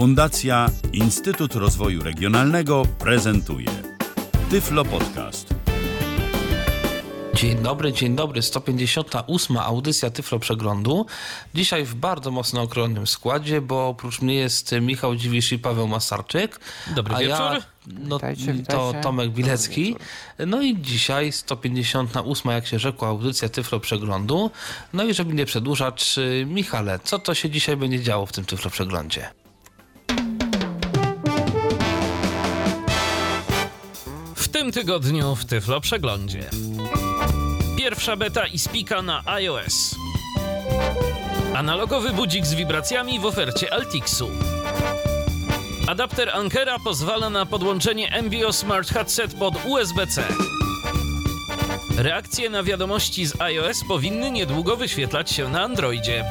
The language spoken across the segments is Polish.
Fundacja Instytut Rozwoju Regionalnego prezentuje Tyflo Podcast. Dzień dobry, dzień dobry. 158. audycja Tyflo Przeglądu. Dzisiaj w bardzo mocno okrojonym składzie, bo oprócz mnie jest Michał Dziwisz i Paweł Masarczyk. Dobry a wieczór. Ja, no, Witajcie, To witajcie. Tomek Bilecki. No i dzisiaj 158. jak się rzekło, audycja Tyflo Przeglądu. No i żeby nie przedłużać, y, Michale, co to się dzisiaj będzie działo w tym Tyflo Przeglądzie? Tym tygodniu w Tyflo Przeglądzie. Pierwsza beta i spika na iOS. Analogowy budzik z wibracjami w ofercie Altixu. Adapter Ankera pozwala na podłączenie MBO Smart Headset pod USB-C. Reakcje na wiadomości z iOS powinny niedługo wyświetlać się na Androidzie.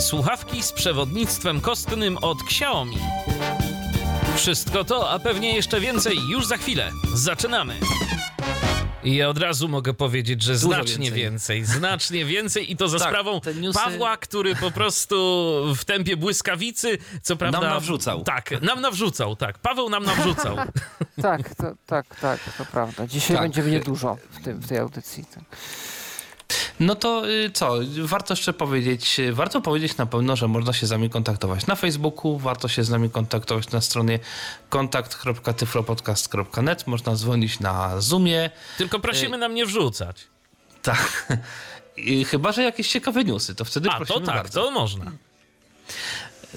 Słuchawki z przewodnictwem kostnym od Xiaomi. Wszystko to, a pewnie jeszcze więcej już za chwilę. Zaczynamy! I ja od razu mogę powiedzieć, że znacznie więcej. więcej. znacznie więcej i to za Tak, sprawą newsy- Pawła, który po prostu w tempie błyskawicy, co prawda... nawrzucał. Tak, nam nawrzucał, tak. Paweł nam nawrzucał. Tak, to, tak, tak, to prawda. Dzisiaj Tak. będzie mnie dużo w, tym, w tej audycji. Tak. No to y, co, warto jeszcze powiedzieć, y, warto powiedzieć na pewno, że można się z nami kontaktować na Facebooku, warto się z nami kontaktować na stronie kontakt.tyflopodcast.net, można dzwonić na Zoomie, Tylko prosimy nam nie wrzucać. tak, I chyba, że jakieś ciekawe newsy, to wtedy A, to prosimy tak, bardzo. to można.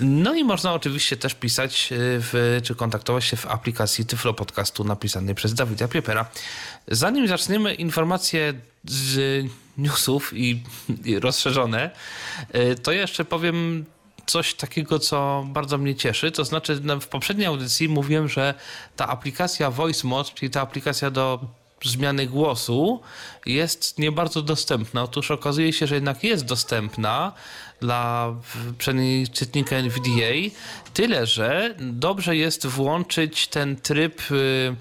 No i można oczywiście też pisać, y, w, czy kontaktować się w aplikacji Tyflo Podcastu napisanej przez Dawida Piepera. Zanim zaczniemy informacje z newsów i, i rozszerzone, y, to jeszcze powiem coś takiego, co bardzo mnie cieszy. To znaczy, na- w poprzedniej audycji mówiłem, że ta aplikacja Voice Mod, czyli ta aplikacja do zmiany głosu, jest nie bardzo dostępna. Otóż okazuje się, że jednak jest dostępna dla czytnika NVDA, tyle że dobrze jest włączyć ten tryb. y,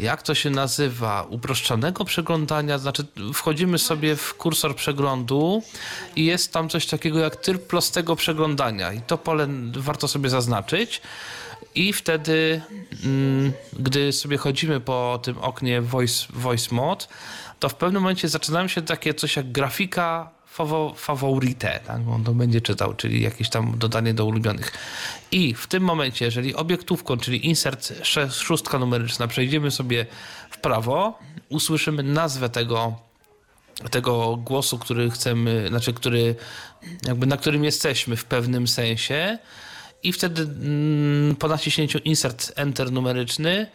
jak to się nazywa, uproszczonego przeglądania, znaczy wchodzimy sobie w kursor przeglądu i jest tam coś takiego jak tryb prostego przeglądania. I to pole warto sobie zaznaczyć. I wtedy, mm, gdy sobie chodzimy po tym oknie voice, voice Mode, to w pewnym momencie zaczynają się takie coś jak grafika favorite, tak? on to będzie czytał, czyli jakieś tam dodanie do ulubionych. I w tym momencie, jeżeli obiektówką, czyli insert szóstka numeryczna, przejdziemy sobie w prawo, usłyszymy nazwę tego tego głosu, który chcemy, znaczy, który, jakby na którym jesteśmy w pewnym sensie i wtedy mm, po naciśnięciu insert enter numeryczny,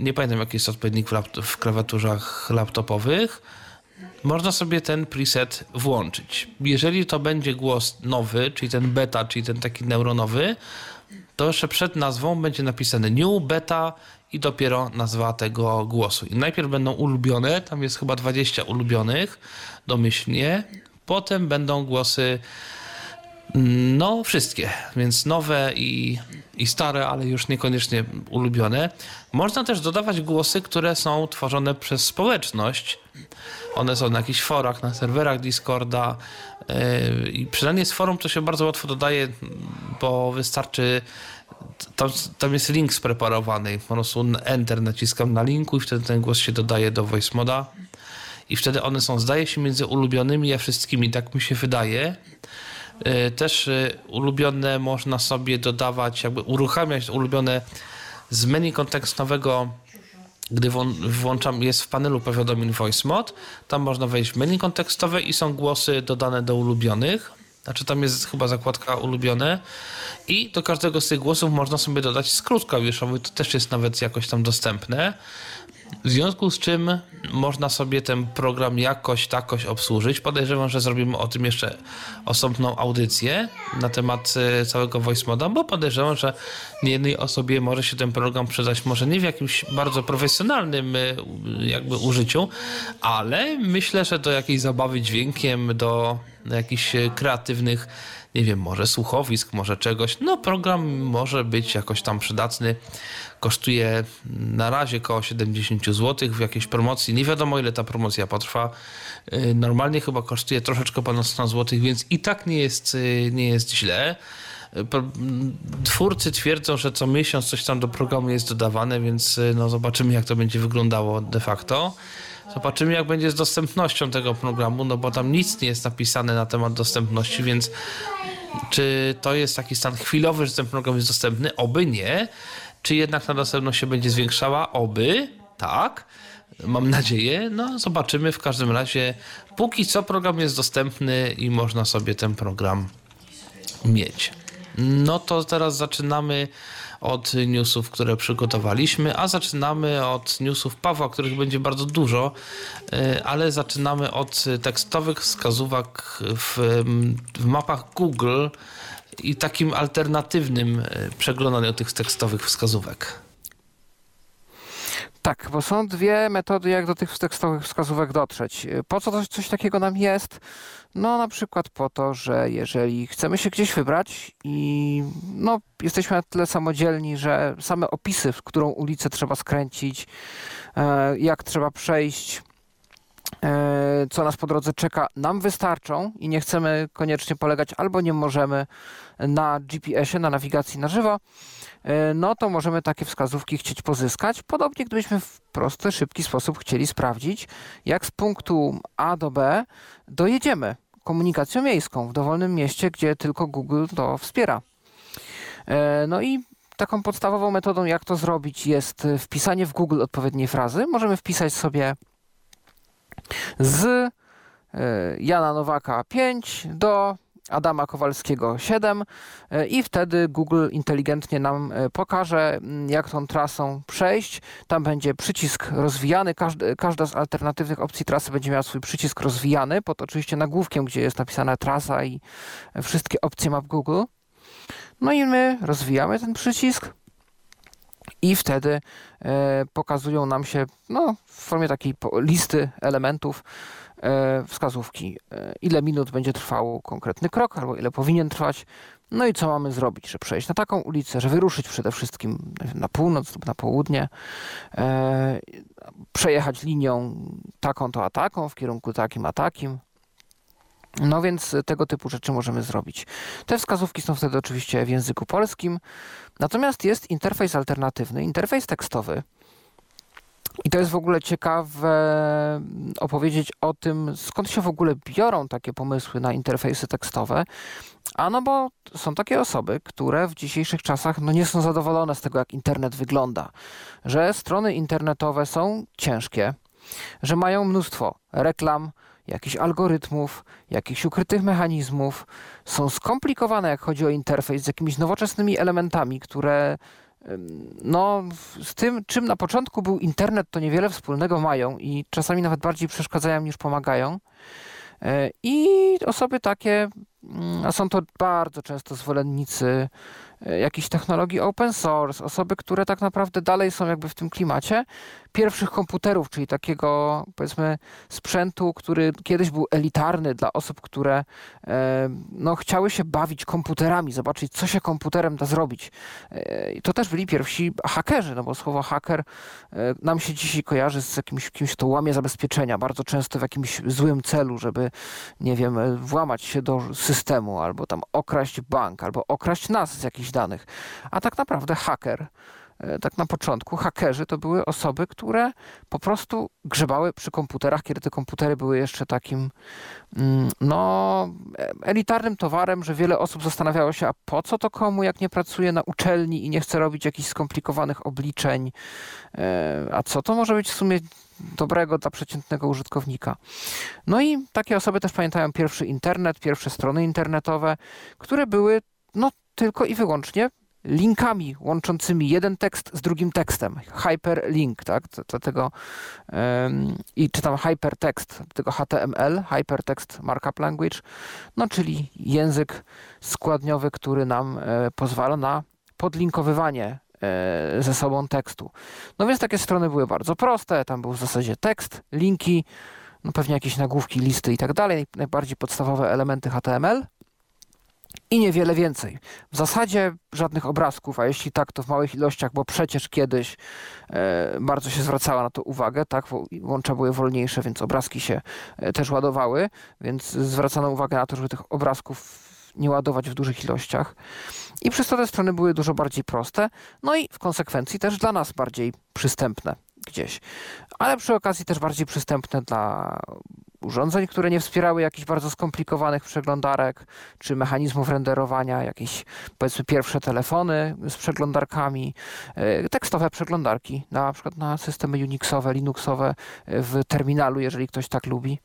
nie pamiętam jaki jest odpowiednik w, w laptopowych, można sobie ten preset włączyć. Jeżeli to będzie głos nowy, czyli ten beta, czyli ten taki neuronowy, to jeszcze przed nazwą będzie napisane new, beta i dopiero nazwa tego głosu. I najpierw będą ulubione, tam jest chyba 20 ulubionych domyślnie, potem będą głosy no, wszystkie, więc nowe i, i stare, ale już niekoniecznie ulubione. Można też dodawać głosy, które są tworzone przez społeczność. One są na jakichś forach, na serwerach Discorda. Yy, I przynajmniej z forum to się bardzo łatwo dodaje, bo wystarczy. Tam, tam jest link spreparowany. Po prostu Enter naciskam na linku i wtedy ten głos się dodaje do voice moda. I wtedy one są, zdaje się, między ulubionymi a wszystkimi, tak mi się wydaje. Y, Też y, ulubione można sobie dodawać, jakby uruchamiać ulubione z menu kontekstowego, gdy włą- włączam, jest w panelu powiadomień Voice Mod, tam można wejść w menu kontekstowe i są głosy dodane do ulubionych. Znaczy tam jest chyba zakładka ulubione i do każdego z tych głosów można sobie dodać skrót klawiszowy, to też jest nawet jakoś tam dostępne. W związku z czym można sobie ten program jakoś takoś obsłużyć. Podejrzewam, że zrobimy o tym jeszcze osobną audycję na temat y, całego voice moda, bo podejrzewam, że niejednej osobie może się ten program przydać, może nie w jakimś bardzo profesjonalnym y, jakby użyciu, ale myślę, że do jakiejś zabawy dźwiękiem, do jakichś y, kreatywnych nie wiem, może słuchowisk, może czegoś. No, program może być jakoś tam przydatny. Kosztuje na razie około 70 zł w jakiejś promocji. Nie wiadomo, ile ta promocja potrwa. Yy, Normalnie chyba kosztuje troszeczkę ponad 100 zł, więc i tak nie jest, yy, nie jest źle. pro- twórcy twierdzą, że co miesiąc coś tam do programu jest dodawane, więc y, no zobaczymy jak to będzie wyglądało de facto. Zobaczymy jak będzie z dostępnością tego programu, no bo tam nic nie jest napisane na temat dostępności, więc czy to jest taki stan chwilowy, że ten program jest dostępny? Oby nie. Czy jednak ta dostępność się będzie zwiększała? Oby tak. Mam nadzieję. No, zobaczymy. W każdym razie, póki co program jest dostępny i można sobie ten program mieć. No to teraz zaczynamy od newsów, które przygotowaliśmy, a zaczynamy od newsów Pawła, których będzie bardzo dużo, y, ale zaczynamy od tekstowych wskazówek w, w mapach Google i takim alternatywnym y, przeglądaniu tych tekstowych wskazówek. Tak, bo są dwie metody, jak do tych tekstowych wskazówek dotrzeć. Po co coś, coś takiego nam jest? No na przykład po to, że jeżeli chcemy się gdzieś wybrać i no, jesteśmy na tyle samodzielni, że same opisy, w którą ulicę trzeba skręcić, e, jak trzeba przejść, e, co nas po drodze czeka, nam wystarczą i nie chcemy koniecznie polegać albo nie możemy na GPS-ie, na nawigacji na żywo, e, no to możemy takie wskazówki chcieć pozyskać. Podobnie gdybyśmy w prosty, szybki sposób chcieli sprawdzić, jak z punktu A do B dojedziemy komunikacją miejską w dowolnym mieście, gdzie tylko Google to wspiera. E, No i taką podstawową metodą, jak to zrobić, jest wpisanie w Google odpowiedniej frazy. Możemy wpisać sobie z e, Jana Nowaka 5 do Adama Kowalskiego 7 e, i wtedy Google inteligentnie nam e, pokaże, m, jak tą trasą przejść. Tam będzie przycisk rozwijany. Każda z alternatywnych opcji trasy będzie miała swój przycisk rozwijany pod oczywiście nagłówkiem, gdzie jest napisana trasa i e, wszystkie opcje map Google. No i my rozwijamy ten przycisk i wtedy e, pokazują nam się no, w formie takiej listy elementów wskazówki, e, ile minut będzie trwał konkretny krok, albo ile powinien trwać, no i co mamy zrobić, że przejść na taką ulicę, że wyruszyć przede wszystkim na północ lub na południe, e, przejechać linią taką to a taką, w kierunku takim a takim. No więc tego typu rzeczy możemy zrobić. Te wskazówki są wtedy oczywiście w języku polskim, natomiast jest interfejs alternatywny, interfejs tekstowy. I to jest w ogóle ciekawe mm, opowiedzieć o tym, skąd się w ogóle biorą takie pomysły na interfejsy tekstowe. A no bo są takie osoby, które w dzisiejszych czasach no nie są zadowolone z tego, jak internet wygląda. Że strony internetowe są ciężkie, że mają mnóstwo reklam, jakichś algorytmów, jakichś ukrytych mechanizmów, są skomplikowane, jak chodzi o interfejs, z jakimiś nowoczesnymi elementami, które no, z tym, czym na początku był internet, to niewiele wspólnego mają i czasami nawet bardziej przeszkadzają niż pomagają. E, I osoby takie, mm, a są to bardzo często zwolennicy jakichś technologii open source, osoby, które tak naprawdę dalej są jakby w tym klimacie pierwszych komputerów, czyli takiego powiedzmy sprzętu, który kiedyś był elitarny dla osób, które e, no, chciały się bawić komputerami, zobaczyć, co się komputerem da zrobić. E, I to też byli pierwsi hakerzy, no bo słowo haker e, nam się dzisiaj kojarzy z jakimś kimś, kto łamie zabezpieczenia, bardzo często w jakimś złym celu, żeby, nie wiem, e, włamać się do systemu, albo tam okraść bank, albo okraść nas z jakichś danych. A tak naprawdę haker e, tak na początku, hakerzy to były osoby, które po prostu grzebały przy komputerach, kiedy te komputery były jeszcze takim mm, no, e, elitarnym towarem, że wiele osób zastanawiało się, a po co to komu, jak nie pracuje na uczelni i nie chce robić jakichś skomplikowanych obliczeń, e, a co to może być w sumie dobrego dla przeciętnego użytkownika. No i takie osoby też pamiętają pierwszy internet, pierwsze strony internetowe, które były no tylko i wyłącznie linkami łączącymi jeden tekst z drugim tekstem. Hyperlink, tak? Dlatego em, i czy tam hypertext, tego HTML, Hypertext Markup Language, no czyli język składniowy, który nam e, pozwala na podlinkowywanie e, ze sobą tekstu. No więc takie strony były bardzo proste, tam był w zasadzie tekst, linki, no pewnie jakieś nagłówki, listy i tak dalej, najbardziej podstawowe elementy HTML i niewiele więcej. W zasadzie żadnych obrazków, a jeśli tak, to w małych ilościach, bo przecież kiedyś e, bardzo się zwracała na to uwagę, tak, łącza były wolniejsze, więc obrazki się e, też ładowały, więc zwracano uwagę na to, żeby tych obrazków nie ładować w dużych ilościach. I przez to te strony były dużo bardziej proste, no i w konsekwencji też dla nas bardziej przystępne gdzieś. Ale przy okazji też bardziej przystępne dla urządzeń, które nie wspierały jakichś bardzo skomplikowanych przeglądarek czy mechanizmów renderowania, jakieś powiedzmy pierwsze telefony z przeglądarkami, e, tekstowe przeglądarki, na przykład na systemy Unixowe, Linuxowe w terminalu, jeżeli ktoś tak lubi.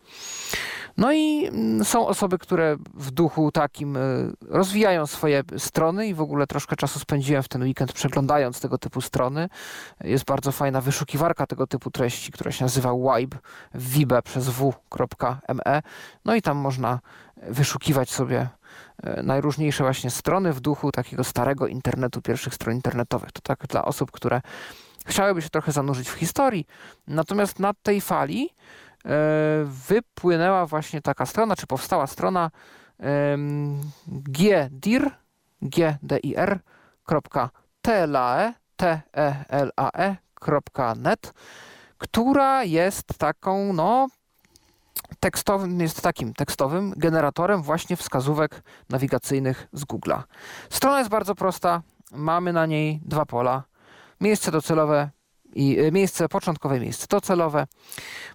No i mm, są osoby, które w duchu takim e, rozwijają swoje strony i w ogóle troszkę czasu spędziłem w ten weekend przeglądając tego typu strony. Jest bardzo fajna wyszukiwarka tego typu treści, która się nazywa Wibe, wibe przez w.me. No i tam można wyszukiwać sobie e, najróżniejsze właśnie strony w duchu takiego starego internetu, pierwszych stron internetowych. To tak dla osób, które chciałyby się trochę zanurzyć w historii. Natomiast na tej fali wypłynęła właśnie taka strona, czy powstała strona gdir, gdir.telae, t-e-l-a-e.net, która jest taką, no, tekstowym, jest takim tekstowym generatorem właśnie wskazówek nawigacyjnych z Google'a. Strona jest bardzo prosta, mamy na niej dwa pola, miejsce docelowe i e, miejsce początkowe, miejsce docelowe.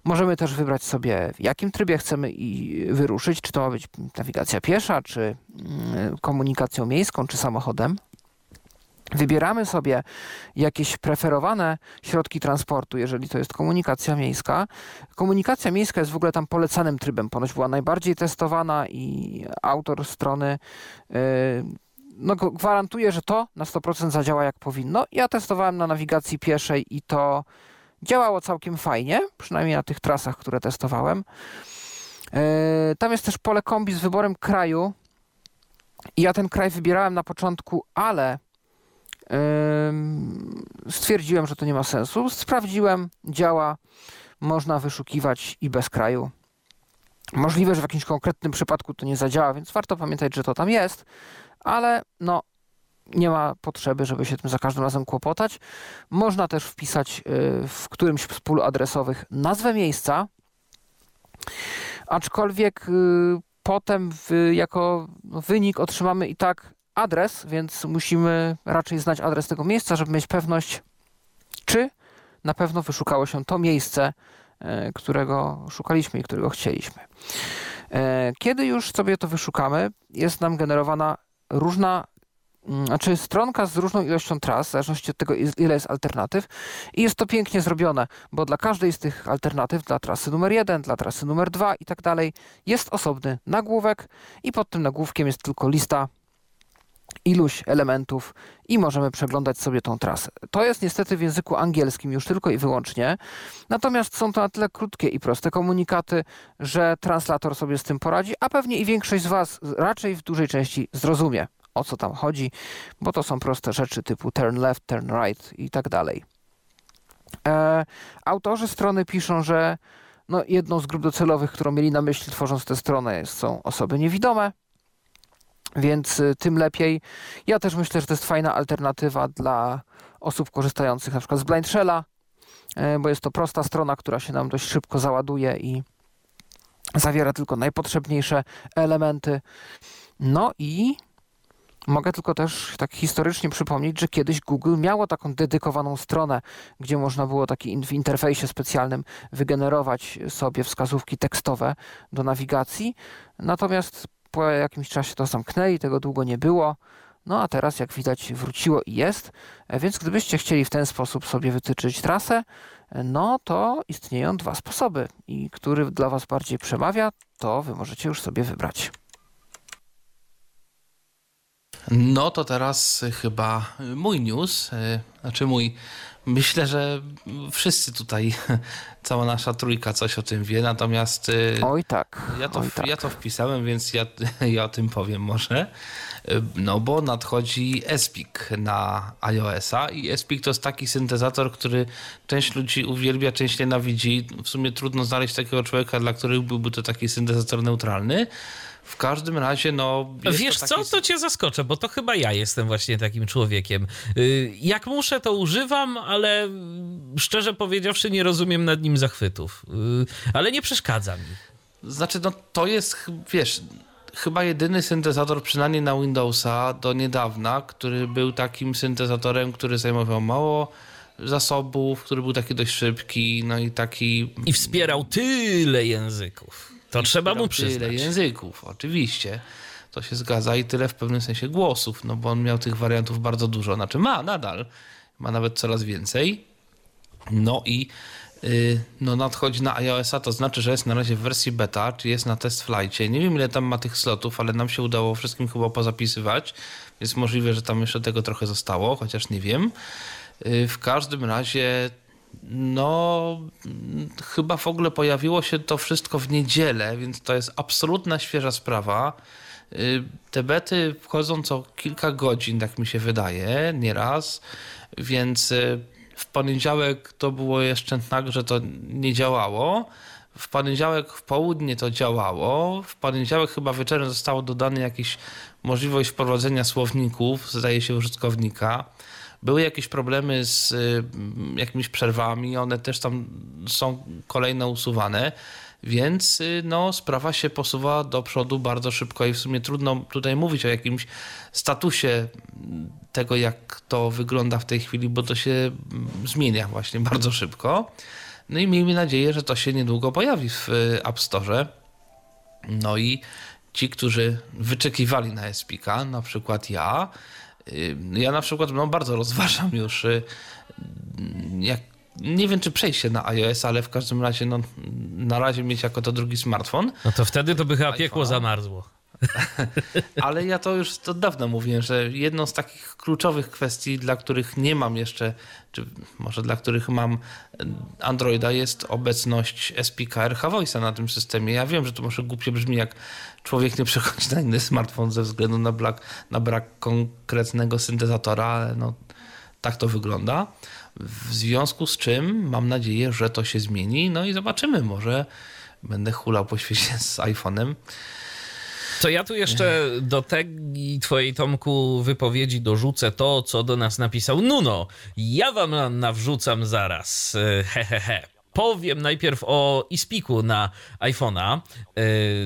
Możemy też wybrać sobie, w jakim trybie chcemy i wyruszyć, czy to ma być nawigacja piesza, czy mm, komunikacją miejską, czy samochodem. Wybieramy sobie jakieś preferowane środki transportu, jeżeli to jest komunikacja miejska. Komunikacja miejska jest w ogóle tam polecanym trybem, ponoć była najbardziej testowana i autor strony yy, no, gwarantuje, że to na 100% zadziała jak powinno. Ja testowałem na nawigacji pieszej i to działało całkiem fajnie, przynajmniej na tych trasach, które testowałem. Yy, tam jest też pole kombi z wyborem kraju. I ja ten kraj wybierałem na początku, ale stwierdziłem, że to nie ma sensu. Sprawdziłem, działa, można wyszukiwać i bez kraju. Możliwe, że w jakimś konkretnym przypadku to nie zadziała, więc warto pamiętać, że to tam jest ale no nie ma potrzeby, żeby się tym za każdym razem kłopotać. Można też wpisać y, w którymś z pól adresowych nazwę miejsca, aczkolwiek y, potem jako wynik otrzymamy i tak adres, więc musimy raczej znać adres tego miejsca, żeby mieć pewność, czy na pewno wyszukało się to miejsce, y, którego szukaliśmy i którego chcieliśmy. Kiedy już sobie to wyszukamy, jest nam generowana różna mm, znaczy stronka z różną ilością tras, w zależności od tego, ile jest alternatyw. I jest to pięknie zrobione, bo dla każdej z tych alternatyw, dla trasy numer jeden, dla trasy numer dwa i tak dalej, jest osobny nagłówek i pod tym nagłówkiem jest tylko lista iluś elementów i możemy przeglądać sobie tą trasę. To jest niestety w języku angielskim już tylko i wyłącznie, natomiast są to na tyle krótkie i proste komunikaty, że translator sobie z tym poradzi, a pewnie i większość z Was raczej w dużej części zrozumie, o co tam chodzi, bo to są proste rzeczy typu turn left, turn right i tak dalej. E, autorzy strony piszą, że no, jedną z grup docelowych, którą mieli na myśli tworząc tę stronę są osoby niewidome, więc y, tym lepiej. Ja też myślę, że to jest fajna alternatywa dla osób korzystających na przykład z Blind Shella, y, bo jest to prosta strona, która się nam dość szybko załaduje i zawiera tylko najpotrzebniejsze elementy. No i mogę tylko też tak historycznie przypomnieć, że kiedyś Google miało taką dedykowaną stronę, gdzie można było taki w interfejsie specjalnym wygenerować sobie wskazówki tekstowe do nawigacji. Natomiast po jakimś czasie to zamknęli, tego długo nie było. No a teraz, jak widać, wróciło i jest. E, więc gdybyście chcieli w ten sposób sobie wytyczyć trasę, e, no to istnieją dwa sposoby. I który dla Was bardziej przemawia, to Wy możecie już sobie wybrać. No to teraz chyba mój news, e, znaczy mój. Myślę, że wszyscy tutaj, cała nasza trójka coś o tym wie, natomiast. E, oj tak. Ja to, oj tak. ja to wpisałem, więc ja, ja o tym powiem może. No bo nadchodzi Espik na iOS-a i Espik to jest taki syntezator, który część ludzi uwielbia, część nienawidzi. W sumie trudno znaleźć takiego człowieka, dla których byłby to taki syntezator neutralny. W każdym razie, no. Wiesz to taki... co, to cię zaskoczę, bo to chyba ja jestem właśnie takim człowiekiem. Y, jak muszę, to używam, ale szczerze powiedziawszy, nie rozumiem nad nim zachwytów. Y, ale nie przeszkadza mi. Znaczy, no to jest, wiesz, chyba jedyny syntezator, przynajmniej na Windowsa do niedawna, który był takim syntezatorem, który zajmował mało zasobów, który był taki dość szybki, no i taki... I wspierał tyle języków. To trzeba mu przyznać. Tyle języków, oczywiście. To się zgadza i tyle w pewnym sensie głosów, no bo on miał tych wariantów bardzo dużo. Znaczy ma nadal, ma nawet coraz więcej. No i yy, no nadchodzi na iOS-a, to znaczy, że jest na razie w wersji beta, czy jest na test flightie. Nie wiem ile tam ma tych slotów, ale nam się udało wszystkim chyba pozapisywać, więc możliwe, że tam jeszcze tego trochę zostało, chociaż nie wiem. Yy, w każdym razie no, chyba w ogóle pojawiło się to wszystko w niedzielę, więc to jest absolutna świeża sprawa. Y, te bety wchodzą co kilka godzin, tak mi się wydaje, nieraz, więc y, w poniedziałek to było jeszcze tak, że to nie działało. W poniedziałek w południe to działało. W poniedziałek chyba wieczorem zostało dodane jakieś możliwość wprowadzenia słowników, zdaje się, użytkownika. Były jakieś problemy z y, jakimiś przerwami, one też tam są kolejno usuwane, więc y, no, sprawa się posuwa do przodu bardzo szybko i w sumie trudno tutaj mówić o jakimś statusie tego, jak to wygląda w tej chwili, bo to się zmienia właśnie bardzo szybko. No i miejmy nadzieję, że to się niedługo pojawi w y, App Store. No i ci, którzy wyczekiwali na SPK, na przykład ja, ja na przykład no, bardzo rozważam już, y, jak, nie wiem czy przejść się na iOS, ale w każdym razie no, na razie mieć jako to drugi smartfon. No to wtedy to by chyba piekło zamarzło. Ale ja to już od dawna mówię, że jedną z takich kluczowych kwestii, dla których nie mam jeszcze, czy może dla których mam Androida, jest obecność SPK RH Voice'a na tym systemie. Ja wiem, że to może głupie brzmi, jak człowiek nie przechodzi na inny smartfon ze względu na brak, na brak konkretnego syntezatora, no, tak to wygląda. W związku z czym mam nadzieję, że to się zmieni, no i zobaczymy, może będę hulał po świecie z iPhone'em. To ja tu jeszcze do tej twojej, Tomku, wypowiedzi dorzucę to, co do nas napisał Nuno. Ja wam nawrzucam zaraz. Hehehe. He, he. Powiem najpierw o iSpeaku na iPhone'a.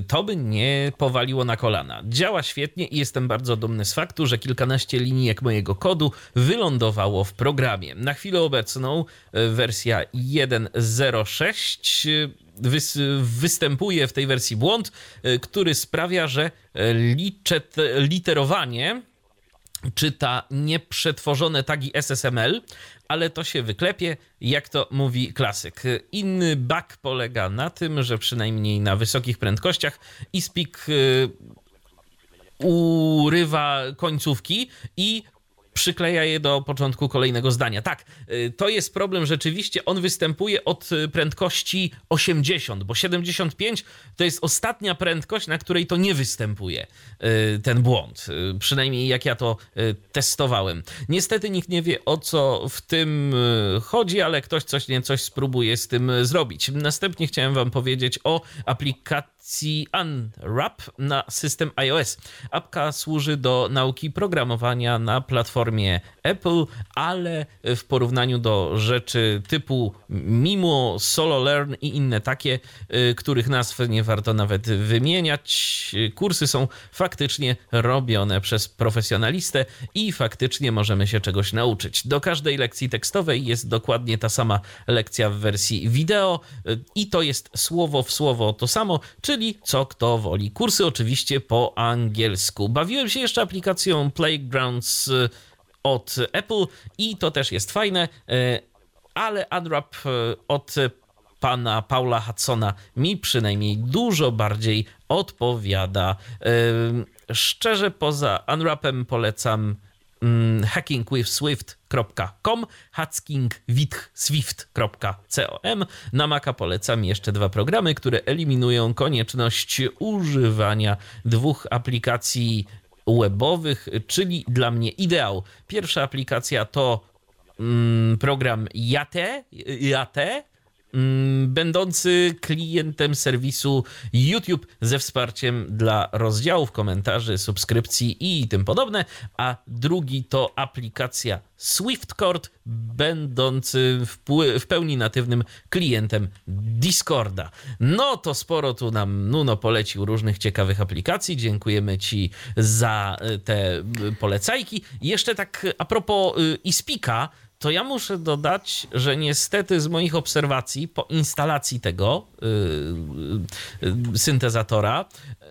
To by nie powaliło na kolana. Działa świetnie i jestem bardzo dumny z faktu, że kilkanaście linijek mojego kodu wylądowało w programie. Na chwilę obecną wersja 1.06 występuje w tej wersji błąd, który sprawia, że literowanie czyta nieprzetworzone tagi SSML, ale to się wyklepie, jak to mówi klasyk. Inny bug polega na tym, że przynajmniej na wysokich prędkościach iSpeak e, urywa końcówki i przykleja je do początku kolejnego zdania. Tak, y, to jest problem rzeczywiście. On występuje od y, prędkości 80, bo 75 to jest ostatnia prędkość, na której to nie występuje y, ten błąd. Przynajmniej jak ja to testowałem. Niestety nikt nie wie o co w tym chodzi, ale ktoś coś nie coś spróbuje z tym zrobić. Następnie chciałem Wam powiedzieć o aplikacji Unwrap na system iOS. Apka służy do nauki programowania na platformie Apple, ale w porównaniu do rzeczy typu Mimo, Solo Learn i inne takie, y, których nazw nie warto nawet wymieniać, kursy są faktycznie robione przez profesjonalistę i faktycznie możemy się czegoś nauczyć. Do każdej lekcji tekstowej jest dokładnie ta sama lekcja w wersji wideo i to jest słowo w słowo to samo, czyli co kto woli. Kursy oczywiście po angielsku. Bawiłem się jeszcze aplikacją Playgrounds y, od Apple i to też jest fajne, e, ale Unwrap e, od pana Paula Hudsona mi przynajmniej dużo bardziej odpowiada. Szczerze poza Unwrapem polecam mm, hackingwithswift.com, hackingwithswift.com. Na Maca polecam jeszcze dwa programy, które eliminują konieczność używania dwóch aplikacji webowych, czyli dla mnie ideał. Pierwsza aplikacja to mm, program Yate, Yate będący klientem serwisu YouTube ze wsparciem dla rozdziałów, komentarzy, subskrypcji i tym podobne, a drugi to aplikacja SwiftCord, będący w, w pełni natywnym klientem Discorda. No to sporo tu nam Nuno polecił różnych ciekawych aplikacji. Dziękujemy Ci za y, te polecajki. Jeszcze tak a propos y, iSpeaka, to ja muszę dodać, że niestety z moich obserwacji po instalacji tego yy, yy, syntezatora, yy,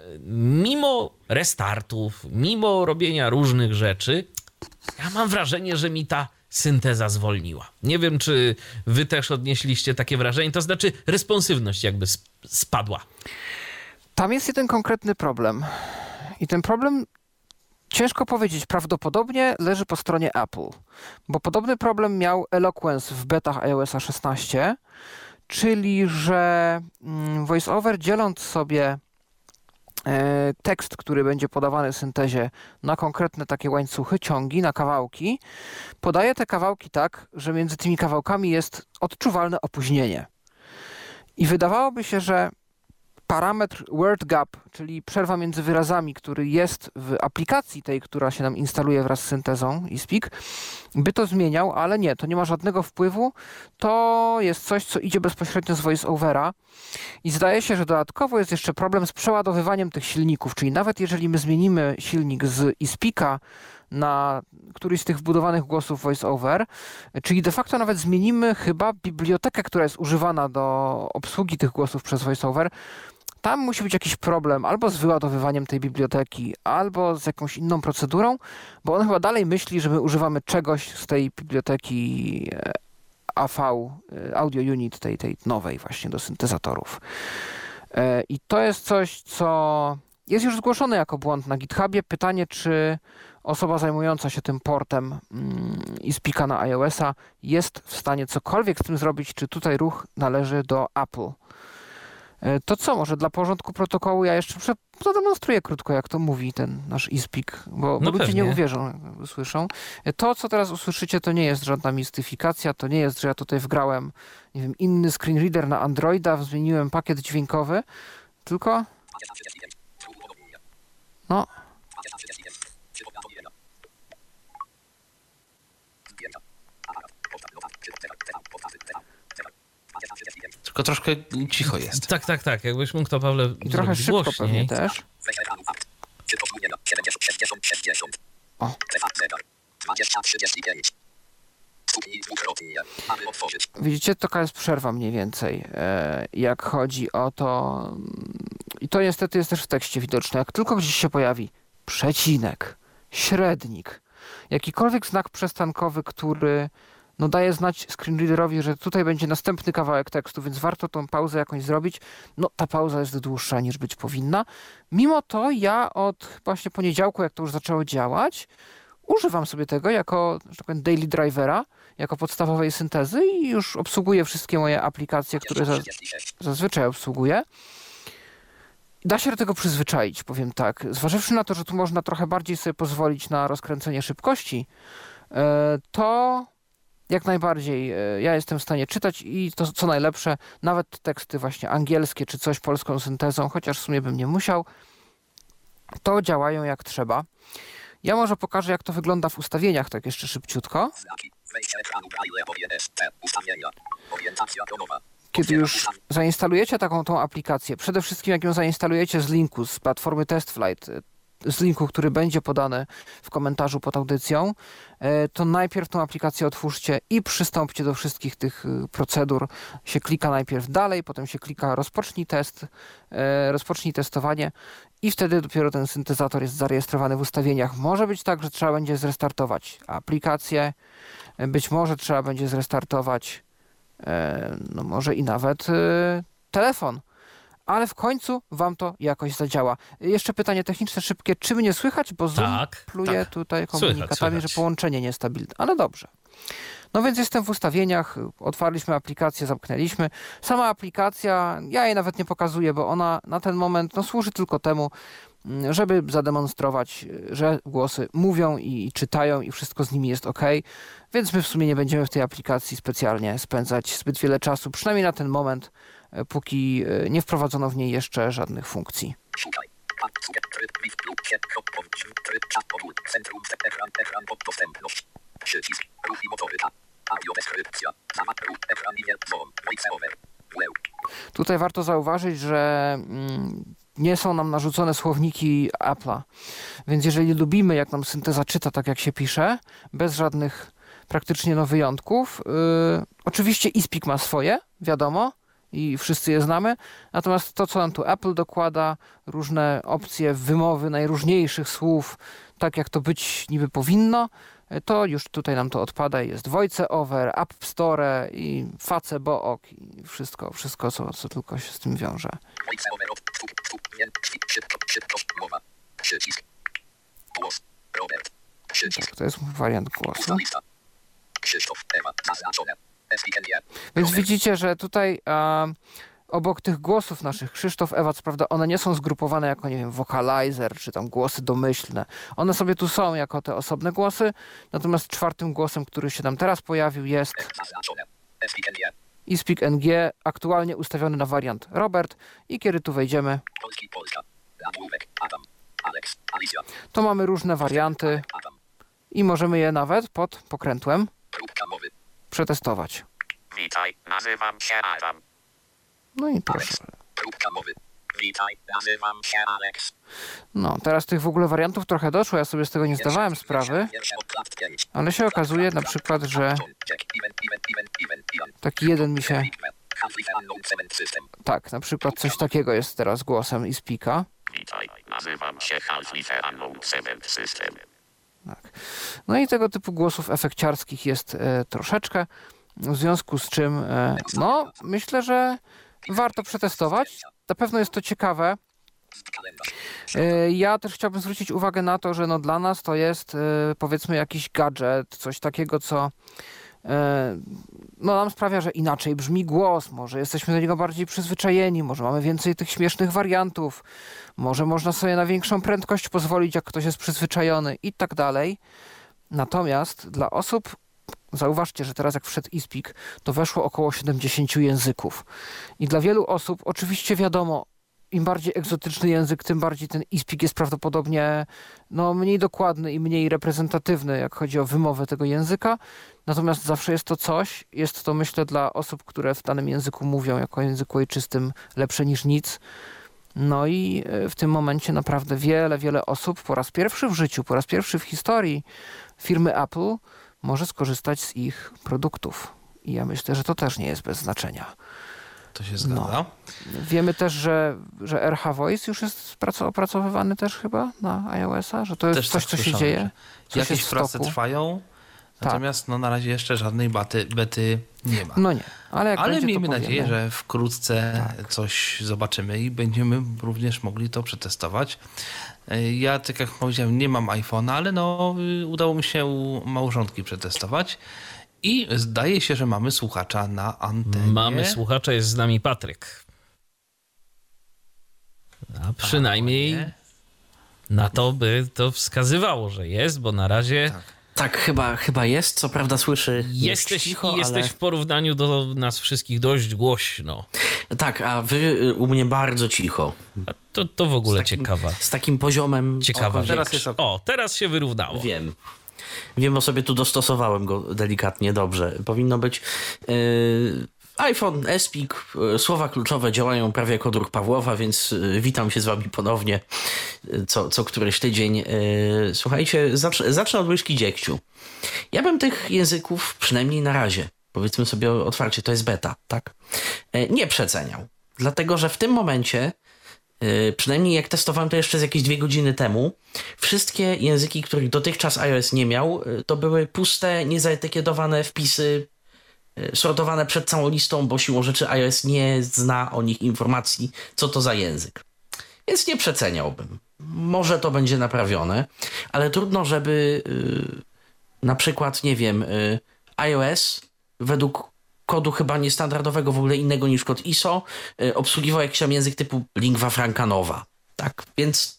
mimo restartów, mimo robienia różnych rzeczy, ja mam wrażenie, że mi ta synteza zwolniła. Nie wiem, czy wy też odnieśliście takie wrażenie, to znaczy responsywność jakby spadła. Tam jest jeden konkretny problem. I ten problem Ciężko powiedzieć, prawdopodobnie leży po stronie Apple, bo podobny problem miał Eloquence w betach iOS 16, czyli że mm, VoiceOver dzieląc sobie e, tekst, który będzie podawany syntezie na konkretne takie łańcuchy, ciągi, na kawałki, podaje te kawałki tak, że między tymi kawałkami jest odczuwalne opóźnienie. I wydawałoby się, że parametr word gap, czyli przerwa między wyrazami, który jest w aplikacji tej, która się nam instaluje wraz z syntezą i speak, by to zmieniał, ale nie, to nie ma żadnego wpływu. To jest coś, co idzie bezpośrednio z voiceovera i zdaje się, że dodatkowo jest jeszcze problem z przeładowywaniem tych silników, czyli nawet jeżeli my zmienimy silnik z iSpeaka na któryś z tych wbudowanych głosów voiceover, czyli de facto nawet zmienimy chyba bibliotekę, która jest używana do obsługi tych głosów przez voiceover, tam musi być jakiś problem albo z wyładowywaniem tej biblioteki, albo z jakąś inną procedurą, bo on chyba dalej myśli, że my używamy czegoś z tej biblioteki e, AV, e, Audio Unit, tej, tej nowej właśnie do syntezatorów. E, I to jest coś, co jest już zgłoszone jako błąd na GitHubie. Pytanie, czy osoba zajmująca się tym portem mm, i spika na iOS-a jest w stanie cokolwiek z tym zrobić, czy tutaj ruch należy do Apple. E, to co, może dla porządku protokołu ja jeszcze zademonstruję krótko, jak to mówi ten nasz iSpeak, bo, no bo ludzie nie uwierzą, jak usłyszą. E, to, co teraz usłyszycie, to nie jest żadna mistyfikacja, to nie jest, że ja tutaj wgrałem, nie wiem, inny screen reader na Androida, zmieniłem pakiet dźwiękowy, tylko... No, Tylko troszkę cicho jest. Tak, tak, tak. Jakbyś mógł to, Pawle, I trochę szybko głośniej. pewnie też. O. Widzicie, taka jest przerwa mniej więcej, e, jak chodzi o to. I to niestety jest też w tekście widoczne. Jak tylko gdzieś się pojawi przecinek, średnik, jakikolwiek znak przestankowy, który no daje znać screenreaderowi, że tutaj będzie następny kawałek tekstu, więc warto tą pauzę jakąś zrobić. No ta pauza jest dłuższa niż być powinna. Mimo to ja od właśnie poniedziałku, jak to już zaczęło działać, używam sobie tego jako że tak powiem, daily drivera, jako podstawowej syntezy i już obsługuję wszystkie moje aplikacje, które za, zazwyczaj obsługuję. Da się do tego przyzwyczaić, powiem tak. Zważywszy na to, że tu można trochę bardziej sobie pozwolić na rozkręcenie szybkości, e, to jak najbardziej e, ja jestem w stanie czytać i to co najlepsze, nawet teksty właśnie angielskie czy coś polską syntezą, chociaż w sumie bym nie musiał, to działają jak trzeba. Ja może pokażę, jak to wygląda w ustawieniach, tak jeszcze szybciutko. Kiedy już zainstalujecie taką tą aplikację, przede wszystkim jak ją zainstalujecie z linku z platformy TestFlight, z linku, który będzie podany w komentarzu pod audycją, e, to najpierw tą aplikację otwórzcie i przystąpcie do wszystkich tych y, procedur. Się klika najpierw dalej, potem się klika rozpocznij test, e, rozpocznij testowanie i wtedy dopiero ten syntezator jest zarejestrowany w ustawieniach. Może być tak, że trzeba będzie zrestartować aplikację, e, być może trzeba będzie zrestartować no może i nawet telefon ale w końcu wam to jakoś zadziała. Jeszcze pytanie techniczne szybkie. Czy mnie słychać? Bo Zoom tak, pluje tak. tutaj komunikatami, słychać, słychać. że połączenie niestabilne. Ale dobrze. No więc jestem w ustawieniach, otwarliśmy aplikację, zamknęliśmy. Sama aplikacja, ja jej nawet nie pokazuję, bo ona na ten moment no, służy tylko temu, mm, żeby zademonstrować, że głosy mówią i czytają i wszystko z nimi jest ok. Więc my w sumie nie będziemy w tej aplikacji specjalnie spędzać zbyt wiele czasu, przynajmniej na ten moment, póki e, nie wprowadzono w niej jeszcze żadnych funkcji. Szukaj. Przycisk, ruch i. Audiodeskrypcja. Zamat, ruch, ekran, voice over. Tutaj warto zauważyć, że mm, nie są nam narzucone słowniki Apple'a. Więc jeżeli lubimy, jak nam synteza czyta tak, jak się pisze, bez żadnych praktycznie no wyjątków, yy, oczywiście iSpeak ma swoje, wiadomo, i wszyscy je znamy. Natomiast to, co nam tu Apple dokłada, różne opcje wymowy najróżniejszych słów, tak jak to być niby powinno, to już tutaj nam to odpada. Jest VoiceOver, App Store i Facebook i wszystko, wszystko co, co tylko się z tym wiąże. To jest wariant głosu. Krzysztof, Ewa, zaznaczone. Więc widzicie, że tutaj a, obok tych głosów naszych, Krzysztof, Ewa, co prawda one nie są zgrupowane jako, nie wiem, vocalizer, czy tam głosy domyślne. One sobie tu są jako te osobne głosy, natomiast czwartym głosem, który się nam teraz pojawił jest. SPKNG. eSpeak NG, aktualnie ustawiony na wariant Robert i kiedy tu wejdziemy, Polski, Polska. Adam. Alex. Alicja. to mamy różne warianty i możemy je nawet pod pokrętłem Próbka mowy. Przetestować. Witaj, nazywam się Adam. No i proszę. Próbka mowy. Witaj, nazywam się Alex. No, teraz tych w ogóle wariantów trochę doszło, ja sobie z tego nie zdawałem sprawy, ale się okazuje na przykład, że taki jeden mi się, system. tak, na przykład coś takiego jest teraz głosem i spika. Witaj, nazywam się Half-Life Unknown Cement System. No i tego typu głosów efekciarskich jest e, troszeczkę, w związku z czym, e, no, myślę, że warto przetestować. Na pewno jest to ciekawe. E, Ja też chciałbym zwrócić uwagę na to, że no dla nas to jest powiedzmy jakiś gadżet, coś takiego, co no nam sprawia, że inaczej brzmi głos, może jesteśmy do niego bardziej przyzwyczajeni, może mamy więcej tych śmiesznych wariantów, może można sobie na większą prędkość pozwolić, jak ktoś jest przyzwyczajony i tak dalej. Natomiast dla osób, zauważcie, że teraz jak wszedł eSpeak, to weszło około 70 języków. I dla wielu osób, oczywiście wiadomo, im bardziej egzotyczny język, tym bardziej ten eSpeak jest prawdopodobnie no, mniej dokładny i mniej reprezentatywny, jak chodzi o wymowę tego języka. Natomiast zawsze jest to coś, jest to myślę dla osób, które w danym języku mówią jako języku ojczystym lepsze niż nic. No i e, w tym momencie naprawdę wiele, wiele osób po raz pierwszy w życiu, po raz pierwszy w historii firmy Apple może skorzystać z ich produktów. I ja myślę, że to też nie jest bez znaczenia. To się zgadza. Wiemy też, że, że RH Voice już jest praco- opracowywany też chyba na iOS-a, że to jest Też coś, tak co się dzieje. Coś Jakieś w prace stoku. trwają, Tak. natomiast no, na razie jeszcze żadnej baty, bety nie ma. No nie, ale jak Ale będzie, miejmy nadzieję, że wkrótce coś zobaczymy i będziemy również mogli to przetestować. E, Ja, tak jak powiedziałem, nie mam iPhone'a, ale no, y, udało mi się u małżonki przetestować. I zdaje się, że mamy słuchacza na antenie. Mamy słuchacza, jest z nami Patryk. A przynajmniej nie? na to by to wskazywało, że jest, bo na razie Tak, chyba, chyba jest. Co prawda słyszy jesteś, cicho, i jesteś ale... w porównaniu do nas wszystkich dość głośno. Tak, a wy y, u mnie bardzo cicho. A to, to w ogóle Z takim- ciekawa. Z takim poziomem... Ciekawa o, rzecz. teraz jest. O, teraz się wyrównało. Wiem. Wiem, bo sobie tu dostosowałem go delikatnie, dobrze. Powinno być... Yy, iPhone, Espik, słowa kluczowe działają prawie jako druk Pawłowa, więc yy, witam się z wami ponownie yy, co, co któryś tydzień. Słuchajcie, zacznę, zacznę od łyżki dziegciu. Ja bym tych języków, przynajmniej na razie, powiedzmy sobie otwarcie, to jest beta, tak? Nie przeceniał. Dlatego, że w tym momencie przynajmniej jak testowałem to jeszcze z jakieś dwie godziny temu, wszystkie języki, których dotychczas iOS nie miał, yy, to były puste, niezaetykietowane wpisy, yy, sortowane przed całą listą, bo siłą rzeczy iOS nie zna o nich informacji, co to za język. Więc nie przeceniałbym. Może to będzie naprawione, ale trudno, żeby na przykład, nie wiem, iOS według kodu chyba niestandardowego, w ogóle innego niż kod ISO, y, obsługiwał jakiś tam język typu lingua franca nowa. Tak, więc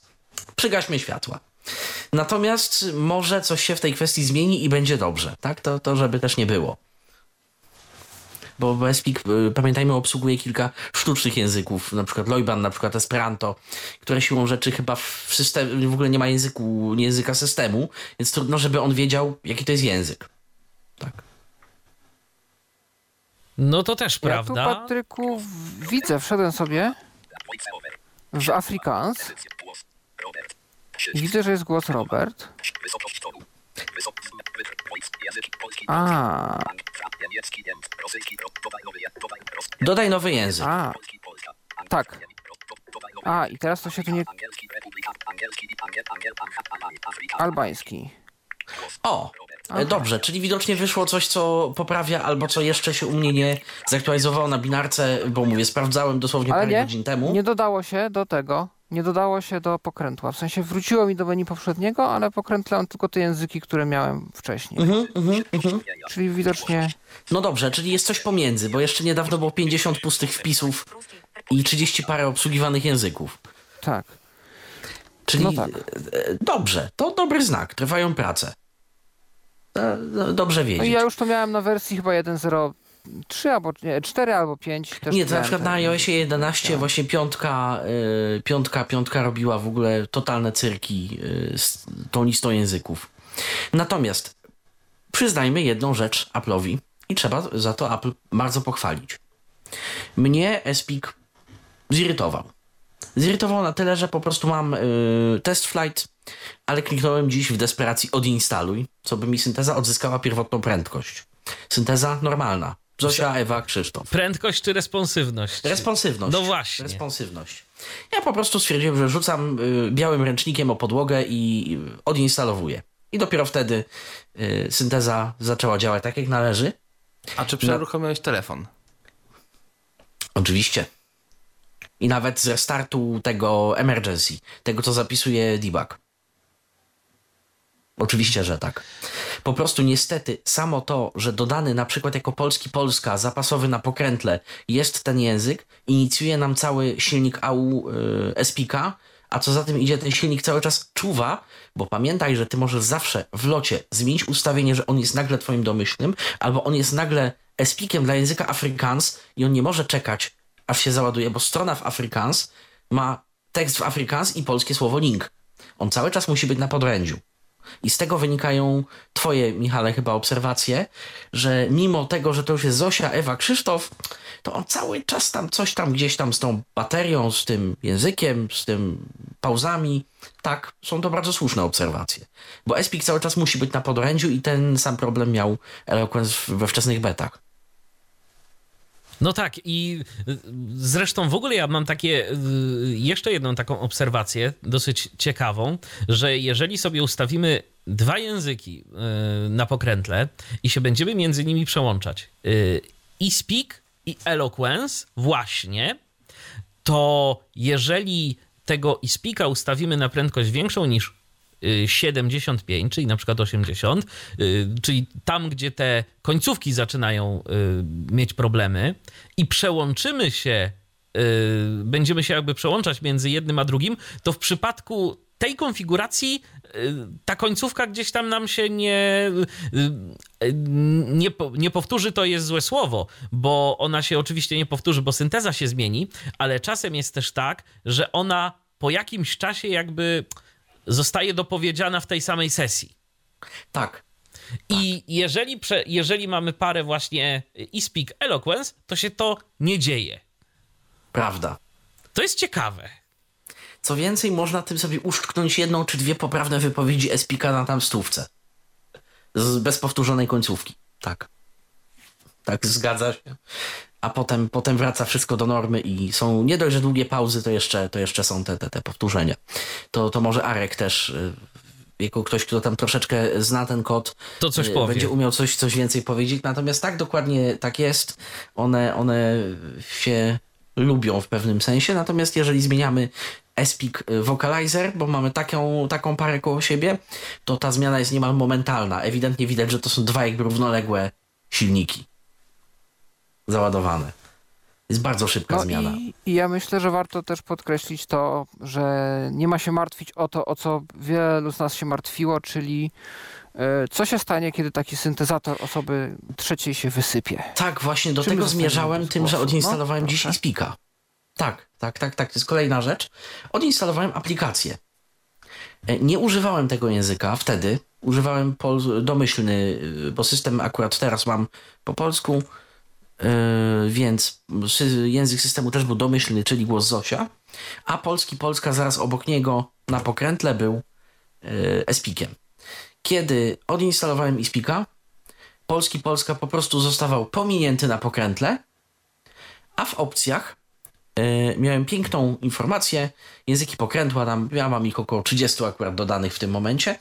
przygaśmy światła. Natomiast może coś się w tej kwestii zmieni i będzie dobrze, tak? To, to żeby też nie było. Bo Westpeak, y, pamiętajmy, obsługuje kilka sztucznych języków, na przykład Loiban, na przykład Esperanto, które siłą rzeczy chyba w systemie, w ogóle nie ma języku, języka systemu, więc trudno, żeby on wiedział, jaki to jest język. Tak. No to też Ja tu, prawda. Patryku, widzę, wszedłem sobie w Afrikaans widzę, że jest głos Robert. A, Dodaj nowy. język. a, Tak. A, i teraz to się tu nie... Albański. O, e, dobrze, czyli widocznie wyszło coś, co poprawia, albo co jeszcze się u mnie nie zaktualizowało na binarce, bo mówię, sprawdzałem dosłownie Ale parę nie, godzin temu. nie dodało się do tego, nie dodało się do pokrętła. W sensie wróciło mi do menu poprzedniego, ale pokrętlam tylko te języki, które miałem wcześniej. Mhm, mhm, mhm. Czyli widocznie No dobrze, czyli jest coś pomiędzy, bo jeszcze niedawno było 50 pustych wpisów i 30 parę obsługiwanych języków. tak. Czyli No tak. e, dobrze, to dobry znak, trwają prace. E, no, Dobrze No wiedzieć. ja już to miałem na wersji chyba 1.03 albo nie, 4 albo 5. Też Nie, to na przykład na iOSie 11 właśnie piątka, y, piątka, piątka robiła w ogóle totalne cyrki y, z tą listą języków. Natomiast przyznajmy jedną rzecz Apple'owi i trzeba za to Apple bardzo pochwalić. Mnie Speak zirytował. Zirytował na tyle, że po prostu mam y, test flight, ale kliknąłem dziś w desperacji odinstaluj, co by mi synteza odzyskała pierwotną prędkość. Synteza normalna. Zosia, Ewa, Krzysztof. Prędkość czy responsywność? Responsywność. No właśnie. Responsywność. Ja po prostu stwierdziłem, że rzucam y, białym ręcznikiem o podłogę i y, odinstalowuję. I dopiero wtedy y, synteza zaczęła działać tak, jak należy. A czy przeruchomiłeś telefon? Oczywiście. I nawet z restartu tego emergency, tego co zapisuje debug. Oczywiście, że tak. Po prostu niestety samo to, że dodany na przykład jako polski Polska zapasowy na pokrętle jest ten język, inicjuje nam cały silnik AU y, SPK, a co za tym idzie, ten silnik cały czas czuwa, bo pamiętaj, że ty możesz zawsze w locie zmienić ustawienie, że on jest nagle twoim domyślnym, albo on jest nagle SPIkiem dla języka Afrikaans i on nie może czekać, aż się załaduje, bo strona w Afrikaans ma tekst w Afrikaans i polskie słowo link. On cały czas musi być na podrędziu. I z tego wynikają twoje, Michale, chyba obserwacje, że mimo tego, że to już jest Zosia, Ewa, Krzysztof, to on cały czas tam coś tam gdzieś tam z tą baterią, z tym językiem, z tym pauzami. Tak, są to bardzo słuszne obserwacje. Bo Espik cały czas musi być na podrędziu i ten sam problem miał Eloquence we wczesnych betach. No tak, i y, zresztą w ogóle ja mam takie, y, jeszcze jedną taką obserwację, dosyć ciekawą, że jeżeli sobie ustawimy dwa języki y, na pokrętle i się będziemy między nimi przełączać, i Speak i Eloquence właśnie, to jeżeli tego iSpeaka ustawimy na prędkość większą niż 75, czyli na przykład 80, y, czyli tam, gdzie te końcówki zaczynają y, mieć problemy i przełączymy się, y, będziemy się jakby przełączać między jednym a drugim, to w przypadku tej konfiguracji ta końcówka gdzieś tam nam się nie, nie, nie powtórzy, to jest złe słowo, bo ona się oczywiście nie powtórzy, bo synteza się zmieni, ale czasem jest też tak, że ona po jakimś czasie jakby zostaje dopowiedziana w tej samej sesji. Tak, I jeżeli, prze, jeżeli mamy parę właśnie e-speak eloquence, to się to nie dzieje. prawda. To jest ciekawe. Co więcej, można tym sobie uszczknąć jedną czy dwie poprawne wypowiedzi Espika na tam stówce. Z, bez powtórzonej końcówki. Tak. Tak, zgadza się. A potem, potem wraca wszystko do normy i są nie dość, że długie pauzy, to jeszcze, to jeszcze są te, te, te powtórzenia. To, to może Arek też, y, jako ktoś, kto tam troszeczkę zna ten kod, To coś y, powie. będzie umiał coś, coś więcej powiedzieć. Natomiast tak dokładnie tak jest. One, one się lubią w pewnym sensie. Natomiast jeżeli zmieniamy Espik Vocalizer, bo mamy taką, taką parę koło siebie, to ta zmiana jest niemal momentalna. Ewidentnie widać, że to są dwa jakby równoległe silniki załadowane. Jest bardzo szybka No zmiana. i, i ja myślę, że warto też podkreślić to, że nie ma się martwić o to, o co wielu z nas się martwiło, czyli e, co się stanie, kiedy taki syntezator osoby trzeciej się wysypie. Tak, właśnie do Czym tego zmierzałem tym, że głosu? odinstalowałem No, dziś proszę. Ispika. Tak, tak, tak, tak. To jest kolejna rzecz. Odinstalowałem aplikację. E, Nie używałem tego języka wtedy. Używałem pol- domyślny, y, bo system akurat teraz mam po polsku, więc sy- język systemu też był domyślny, czyli głos Zosia, a polski Polska zaraz obok niego na pokrętle był y, Espikiem. Kiedy odinstalowałem Ispika, polski Polska po prostu zostawał pominięty na pokrętle, a w opcjach e, miałem piękną informację, języki pokrętła, tam ja mam ich około 30 akurat dodanych w tym momencie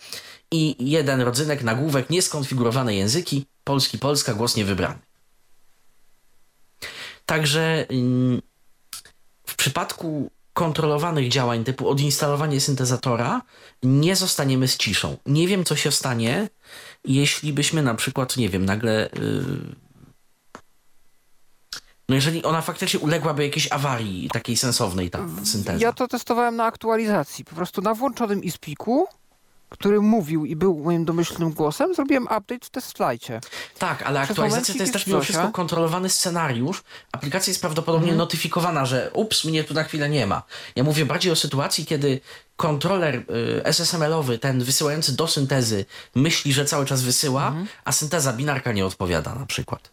i jeden rodzynek, nagłówek, nieskonfigurowane języki, polski, polska, głos niewybrany. Także ym, w przypadku kontrolowanych działań typu odinstalowanie syntezatora nie zostaniemy z ciszą. Nie wiem, co się stanie, jeśli byśmy na przykład, nie wiem, nagle. Yy... No jeżeli ona faktycznie uległaby jakiejś awarii takiej sensownej, ta synteza. Ja to testowałem na aktualizacji. Po prostu na włączonym ispiku, który mówił i był moim domyślnym głosem, zrobiłem update w testflighcie. Tak, ale Przez aktualizacja to jest też mimo wszystko kontrolowany scenariusz. Aplikacja jest prawdopodobnie Mhm. notyfikowana, że ups, mnie tu na chwilę nie ma. Ja mówię bardziej o sytuacji, kiedy kontroler y, SSML-owy, ten wysyłający do syntezy, myśli, że cały czas wysyła, Mhm. a synteza binarka nie odpowiada na przykład.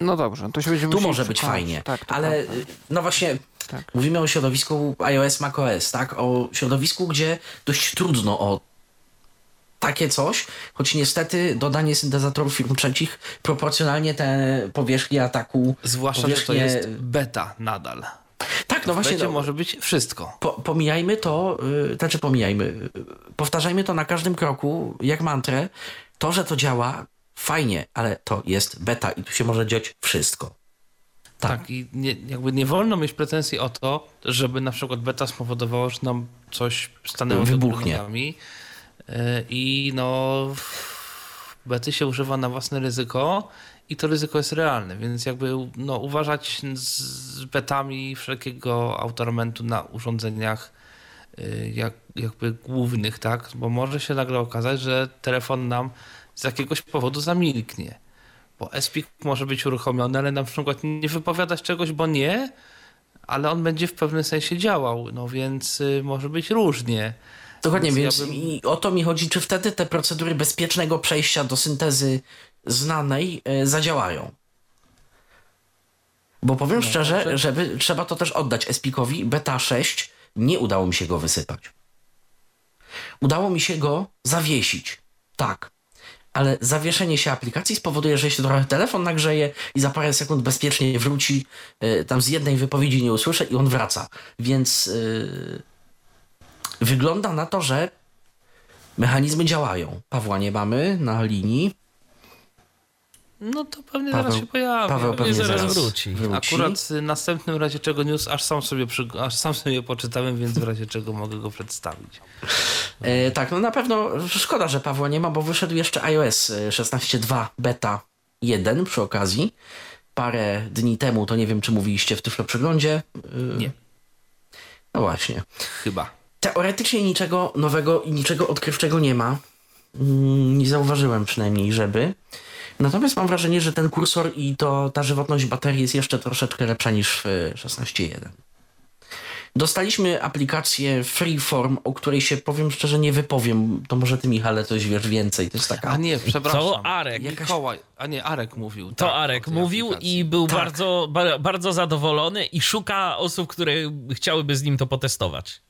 No dobrze, to się będziemy Tu może być fajnie, Tak, ale prawda. y, no właśnie Tak. mówimy o środowisku iOS, macOS, tak? O środowisku, gdzie dość trudno o takie coś, choć niestety dodanie syntezatorów firm trzecich proporcjonalnie te powierzchnie ataku, Zwłaszcza, że to powierzchnie... jest beta nadal. Tak, no właśnie, Będzie no, może być wszystko. po, pomijajmy to, yy, znaczy pomijajmy, yy, powtarzajmy to na każdym kroku, jak mantrę, to, że to działa, fajnie, ale to jest beta i tu się może dziać wszystko. Tak. Tak, i nie, jakby nie wolno mieć pretensji o to, żeby na przykład beta spowodowało, że nam coś stanęło Wybuchnie. E, I no, bety się używa na własne ryzyko i to ryzyko jest realne, więc jakby no, uważać z betami wszelkiego autoramentu na urządzeniach y, jak, jakby głównych, tak? Bo może się nagle okazać, że telefon nam z jakiegoś powodu zamilknie. Bo SPIK może być uruchomiony, ale na przykład nie wypowiadać czegoś, bo nie, ale on będzie w pewnym sensie działał, no więc y, może być różnie. Dokładnie, Więc więc ja bym- i o to mi chodzi, czy wtedy te procedury bezpiecznego przejścia do syntezy znanej e, zadziałają. Bo powiem szczerze, że- żeby trzeba to też oddać Espikowi, beta 6 nie udało mi się go wysypać. Udało mi się go zawiesić. Tak. Ale zawieszenie się aplikacji spowoduje, że się trochę telefon nagrzeje i za parę sekund bezpiecznie wróci. e, Tam z jednej wypowiedzi nie usłyszę i on wraca. Więc e, wygląda na to, że mechanizmy działają. Pawła nie mamy na linii. No to pewnie Paweł- zaraz się pojawi. Paweł Pewnie pewnie zaraz zaraz wróci. wróci. Akurat następnym razie czego news aż sam sobie, przy, aż sam sobie poczytałem, więc w razie czego mogę go przedstawić. E, tak, no na pewno szkoda, że Pawła nie ma, bo wyszedł jeszcze iOS e, 16.2 beta 1 przy okazji. Parę dni temu, to nie wiem, czy mówiliście w Tyflo Przeglądzie. E, Nie. No właśnie. Chyba. Teoretycznie niczego nowego i niczego odkrywczego nie ma. Mm, Nie zauważyłem przynajmniej, żeby. Natomiast mam wrażenie, że ten kursor i to, ta żywotność baterii jest jeszcze troszeczkę lepsza niż w e, 16.1. Dostaliśmy aplikację Freeform, o której się powiem szczerze nie wypowiem. To może ty, Michale, coś wiesz więcej. To jest taka. A nie, przepraszam. To Arek. Mikołaj. A nie, Arek mówił. To tak, Arek mówił aplikacji. i był Tak. bardzo, ba, bardzo zadowolony i szuka osób, które chciałyby z nim to potestować.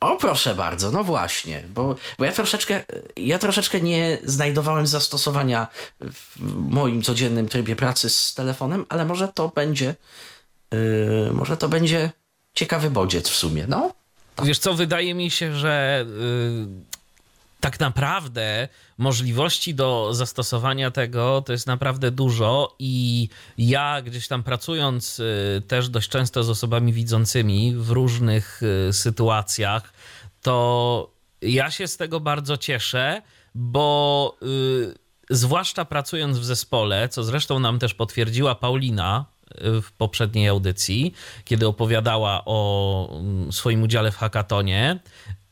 O, proszę bardzo, no właśnie, bo, bo ja troszeczkę, ja troszeczkę nie znajdowałem zastosowania w moim codziennym trybie pracy z telefonem, ale może to będzie, yy, może to będzie ciekawy bodziec w sumie, no. Wiesz co, wydaje mi się, że y, tak naprawdę możliwości do zastosowania tego to jest naprawdę dużo i ja gdzieś tam pracując y, też dość często z osobami widzącymi w różnych y, sytuacjach, to ja się z tego bardzo cieszę, bo y, zwłaszcza pracując w zespole, co zresztą nam też potwierdziła Paulina w poprzedniej audycji, kiedy opowiadała o mm, swoim udziale w hackatonie.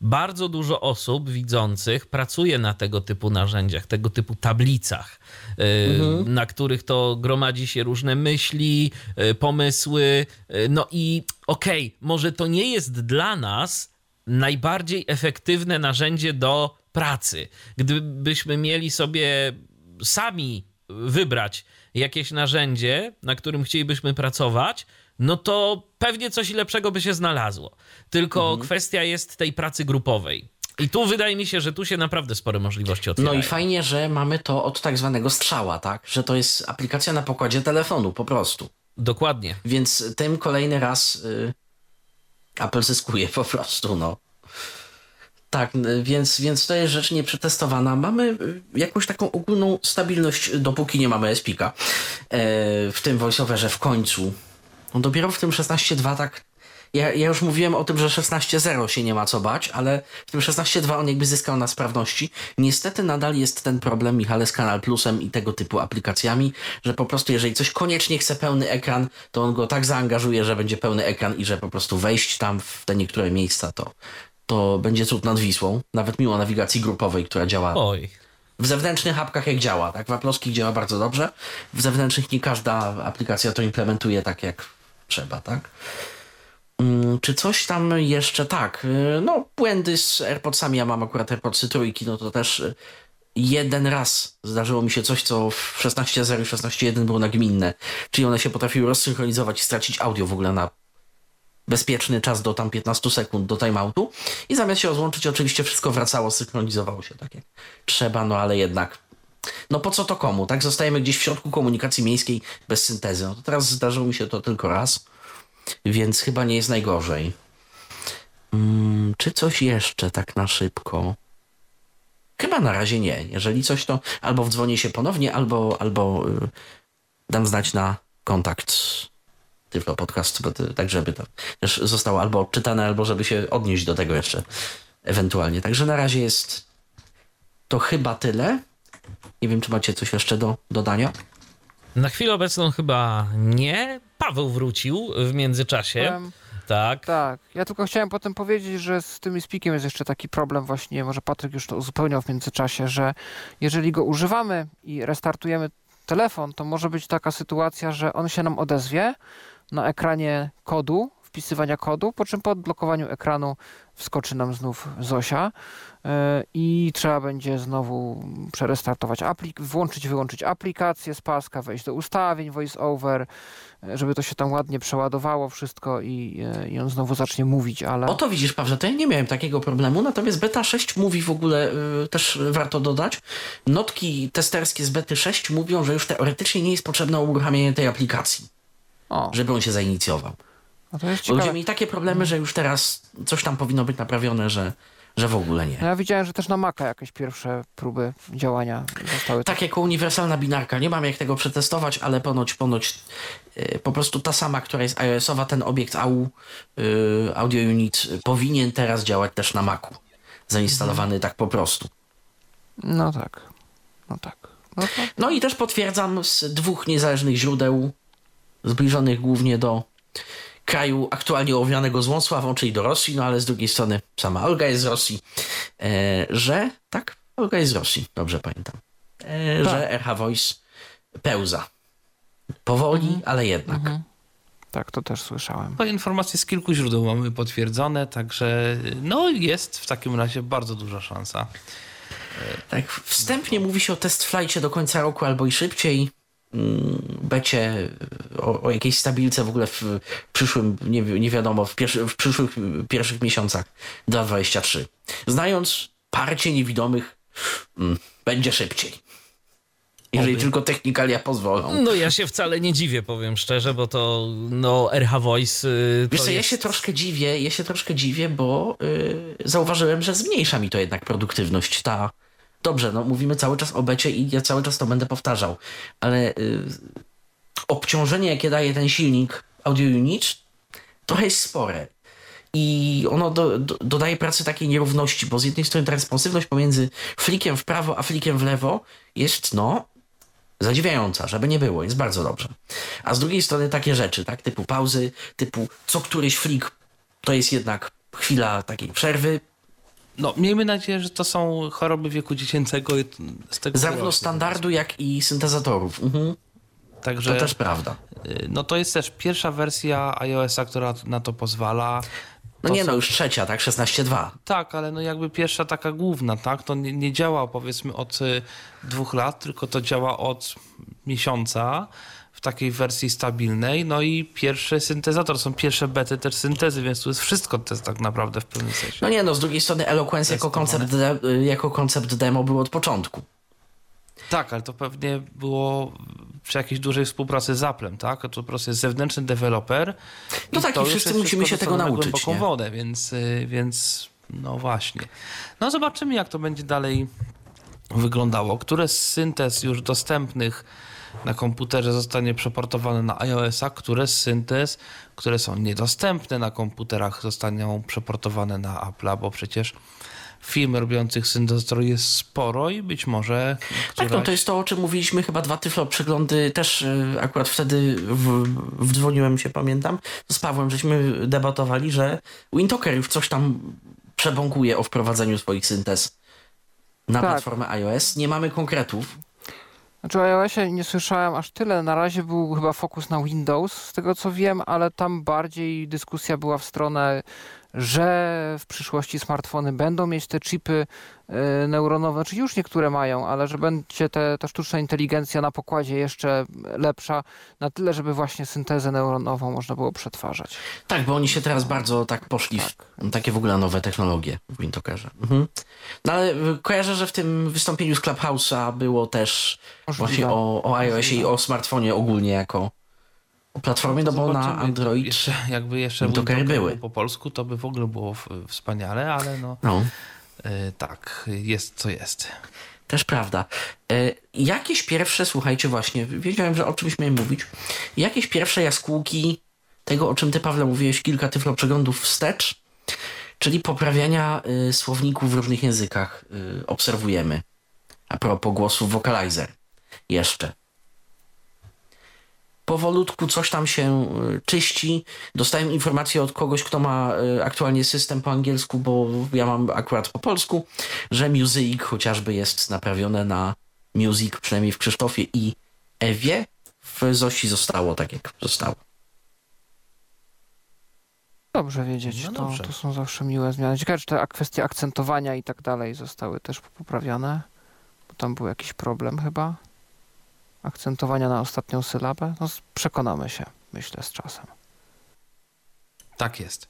Bardzo dużo osób widzących pracuje na tego typu narzędziach, tego typu tablicach, y, na których to gromadzi się różne myśli, y, pomysły. y, No i okej, może to nie jest dla nas najbardziej efektywne narzędzie do pracy. Gdybyśmy mieli sobie sami wybrać jakieś narzędzie, na którym chcielibyśmy pracować, no to pewnie coś lepszego by się znalazło. Tylko kwestia jest tej pracy grupowej. I tu wydaje mi się, że tu się naprawdę spore możliwości No otwierają. i fajnie, że mamy to od tak zwanego strzała, tak? Że to jest aplikacja na pokładzie telefonu, po prostu. Dokładnie. Więc tym kolejny raz y, Apple zyskuje po prostu, no. Tak, y, więc, więc to jest rzecz nieprzetestowana. Mamy y, jakąś taką ogólną stabilność, dopóki nie mamy SPIKA. E, w tym voiceoverze w końcu. No dopiero w tym 16.2 tak... Ja, ja już mówiłem o tym, że 16.0 się nie ma co bać, ale w tym 16.2 on jakby zyskał na sprawności. Niestety nadal jest ten problem, Michale, z Kanal Plusem i tego typu aplikacjami, że po prostu jeżeli coś koniecznie chce pełny ekran, to on go tak zaangażuje, że będzie pełny ekran i że po prostu wejść tam w te niektóre miejsca, to, to będzie cud nad Wisłą, nawet mimo nawigacji grupowej, która działa Oj. w zewnętrznych apkach jak działa, tak? W aploskich działa bardzo dobrze. W zewnętrznych nie każda aplikacja to implementuje tak jak trzeba, tak? Mm, Czy coś tam jeszcze tak? y, No, błędy z AirPodsami. Ja mam akurat AirPodsy trójki, no to też y, jeden raz zdarzyło mi się coś, co w 16.0 i 16.1 było nagminne. Czyli one się potrafiły rozsynchronizować i stracić audio w ogóle na bezpieczny czas do tam 15 sekund do timeoutu i zamiast się rozłączyć oczywiście wszystko wracało, synchronizowało się tak jak trzeba, no ale jednak no po co to komu, tak? Zostajemy gdzieś w środku komunikacji miejskiej bez syntezy. No to teraz zdarzyło mi się to tylko raz, więc chyba nie jest najgorzej. Mm, czy coś jeszcze tak na szybko? Chyba na razie nie. Jeżeli coś, to albo wdzwonię się ponownie, albo, albo y, dam znać na kontakt tylko podcast, tak żeby to też zostało albo odczytane, albo żeby się odnieść do tego jeszcze ewentualnie. Także na razie jest to chyba tyle. Nie wiem, czy macie coś jeszcze do dodania. Na chwilę obecną chyba nie. Paweł wrócił w międzyczasie. Em, Tak. Tak, ja tylko chciałem potem powiedzieć, że z tym spikiem jest jeszcze taki problem właśnie, może Patryk już to uzupełniał w międzyczasie, że jeżeli go używamy i restartujemy telefon, to może być taka sytuacja, że on się nam odezwie na ekranie kodu, wpisywania kodu, po czym po odblokowaniu ekranu wskoczy nam znów Zosia i trzeba będzie znowu przerestartować, aplik- włączyć, wyłączyć aplikację z paska, wejść do ustawień, voice over, żeby to się tam ładnie przeładowało wszystko i, e, i on znowu zacznie mówić, ale... O to widzisz, Pawle, to ja nie miałem takiego problemu, natomiast beta 6 mówi w ogóle, też warto dodać, notki testerskie z bety 6 mówią, że już teoretycznie nie jest potrzebne uruchamianie tej aplikacji, O, żeby on się zainicjował. no to jest Bo ludzie mieli takie problemy, że już teraz coś tam powinno być naprawione, że, że w ogóle nie. No ja widziałem, że też na Maca jakieś pierwsze próby działania zostały. Tak jako uniwersalna binarka. Nie mam jak tego przetestować, ale ponoć, ponoć y, po prostu ta sama, która jest iOS-owa, ten obiekt AU, y, Audio Unit, powinien teraz działać też na Macu. Zainstalowany tak po prostu. No tak, no tak. No to No i też potwierdzam z dwóch niezależnych źródeł, zbliżonych głównie do kraju aktualnie ołowianego złą sławą, czyli do Rosji, no ale z drugiej strony sama Olga jest z Rosji, e, że tak, Olga jest z Rosji, dobrze pamiętam, e, że RH Voice pełza. Powoli, ale jednak. tak, to też słyszałem. To informacje z kilku źródeł mamy potwierdzone, także no jest w takim razie bardzo duża szansa. Tak, wstępnie mówi się o test flightie do końca roku albo i szybciej. Mm, Becie o, o jakiejś stabilce w ogóle w przyszłym, nie, nie wiadomo, w, pierwszy, w przyszłych pierwszych miesiącach 2023. Znając parcie niewidomych, mm, będzie szybciej. Jeżeli Oby. tylko technikalia pozwolą. No ja się wcale nie dziwię, powiem szczerze, bo to no RH Voice y, Wiesz co, ja jest... się troszkę dziwię, ja się troszkę dziwię, bo y, zauważyłem, że zmniejsza mi to jednak produktywność. Ta, dobrze, no mówimy cały czas o becie i ja cały czas to będę powtarzał, ale y, obciążenie, jakie daje ten silnik Audio Unit, trochę jest spore. I ono do, do, dodaje pracy takiej nierówności, bo z jednej strony ta responsywność pomiędzy flikiem w prawo a flikiem w lewo jest, no, zadziwiająca, żeby nie było, jest bardzo dobrze. A z drugiej strony takie rzeczy, tak, typu pauzy, typu co któryś flik to jest jednak chwila takiej przerwy, No, miejmy nadzieję, że to są choroby wieku dziecięcego i z tego zarówno standardu, jak i syntezatorów. Mhm. Także To też prawda. y, no to jest też pierwsza wersja iOS-a, która na to pozwala. No To nie są- no, już trzecia, tak, 16.2. Tak, ale no jakby pierwsza taka główna, tak? To nie, nie działa powiedzmy od y, dwóch lat, tylko to działa od miesiąca takiej wersji stabilnej. No i pierwszy syntezator, są pierwsze bety też syntezy, więc tu jest wszystko też tak naprawdę w pewnym sensie. No nie no, z drugiej strony Eloquence jako koncept, de, jako koncept demo był od początku. Tak, ale to pewnie było przy jakiejś dużej współpracy z Applem, tak? To po prostu jest zewnętrzny deweloper. No tak, to i wszyscy jest musimy się tego nauczyć, głęboką nie? wodę, więc, y, więc no właśnie. No zobaczymy, jak to będzie dalej wyglądało. Które z syntez już dostępnych na komputerze zostanie przeportowane na iOS-a, które z syntez, które są niedostępne na komputerach zostaną przeportowane na Apple'a, bo przecież firm robiących syntezator jest sporo i być może Tak, no to jest to, o czym mówiliśmy chyba dwa tyflo przeglądy. Też y, akurat wtedy w, wdzwoniłem się, pamiętam, z Pawłem, żeśmy debatowali, że Wintoker już coś tam przebąkuje o wprowadzeniu swoich syntez na Tak. platformę iOS. Nie mamy konkretów. Znaczy o iOSie nie słyszałem aż tyle. Na razie był chyba fokus na Windows, z tego co wiem, ale tam bardziej dyskusja była w stronę, że w przyszłości smartfony będą mieć te chipy e, neuronowe, czy już niektóre mają, ale że będzie te, ta sztuczna inteligencja na pokładzie jeszcze lepsza, na tyle, żeby właśnie syntezę neuronową można było przetwarzać. Tak, bo oni się teraz bardzo tak poszli w takie w ogóle nowe technologie w Wintokerze. Mhm. No ale y, kojarzę, że w tym wystąpieniu z Clubhouse'a było też Możliwe. właśnie o, o iOSie i o smartfonie ogólnie jako platformie, no bo na. Android... Jeszcze, jakby jeszcze Wintoker były. był po polsku, to by w ogóle było wspaniale, ale no No. y, tak, jest co jest. Też prawda. E, jakieś pierwsze, słuchajcie, właśnie, wiedziałem, że o czymś miałem mówić. Jakieś pierwsze jaskółki tego, o czym ty, Pawle, mówiłeś kilka tyflo przeglądów wstecz, czyli poprawiania y, słowników w różnych językach obserwujemy. A propos głosu vocalizer. Jeszcze. Powolutku coś tam się y, czyści. Dostałem informację od kogoś, kto ma y, aktualnie system po angielsku, bo ja mam akurat po polsku, że Music chociażby jest naprawione na Music, przynajmniej w Krzysztofie i Ewie. W Zosi zostało tak, jak zostało. Dobrze wiedzieć, No to, dobrze. to są zawsze miłe zmiany. Ciekawe, czy te kwestie akcentowania i tak dalej zostały też poprawione, bo tam był jakiś problem chyba. Akcentowania na ostatnią sylabę. No, przekonamy się, myślę, z czasem. Tak jest.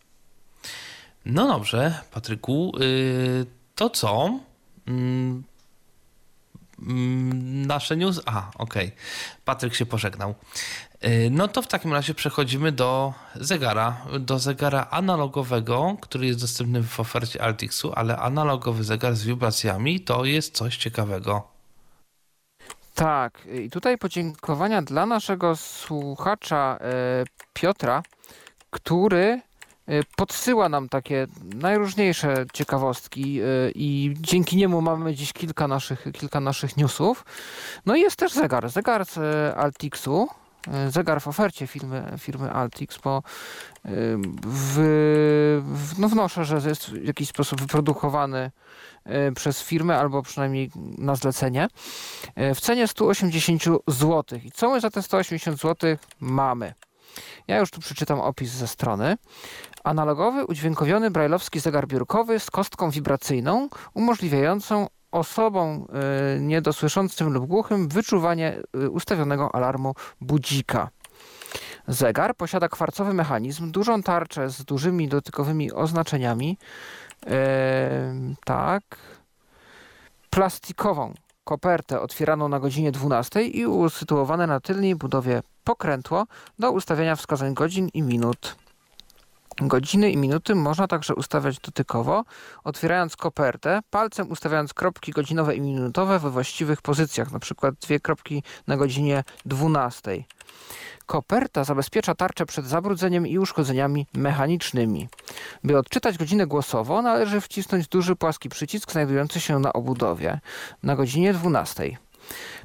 No dobrze, Patryku, y, to co? Mm, mm, Nasze news. A, okej. Patryk się pożegnał. Y, No to w takim razie przechodzimy do zegara. Do zegara analogowego, który jest dostępny w ofercie Altixu, ale analogowy zegar z wibracjami to jest coś ciekawego. Tak, i tutaj podziękowania dla naszego słuchacza e, Piotra, który e, podsyła nam takie najróżniejsze ciekawostki e, i dzięki niemu mamy dziś kilka naszych, kilka naszych newsów. No i jest też zegar, zegar z Altixu, zegar w ofercie firmy, firmy Altix, bo e, w, no wnoszę, że jest w jakiś sposób wyprodukowany e, przez firmę albo przynajmniej na zlecenie e, w cenie 180 zł. I co my za te 180 zł mamy? Ja już tu przeczytam opis ze strony. Analogowy, udźwiękowiony brajlowski zegar biurkowy z kostką wibracyjną umożliwiającą osobom e, niedosłyszącym lub głuchym wyczuwanie e, ustawionego alarmu budzika. Zegar posiada kwarcowy mechanizm, dużą tarczę z dużymi dotykowymi oznaczeniami. E, tak. Plastikową kopertę otwieraną na godzinie 12 i usytuowane na tylnej budowie pokrętło do ustawiania wskazań godzin i minut. Godziny i minuty można także ustawiać dotykowo, otwierając kopertę, palcem ustawiając kropki godzinowe i minutowe we właściwych pozycjach, przykład dwie kropki na godzinie 12. Koperta zabezpiecza tarczę przed zabrudzeniem i uszkodzeniami mechanicznymi. By odczytać godzinę głosowo, należy wcisnąć duży płaski przycisk znajdujący się na obudowie na godzinie 12.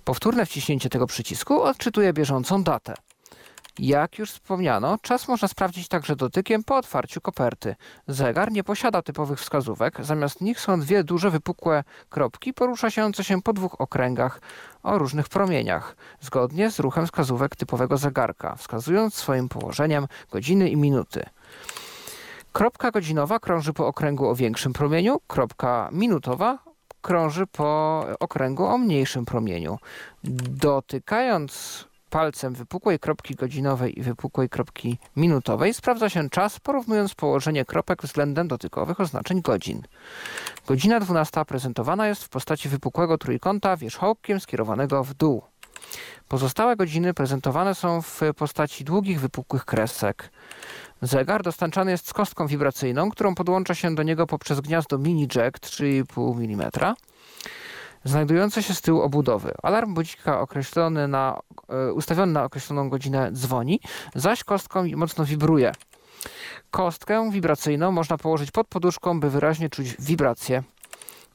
Powtórne wciśnięcie tego przycisku odczytuje bieżącą datę. Jak już wspomniano, czas można sprawdzić także dotykiem po otwarciu koperty. Zegar nie posiada typowych wskazówek, zamiast nich są dwie duże wypukłe kropki poruszające się po dwóch okręgach o różnych promieniach, zgodnie z ruchem wskazówek typowego zegarka, wskazując swoim położeniem godziny i minuty. Kropka godzinowa krąży po okręgu o większym promieniu, kropka minutowa krąży po okręgu o mniejszym promieniu. Dotykając palcem wypukłej kropki godzinowej i wypukłej kropki minutowej sprawdza się czas, porównując położenie kropek względem dotykowych oznaczeń godzin. Godzina 12 prezentowana jest w postaci wypukłego trójkąta wierzchołkiem skierowanego w dół. Pozostałe godziny prezentowane są w postaci długich, wypukłych kresek. Zegar dostarczany jest z kostką wibracyjną, którą podłącza się do niego poprzez gniazdo mini jack 3,5 mm znajdujące się z tyłu obudowy. Alarm budzika określony na, e, ustawiony na określoną godzinę dzwoni, zaś kostką mocno wibruje. Kostkę wibracyjną można położyć pod poduszką, by wyraźnie czuć wibrację.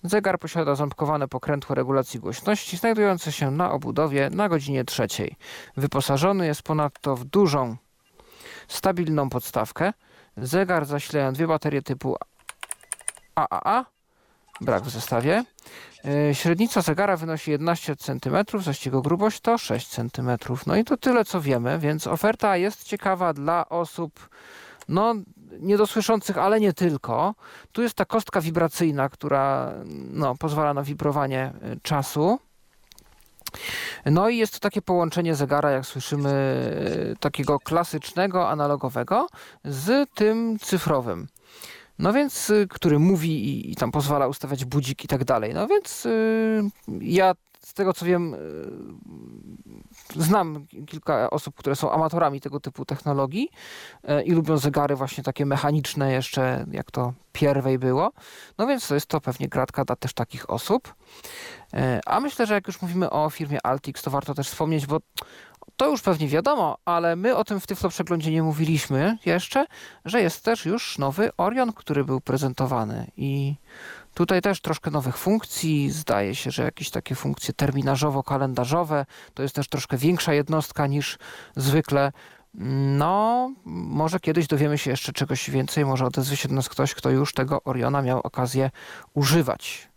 Zegar posiada ząbkowane pokrętło regulacji głośności, znajdujące się na obudowie na godzinie trzeciej. Wyposażony jest ponadto w dużą, stabilną podstawkę. Zegar zasilają dwie baterie typu AAA, brak w zestawie. E, średnica zegara wynosi 11 cm, zaś jego grubość to 6 cm. No i to tyle, co wiemy, więc oferta jest ciekawa dla osób no, niedosłyszących, ale nie tylko. Tu jest ta kostka wibracyjna, która no, pozwala na wibrowanie e, czasu. No i jest to takie połączenie zegara, jak słyszymy, e, takiego klasycznego, analogowego z tym cyfrowym. No więc, y, który mówi i, i, tam pozwala ustawiać budzik i tak dalej. No więc y, ja z tego co wiem, y, znam kilka osób, które są amatorami tego typu technologii i lubią zegary właśnie takie mechaniczne jeszcze, jak to pierwej było. No więc to jest to pewnie gratka dla też takich osób. A myślę, że jak już mówimy o firmie Altix, to warto też wspomnieć, bo to już pewnie wiadomo, ale my o tym w Tyflo Przeglądzie nie mówiliśmy jeszcze, że jest też już nowy Orion, który był prezentowany i tutaj też troszkę nowych funkcji. Zdaje się, że jakieś takie funkcje terminarzowo-kalendarzowe to jest też troszkę większa jednostka niż zwykle. No, może kiedyś dowiemy się jeszcze czegoś więcej, może odezwie się do nas ktoś, kto już tego Oriona miał okazję używać,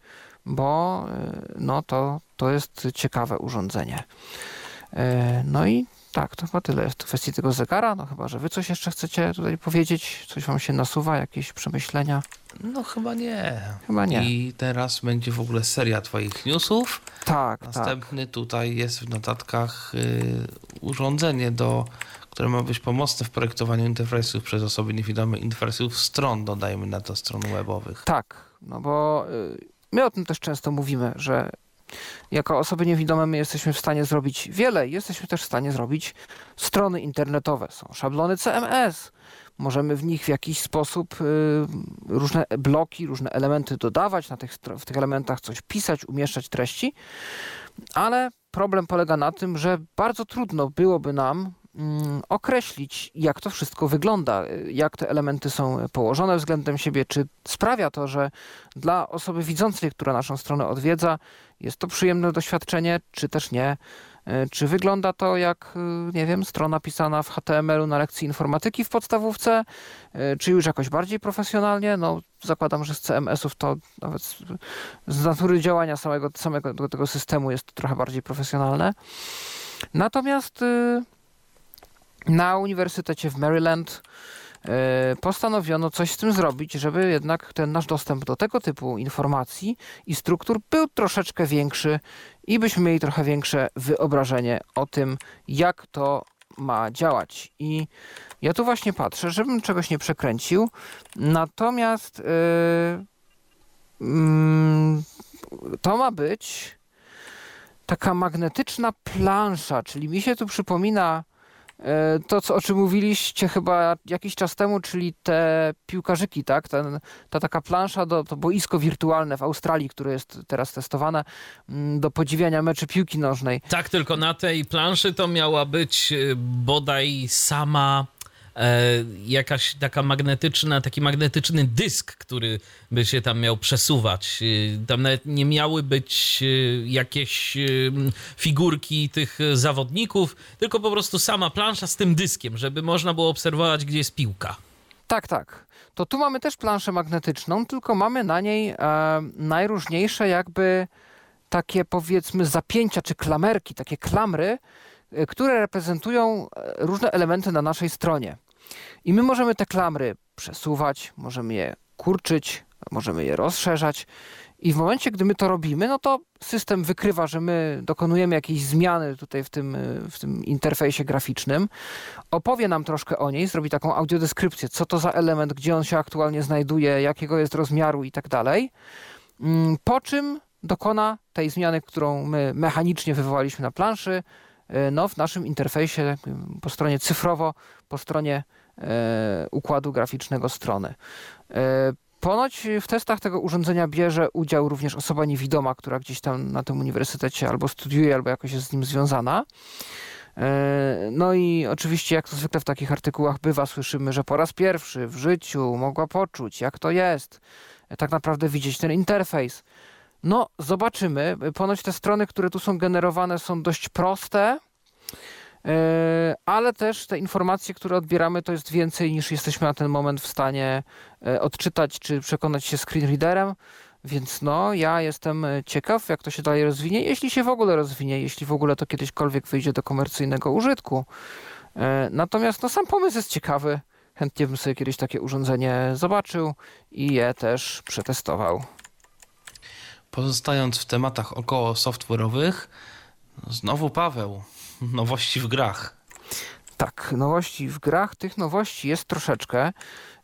bo y, no to, to jest ciekawe urządzenie. E, no i tak, to chyba tyle w kwestii tego zegara. No chyba, że wy coś jeszcze chcecie tutaj powiedzieć? Coś wam się nasuwa? Jakieś przemyślenia? No chyba nie. Chyba nie. I teraz będzie w ogóle seria twoich newsów. Tak, Następny tak. tutaj jest w notatkach y, urządzenie do które ma być pomocne w projektowaniu interfejsów przez osoby niewidome, interfejsów stron, dodajmy na to, stron webowych. Tak, no bo y, my o tym też często mówimy, że jako osoby niewidome my jesteśmy w stanie zrobić wiele. Jesteśmy też w stanie zrobić strony internetowe. Są szablony CMS. Możemy w nich w jakiś sposób y, różne bloki, różne elementy dodawać, na tych, w tych elementach coś pisać, umieszczać treści, ale problem polega na tym, że bardzo trudno byłoby nam Mm, określić, jak to wszystko wygląda, jak te elementy są położone względem siebie, czy sprawia to, że dla osoby widzącej, która naszą stronę odwiedza, jest to przyjemne doświadczenie, czy też nie. E, czy wygląda to jak, e, nie wiem, strona pisana w HTML-u na lekcji informatyki w podstawówce, e, czy już jakoś bardziej profesjonalnie? No, zakładam, że z CMS-ów to nawet z natury działania samego, samego tego systemu jest trochę bardziej profesjonalne. Natomiast na Uniwersytecie w Maryland postanowiono coś z tym zrobić, żeby jednak ten nasz dostęp do tego typu informacji i struktur był troszeczkę większy i byśmy mieli trochę większe wyobrażenie o tym, jak to ma działać. I ja tu właśnie patrzę, żebym czegoś nie przekręcił. Natomiast yy, yy, to ma być taka magnetyczna plansza, czyli mi się tu przypomina E, to, co, o czym mówiliście chyba jakiś czas temu, czyli te piłkarzyki, tak? Ten, ta taka plansza, do, to boisko wirtualne w Australii, które jest teraz testowane mm, do podziwiania meczy piłki nożnej. Tak, tylko na tej planszy to miała być e, bodaj sama e, jakaś taka magnetyczna, taki magnetyczny dysk, który by się tam miał przesuwać. E, tam nawet nie miały być e, jakieś e, figurki tych zawodników, tylko po prostu sama plansza z tym dyskiem, żeby można było obserwować, gdzie jest piłka. Tak, tak. To tu mamy też planszę magnetyczną, tylko mamy na niej e, najróżniejsze jakby takie powiedzmy zapięcia czy klamerki, takie klamry, e, które reprezentują e, różne elementy na naszej stronie. I my możemy te klamry przesuwać, możemy je kurczyć, możemy je rozszerzać. I w momencie, gdy my to robimy, no to system wykrywa, że my dokonujemy jakiejś zmiany tutaj w tym, w tym interfejsie graficznym, opowie nam troszkę o niej, zrobi taką audiodeskrypcję, co to za element, gdzie on się aktualnie znajduje, jakiego jest rozmiaru i tak dalej. Mm, po czym dokona tej zmiany, którą my mechanicznie wywołaliśmy na planszy, e, no, w naszym interfejsie e, po stronie cyfrowo, po stronie układu graficznego strony. E, Ponoć w testach tego urządzenia bierze udział również osoba niewidoma, która gdzieś tam na tym uniwersytecie albo studiuje, albo jakoś jest z nim związana. E, No i oczywiście, jak to zwykle w takich artykułach bywa, słyszymy, że po raz pierwszy w życiu mogła poczuć, jak to jest, e, tak naprawdę widzieć ten interfejs. No, zobaczymy. Ponoć te strony, które tu są generowane, są dość proste, e, ale też te informacje, które odbieramy, to jest więcej niż jesteśmy na ten moment w stanie e, odczytać czy przekonać się screenreaderem. Więc no, ja jestem e, ciekaw, jak to się dalej rozwinie, jeśli się w ogóle rozwinie, jeśli w ogóle to kiedyśkolwiek wyjdzie do komercyjnego użytku. E, Natomiast no, sam pomysł jest ciekawy. Chętnie bym sobie kiedyś takie urządzenie zobaczył i je też przetestował. Pozostając w tematach około software'owych, no znowu Paweł. Nowości w grach. Tak, nowości w grach. Tych nowości jest troszeczkę.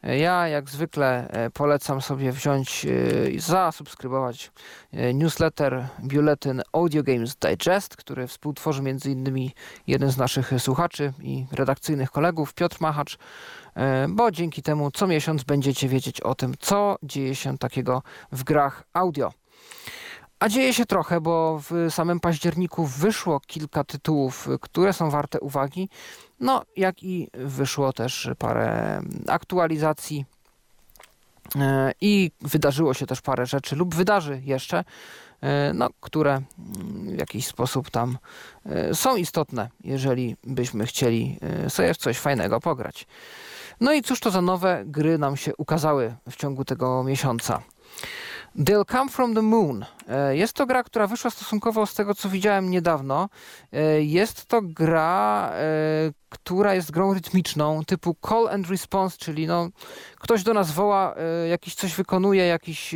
Ja jak zwykle e, polecam sobie wziąć e, i zasubskrybować e, newsletter, biuletyn Audio Games Digest, który współtworzy innymi jeden z naszych słuchaczy i redakcyjnych kolegów, Piotr Machacz, bo dzięki temu co miesiąc będziecie wiedzieć o tym, co dzieje się takiego w grach audio. A dzieje się trochę, bo w samym październiku wyszło kilka tytułów, które są warte uwagi. No, jak i wyszło też parę aktualizacji. E, I wydarzyło się też parę rzeczy, lub wydarzy jeszcze, e, no, które mm, w jakiś sposób tam e, są istotne, jeżeli byśmy chcieli sobie w coś fajnego pograć. No i cóż to za nowe gry nam się ukazały w ciągu tego miesiąca. They'll Come From The Moon. E, Jest to gra, która wyszła stosunkowo z tego, co widziałem niedawno. E, Jest to gra, e, która jest grą rytmiczną, typu call and response, czyli no, ktoś do nas woła, jakiś coś wykonuje, jakiś,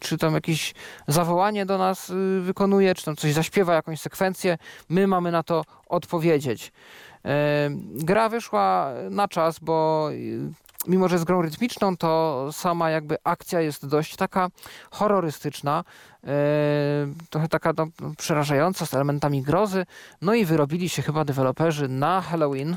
czy tam jakieś zawołanie do nas wykonuje, czy tam coś zaśpiewa, jakąś sekwencję. My mamy na to odpowiedzieć. Gra wyszła na czas, bo mimo że jest grą rytmiczną, to sama jakby akcja jest dość taka horrorystyczna, e, trochę taka no, przerażająca, z elementami grozy. No i wyrobili się chyba deweloperzy na Halloween.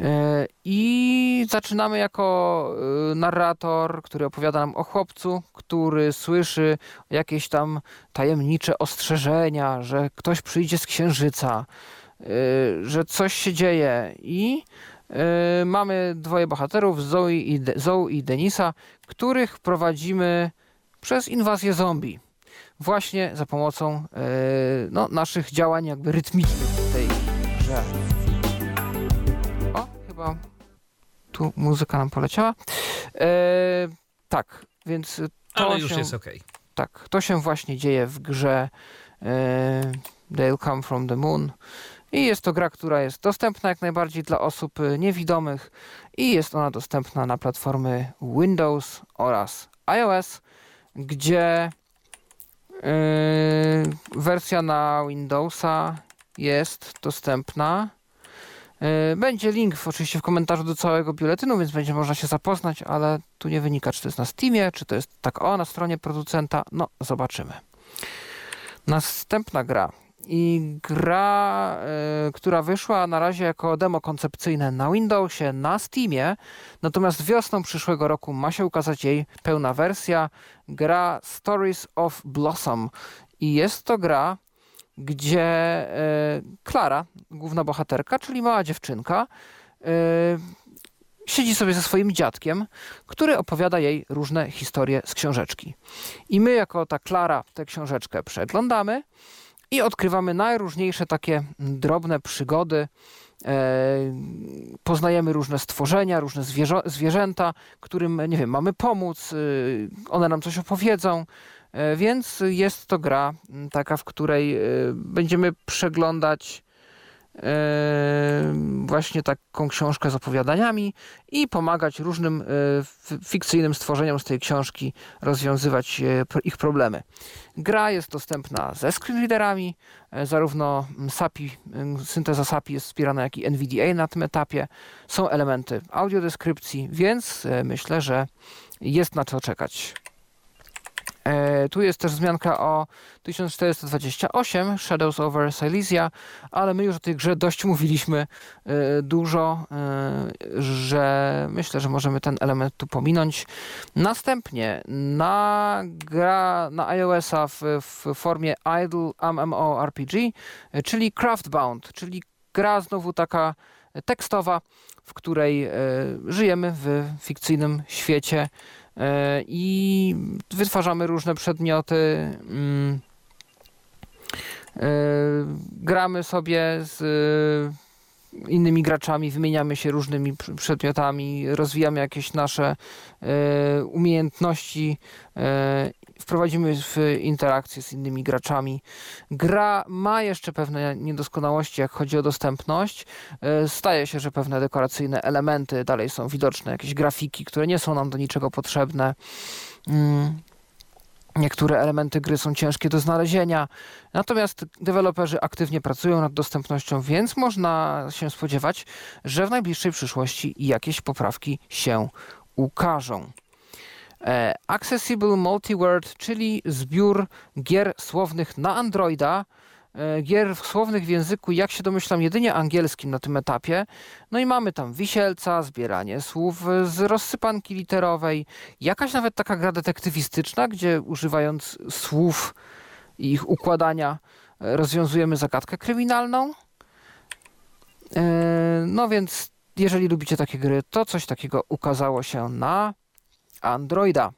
E, I zaczynamy jako e, narrator, który opowiada nam o chłopcu, który słyszy jakieś tam tajemnicze ostrzeżenia, że ktoś przyjdzie z księżyca, że coś się dzieje i e, mamy dwoje bohaterów, Zoe i, De- Zoe i Denisa, których prowadzimy przez inwazję zombie. Właśnie za pomocą e, no, naszych działań jakby rytmicznych w tej grze. O, chyba tu muzyka nam poleciała. E, tak, więc to Ale już się, jest ok. tak, to się właśnie dzieje w grze They'll Come From The Moon. I jest to gra, która jest dostępna jak najbardziej dla osób e, niewidomych i jest ona dostępna na platformy Windows oraz iOS, gdzie e, wersja na Windowsa jest dostępna. E, Będzie link w, oczywiście w komentarzu do całego biuletynu, więc będzie można się zapoznać, ale tu nie wynika, czy to jest na Steamie, czy to jest tak o, na stronie producenta. No, zobaczymy. Następna gra. I gra, e, która wyszła na razie jako demo koncepcyjne na Windowsie, na Steamie, natomiast wiosną przyszłego roku ma się ukazać jej pełna wersja. Gra Stories of Blossom. I jest to gra, gdzie e, Klara, główna bohaterka, czyli mała dziewczynka, siedzi sobie ze swoim dziadkiem, który opowiada jej różne historie z książeczki. I my, jako ta Klara, tę książeczkę przeglądamy i odkrywamy najróżniejsze takie drobne przygody. poznajemy różne stworzenia, różne zwierzęta, którym, nie wiem, mamy pomóc, one nam coś opowiedzą. E, więc jest to gra taka, w której e, będziemy przeglądać e, właśnie taką książkę z opowiadaniami i pomagać różnym fikcyjnym stworzeniom z tej książki rozwiązywać ich problemy. Gra jest dostępna ze screenreaderami, zarówno SAPI, synteza SAPI jest wspierana, jak i NVDA na tym etapie. Są elementy audiodeskrypcji, więc myślę, że jest na co czekać. E, tu jest też wzmianka o 1428 Shadows over Silesia, ale my już o tej grze dość mówiliśmy e, dużo, e, że myślę, że możemy ten element tu pominąć. Następnie na gra na iOS-a w, w formie Idle MMORPG, czyli Craftbound, czyli gra znowu taka tekstowa, w której żyjemy w fikcyjnym świecie i wytwarzamy różne przedmioty. Mm, e, gramy sobie z e, innymi graczami, wymieniamy się różnymi przedmiotami, rozwijamy jakieś nasze umiejętności wprowadzimy w interakcję z innymi graczami. Gra ma jeszcze pewne niedoskonałości, jak chodzi o dostępność. E, staje się, że pewne dekoracyjne elementy dalej są widoczne, jakieś grafiki, które nie są nam do niczego potrzebne. Mm. Niektóre elementy gry są ciężkie do znalezienia, natomiast deweloperzy aktywnie pracują nad dostępnością, więc można się spodziewać, że w najbliższej przyszłości jakieś poprawki się ukażą. E, Accessible Multiword, czyli zbiór gier słownych na Androida, e, gier słownych w języku, jak się domyślam, jedynie angielskim na tym etapie. No i mamy tam wisielca, zbieranie słów z rozsypanki literowej, jakaś nawet taka gra detektywistyczna, gdzie używając słów i ich układania e, rozwiązujemy zagadkę kryminalną. No więc jeżeli lubicie takie gry, to coś takiego ukazało się na Androida.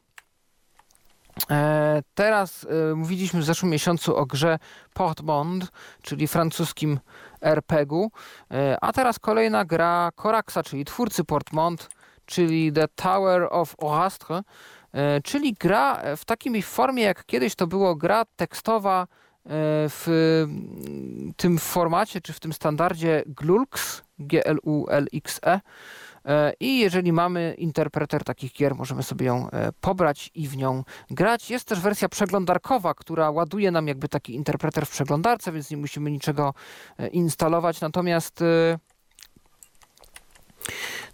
E, teraz e, mówiliśmy w zeszłym miesiącu o grze Portmond, czyli francuskim RPG-u, e, a teraz kolejna gra Coraxa, czyli twórcy Portmond, czyli The Tower of Orastre, czyli gra w takiej formie, jak kiedyś to było gra tekstowa w tym formacie, czy w tym standardzie GLULX, G-L-U-L-X-E, I jeżeli mamy interpreter takich gier, możemy sobie ją e, pobrać i w nią grać. Jest też wersja przeglądarkowa, która ładuje nam jakby taki interpreter w przeglądarce, więc nie musimy niczego e, instalować. Natomiast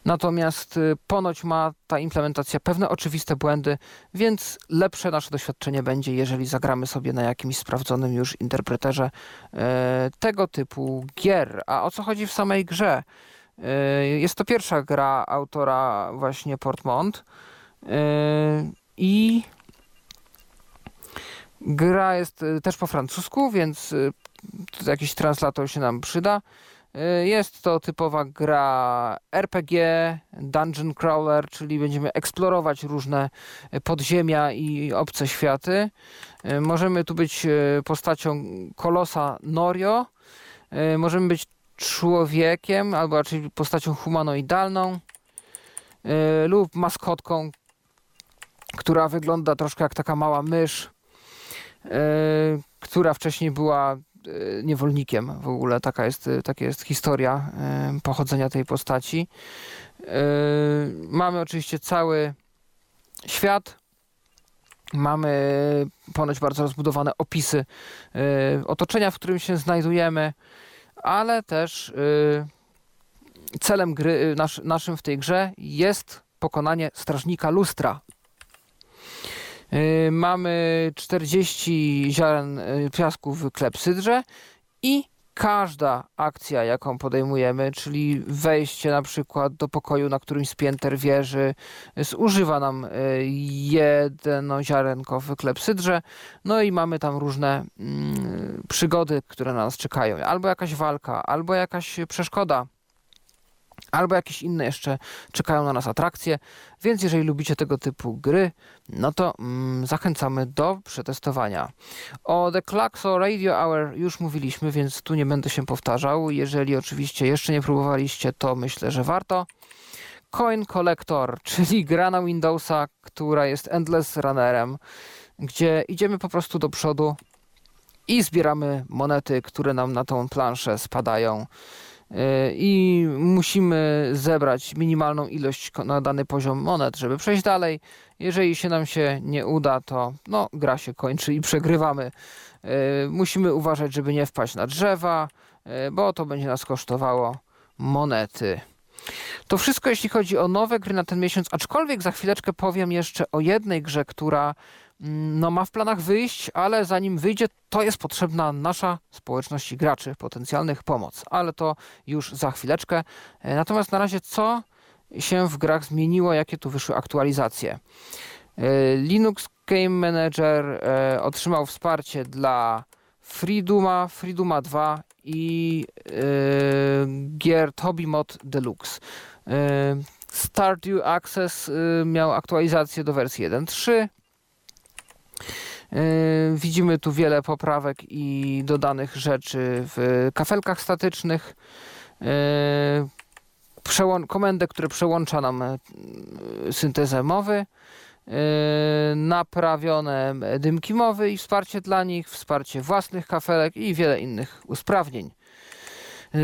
Natomiast ponoć ma ta implementacja pewne oczywiste błędy, więc lepsze nasze doświadczenie będzie, jeżeli zagramy sobie na jakimś sprawdzonym już interpreterze tego typu gier. A o co chodzi w samej grze? E, jest to pierwsza gra autora właśnie Portmont e, i gra jest e, też po francusku, więc jakiś translator się nam przyda. Jest to typowa gra RPG, dungeon crawler, czyli będziemy eksplorować różne podziemia i obce światy. Możemy tu być postacią kolosa Norio. Możemy być człowiekiem, albo raczej postacią humanoidalną yy, lub maskotką, która wygląda troszkę jak taka mała mysz, yy, która wcześniej była yy, niewolnikiem w ogóle. Taka jest, taka jest historia pochodzenia tej postaci. Mamy oczywiście cały świat. Mamy ponoć bardzo rozbudowane opisy otoczenia, w którym się znajdujemy ale też y, celem gry, y, nasz, naszym w tej grze jest pokonanie strażnika lustra. Y, mamy 40 ziaren piasku w klepsydrze i każda akcja, jaką podejmujemy, czyli wejście na przykład do pokoju na którymś z wieży, zużywa nam e, jedno ziarenko w klepsydrze, no i mamy tam różne mm, przygody, które na nas czekają, albo jakaś walka, albo jakaś przeszkoda, albo jakieś inne jeszcze czekają na nas atrakcje, więc jeżeli lubicie tego typu gry, no to mm, zachęcamy do przetestowania. O The Claxo Radio Hour już mówiliśmy, więc tu nie będę się powtarzał. Jeżeli oczywiście jeszcze nie próbowaliście, to myślę, że warto. Coin Collector, czyli gra na Windowsa, która jest endless runnerem, gdzie idziemy po prostu do przodu i zbieramy monety, które nam na tą planszę spadają i musimy zebrać minimalną ilość na dany poziom monet, żeby przejść dalej. Jeżeli się nam się nie uda, to no, gra się kończy i przegrywamy. E, musimy uważać, żeby nie wpaść na drzewa, e, bo to będzie nas kosztowało monety. To wszystko jeśli chodzi o nowe gry na ten miesiąc, aczkolwiek za chwileczkę powiem jeszcze o jednej grze, która no, ma w planach wyjść, ale zanim wyjdzie, to jest potrzebna nasza społeczność graczy potencjalnych pomoc. Ale to już za chwileczkę. E, natomiast na razie co się w grach zmieniło, jakie tu wyszły aktualizacje? E, Linux Game Manager e, otrzymał wsparcie dla Freeduma, Freeduma 2 i gier Hobby Mod Deluxe. Stardew Access miał aktualizację do wersji 1.3. Yy, widzimy tu wiele poprawek i dodanych rzeczy w kafelkach statycznych. Yy, komendę, które przełącza nam yy, syntezę mowy. Naprawione dymki mowy i wsparcie dla nich, wsparcie własnych kafelek i wiele innych usprawnień.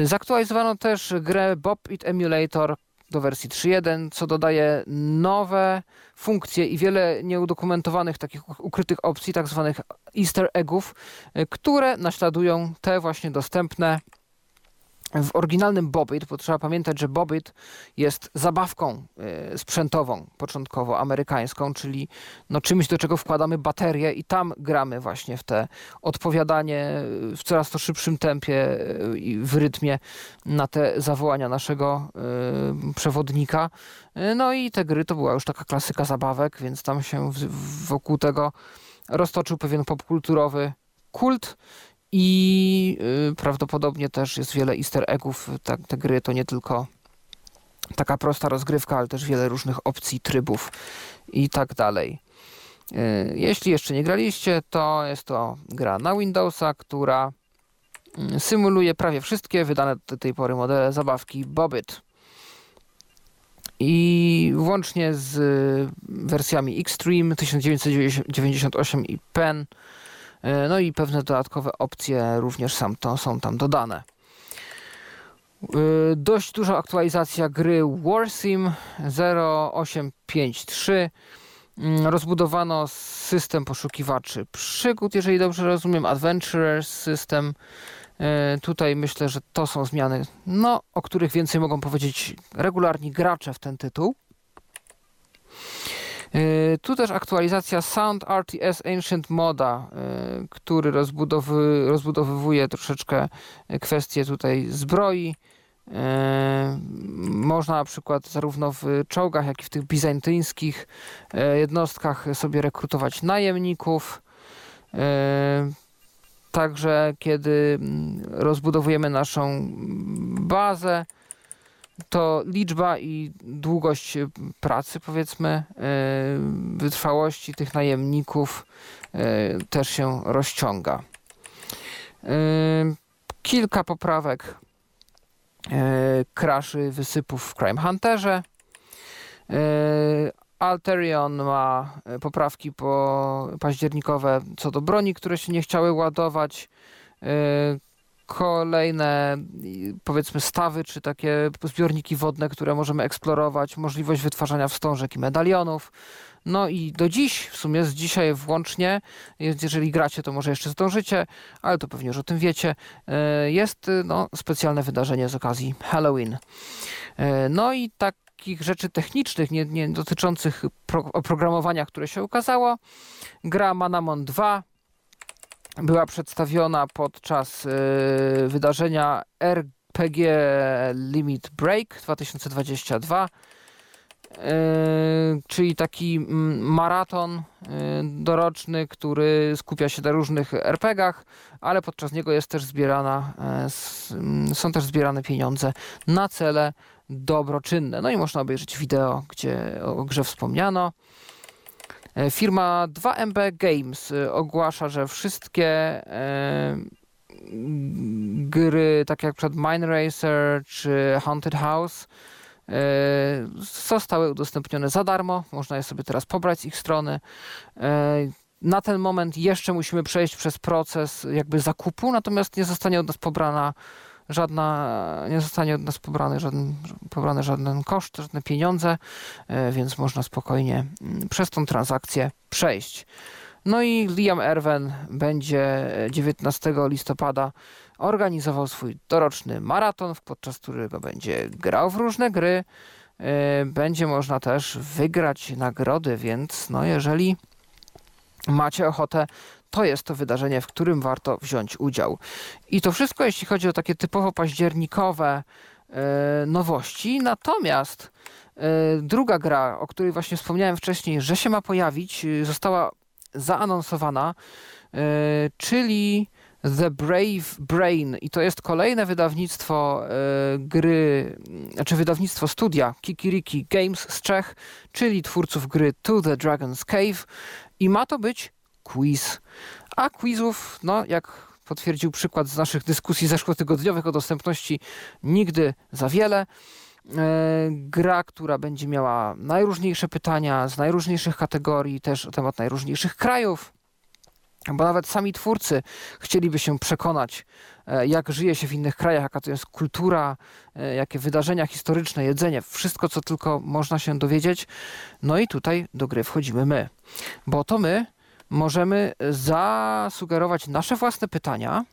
Zaktualizowano też grę Bob It Emulator, do wersji 3.1, co dodaje nowe funkcje i wiele nieudokumentowanych takich ukrytych opcji, tak zwanych easter eggów, e, które naśladują te właśnie dostępne w oryginalnym Bobit, bo trzeba pamiętać, że Bobit jest zabawką y, sprzętową, początkowo amerykańską, czyli no, czymś, do czego wkładamy baterię i tam gramy właśnie w te odpowiadanie w coraz to szybszym tempie y, i w rytmie na te zawołania naszego przewodnika. No i te gry to była już taka klasyka zabawek, więc tam się wokół tego roztoczył pewien popkulturowy kult i y, prawdopodobnie też jest wiele easter eggów. Ta, te gry to nie tylko taka prosta rozgrywka, ale też wiele różnych opcji, trybów i tak dalej. Y, jeśli jeszcze nie graliście, to jest to gra na Windowsa, która y, symuluje prawie wszystkie wydane do tej pory modele zabawki Bobit. I włącznie z wersjami Extreme 1998 i Pen no i pewne dodatkowe opcje również sam to, są tam dodane. E, dość duża aktualizacja gry Warsim 0853. Mm, rozbudowano system poszukiwaczy przygód, jeżeli dobrze rozumiem, Adventurers System. E, tutaj myślę, że to są zmiany, no, o których więcej mogą powiedzieć regularni gracze w ten tytuł. E, tu też aktualizacja Sound RTS Ancient Moda, e, który rozbudowy, rozbudowywuje troszeczkę kwestie tutaj zbroi. E, można na przykład zarówno w czołgach, jak i w tych bizantyńskich jednostkach sobie rekrutować najemników. Także kiedy mm, rozbudowujemy naszą bazę, to liczba i długość pracy, powiedzmy, e, wytrwałości tych najemników e, też się rozciąga. E, kilka poprawek kraszy wysypów w Crime Hunterze. Alterion ma poprawki po październikowe co do broni, które się nie chciały ładować kolejne powiedzmy stawy, czy takie zbiorniki wodne, które możemy eksplorować, możliwość wytwarzania wstążek i medalionów. No i do dziś, w sumie z dzisiaj włącznie, jeżeli gracie, to może jeszcze zdążycie, ale to pewnie już o tym wiecie, e, jest no, specjalne wydarzenie z okazji Halloween. E, no i takich rzeczy technicznych, nie, nie dotyczących pro, oprogramowania, które się ukazało. Gra Manamon 2 była przedstawiona podczas y, wydarzenia RPG Limit Break 2022. czyli taki mm, maraton e, doroczny, który skupia się na różnych RPGach, ale podczas niego jest też zbierana, mm, są też zbierane pieniądze na cele dobroczynne. No i można obejrzeć wideo, gdzie o grze wspomniano. Firma 2MB Games ogłasza, że wszystkie gry, tak jak przed Mine Racer czy Haunted House, e, zostały udostępnione za darmo. Można je sobie teraz pobrać z ich strony. E, na ten moment jeszcze musimy przejść przez proces jakby zakupu, natomiast nie zostanie od nas pobrana żadna, nie zostanie od nas pobrany żaden, pobrany żaden koszt, żadne pieniądze, e, więc można spokojnie mm, przez tą transakcję przejść. No i Liam Erwen będzie 19 listopada organizował swój doroczny maraton, podczas którego będzie grał w różne gry. E, będzie można też wygrać nagrody, więc no jeżeli macie ochotę, to jest to wydarzenie, w którym warto wziąć udział. I to wszystko, jeśli chodzi o takie typowo październikowe e, nowości. Natomiast e, druga gra, o której właśnie wspomniałem wcześniej, że się ma pojawić, została zaanonsowana, e, czyli The Brave Brain i to jest kolejne wydawnictwo e, gry, znaczy wydawnictwo studia Kikiriki Games z Czech, czyli twórców gry To the Dragon's Cave i ma to być quiz. A quizów, no jak potwierdził przykład z naszych dyskusji zeszłotygodniowych o dostępności, nigdy za wiele. E, gra, która będzie miała najróżniejsze pytania z najróżniejszych kategorii, też na temat najróżniejszych krajów, bo nawet sami twórcy chcieliby się przekonać, e, jak żyje się w innych krajach, jaka to jest kultura, e, jakie wydarzenia historyczne, jedzenie, wszystko, co tylko można się dowiedzieć. No i tutaj do gry wchodzimy my, bo to my możemy zasugerować nasze własne pytania.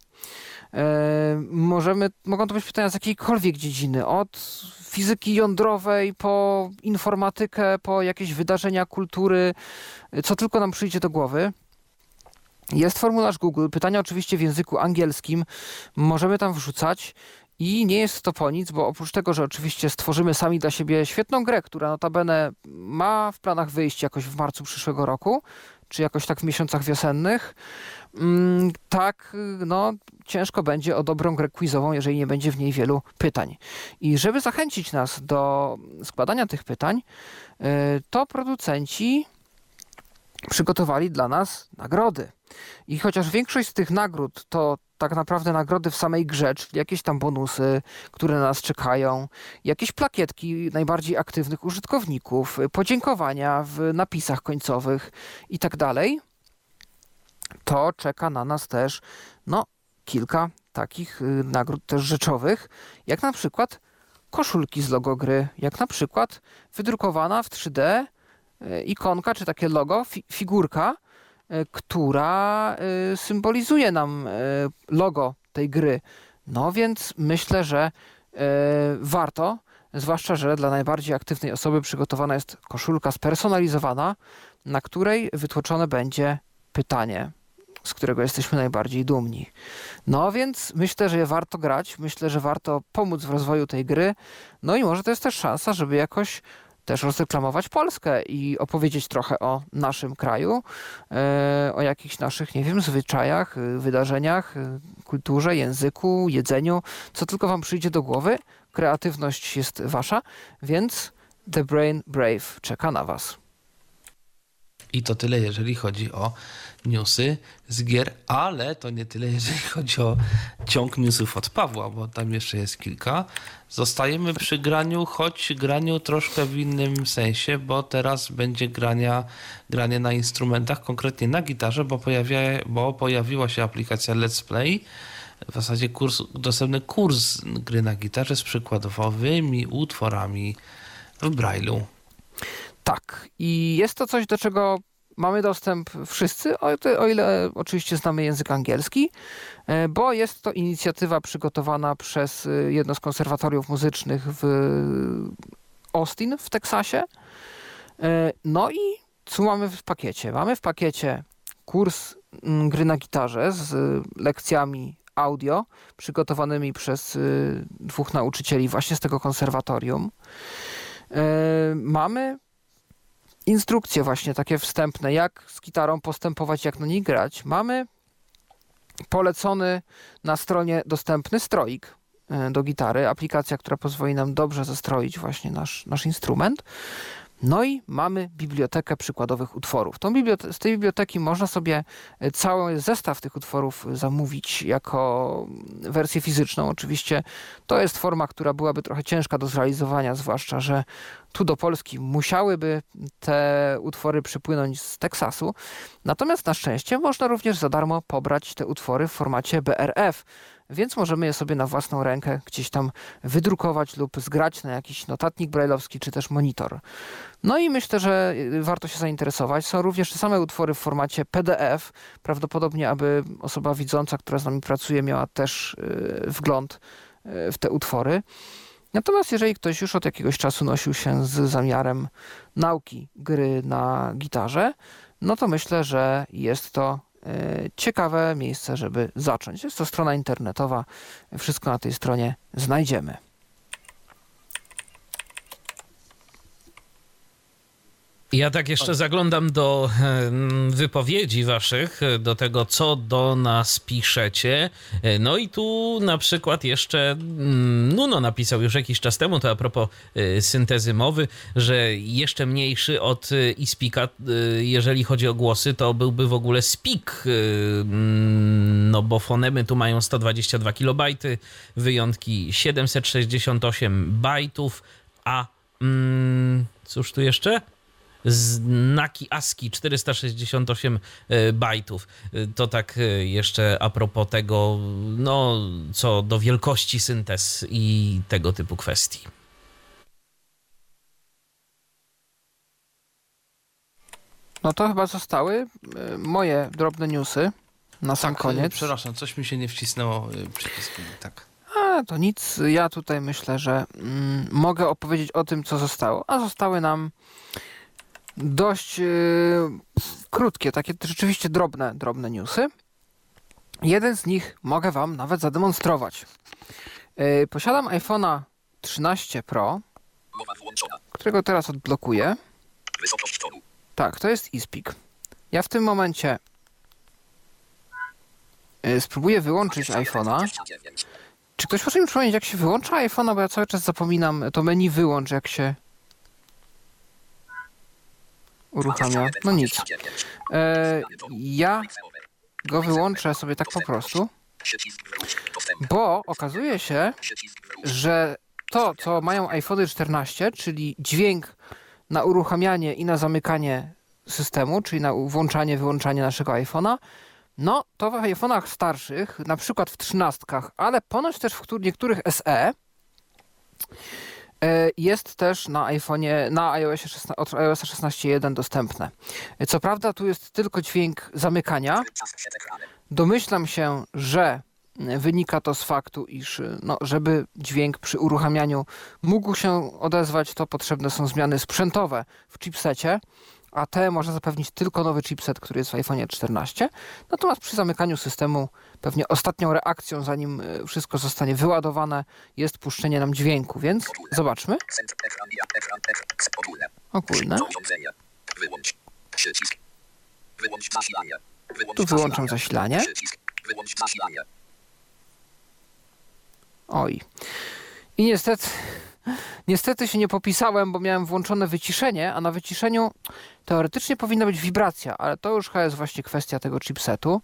Możemy, mogą to być pytania z jakiejkolwiek dziedziny, od fizyki jądrowej, po informatykę, po jakieś wydarzenia kultury, co tylko nam przyjdzie do głowy. Jest formularz Google, pytania oczywiście w języku angielskim, możemy tam wrzucać i nie jest to po nic, bo oprócz tego, że oczywiście stworzymy sami dla siebie świetną grę, która notabene ma w planach wyjść jakoś w marcu przyszłego roku, czy jakoś tak w miesiącach wiosennych, mm, tak no, ciężko będzie o dobrą grę quizową, jeżeli nie będzie w niej wielu pytań. I żeby zachęcić nas do składania tych pytań, y, to producenci przygotowali dla nas nagrody. I chociaż większość z tych nagród to tak naprawdę nagrody w samej grze, czyli jakieś tam bonusy, które na nas czekają, jakieś plakietki najbardziej aktywnych użytkowników, podziękowania w napisach końcowych i tak dalej, to czeka na nas też no, kilka takich y, nagród też rzeczowych, jak na przykład koszulki z logo gry, jak na przykład wydrukowana w 3D y, ikonka, czy takie logo, fi figurka, y, która symbolizuje nam logo tej gry. No więc myślę, że warto, zwłaszcza, że dla najbardziej aktywnej osoby przygotowana jest koszulka spersonalizowana, na której wytłoczone będzie pytanie z którego jesteśmy najbardziej dumni. No więc myślę, że warto grać, myślę, że warto pomóc w rozwoju tej gry. No i może to jest też szansa, żeby jakoś też rozreklamować Polskę i opowiedzieć trochę o naszym kraju, e, o jakichś naszych, nie wiem, zwyczajach, e, wydarzeniach, e, kulturze, języku, jedzeniu, co tylko Wam przyjdzie do głowy. Kreatywność jest Wasza, więc The Brain Brave czeka na Was. I to tyle, jeżeli chodzi o newsy z gier, ale to nie tyle, jeżeli chodzi o ciąg newsów od Pawła, bo tam jeszcze jest kilka. Zostajemy przy graniu, choć graniu troszkę w innym sensie, bo teraz będzie grania, granie na instrumentach, konkretnie na gitarze, bo, pojawia, bo pojawiła się aplikacja Let's Play, w zasadzie kurs, dostępny kurs gry na gitarze z przykładowymi utworami w Braille'u. Tak, i jest to coś, do czego mamy dostęp wszyscy, o, ile oczywiście znamy język angielski, e, bo jest to inicjatywa przygotowana przez e, jedno z konserwatoriów muzycznych w Austin w Teksasie. E, no i co mamy w pakiecie? Mamy w pakiecie kurs mm, gry na gitarze z lekcjami audio przygotowanymi przez dwóch nauczycieli właśnie z tego konserwatorium. Mamy instrukcje właśnie takie wstępne, jak z gitarą postępować, jak na niej grać. Mamy polecony na stronie dostępny stroik e, do gitary, aplikacja, która pozwoli nam dobrze zestroić właśnie nasz, nasz instrument. No i mamy bibliotekę przykładowych utworów. Z tej biblioteki można sobie e, cały zestaw tych utworów zamówić jako wersję fizyczną. Oczywiście to jest forma, która byłaby trochę ciężka do zrealizowania, zwłaszcza, że tu do Polski musiałyby te utwory przypłynąć z Teksasu. Natomiast na szczęście można również za darmo pobrać te utwory w formacie BRF, więc możemy je sobie na własną rękę gdzieś tam wydrukować lub zgrać na jakiś notatnik brajlowski czy też monitor. No i myślę, że y, warto się zainteresować. Są również te same utwory w formacie PDF. Prawdopodobnie, aby osoba widząca, która z nami pracuje, miała też y, wgląd y, w te utwory. Natomiast jeżeli ktoś już od jakiegoś czasu nosił się z zamiarem nauki gry na gitarze, no to myślę, że jest to ciekawe miejsce, żeby zacząć. Jest to strona internetowa, wszystko na tej stronie znajdziemy. Ja tak jeszcze zaglądam do wypowiedzi waszych, do tego, co do nas piszecie. No i tu na przykład jeszcze mm, Nuno napisał już jakiś czas temu, to a propos e, syntezy mowy, że jeszcze mniejszy od e, iSpeaka, e, jeżeli chodzi o głosy, to byłby w ogóle Speak, e, mm, no bo fonemy tu mają 122 kilobajty, wyjątki 768 bajtów, a mm, cóż tu jeszcze? Znaki ASCII 468 e, bajtów. E, To tak e, jeszcze a propos tego, no co do wielkości syntez i tego typu kwestii. No to chyba zostały e, moje drobne newsy na sam Tak, koniec. Przepraszam, coś mi się nie wcisnęło przyciskiem. Tak. A, to nic. Ja tutaj myślę, że mm, mogę opowiedzieć o tym, co zostało. A zostały nam dość yy, krótkie, takie rzeczywiście drobne, drobne newsy. Jeden z nich mogę Wam nawet zademonstrować. Yy, posiadam iPhone'a 13 Pro, którego teraz odblokuję. Tak, to jest eSpeak. Ja w tym momencie yy, spróbuję wyłączyć iPhone'a. 29. Czy ktoś może mi przypomnieć, jak się wyłącza iPhone'a, bo ja cały czas zapominam to menu wyłącz, jak się uruchamia. No nic. 29. E, ja go wyłączę sobie tak po prostu, bo okazuje się, że to, co mają iPhony 14, czyli dźwięk na uruchamianie i na zamykanie systemu, czyli na włączanie, wyłączanie naszego iPhone'a, no to w iPhone'ach starszych, na przykład w 13, ale ponoć też w któr- niektórych SE, jest też na iPhone'ie, na iOS 16, od iOS 16.1 dostępne. E, Co prawda tu jest tylko dźwięk zamykania. Domyślam się, że wynika to z faktu, iż no, żeby dźwięk przy uruchamianiu mógł się odezwać, to potrzebne są zmiany sprzętowe w chipsecie, a te może zapewnić tylko nowy chipset, który jest w iPhone 14. Natomiast przy zamykaniu systemu pewnie ostatnią reakcją, zanim e, wszystko zostanie wyładowane, jest puszczenie nam dźwięku, więc zobaczmy. Ogólne. Ogólne. Urządzenie. Wyłącz. Przycisk. Wyłącz zasilanie. Wyłącz Tu wyłączam zasilanie. Wyłącz zasilanie. Oj. I niestety, niestety się nie popisałem, bo miałem włączone wyciszenie, a na wyciszeniu teoretycznie powinna być wibracja, ale to już chyba jest właśnie kwestia tego chipsetu.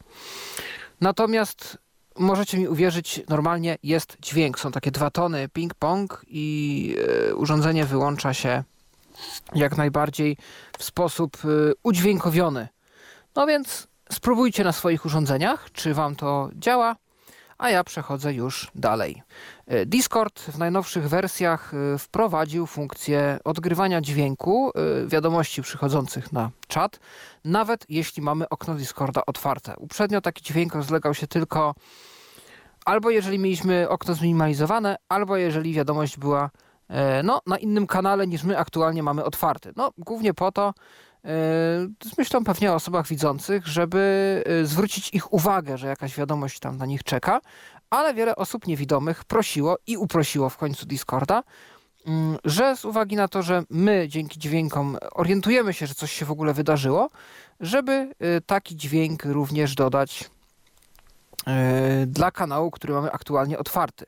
Natomiast możecie mi uwierzyć, normalnie jest dźwięk. Są takie dwa tony ping-pong i e, urządzenie wyłącza się jak najbardziej w sposób e, udźwiękowiony. No więc spróbujcie na swoich urządzeniach, czy wam to działa a ja przechodzę już dalej. E, Discord w najnowszych wersjach e, wprowadził funkcję odgrywania dźwięku e, wiadomości przychodzących na czat, nawet jeśli mamy okno Discorda otwarte. Uprzednio taki dźwięk rozlegał się tylko albo jeżeli mieliśmy okno zminimalizowane, albo jeżeli wiadomość była no, na innym kanale niż my aktualnie mamy otwarty. No, głównie po to, z myślą pewnie o osobach widzących, żeby e, zwrócić ich uwagę, że jakaś wiadomość tam na nich czeka, ale wiele osób niewidomych prosiło i uprosiło w końcu Discorda, mm, że z uwagi na to, że my dzięki dźwiękom orientujemy się, że coś się w ogóle wydarzyło, żeby y, taki dźwięk również dodać dla kanału, który mamy aktualnie otwarty.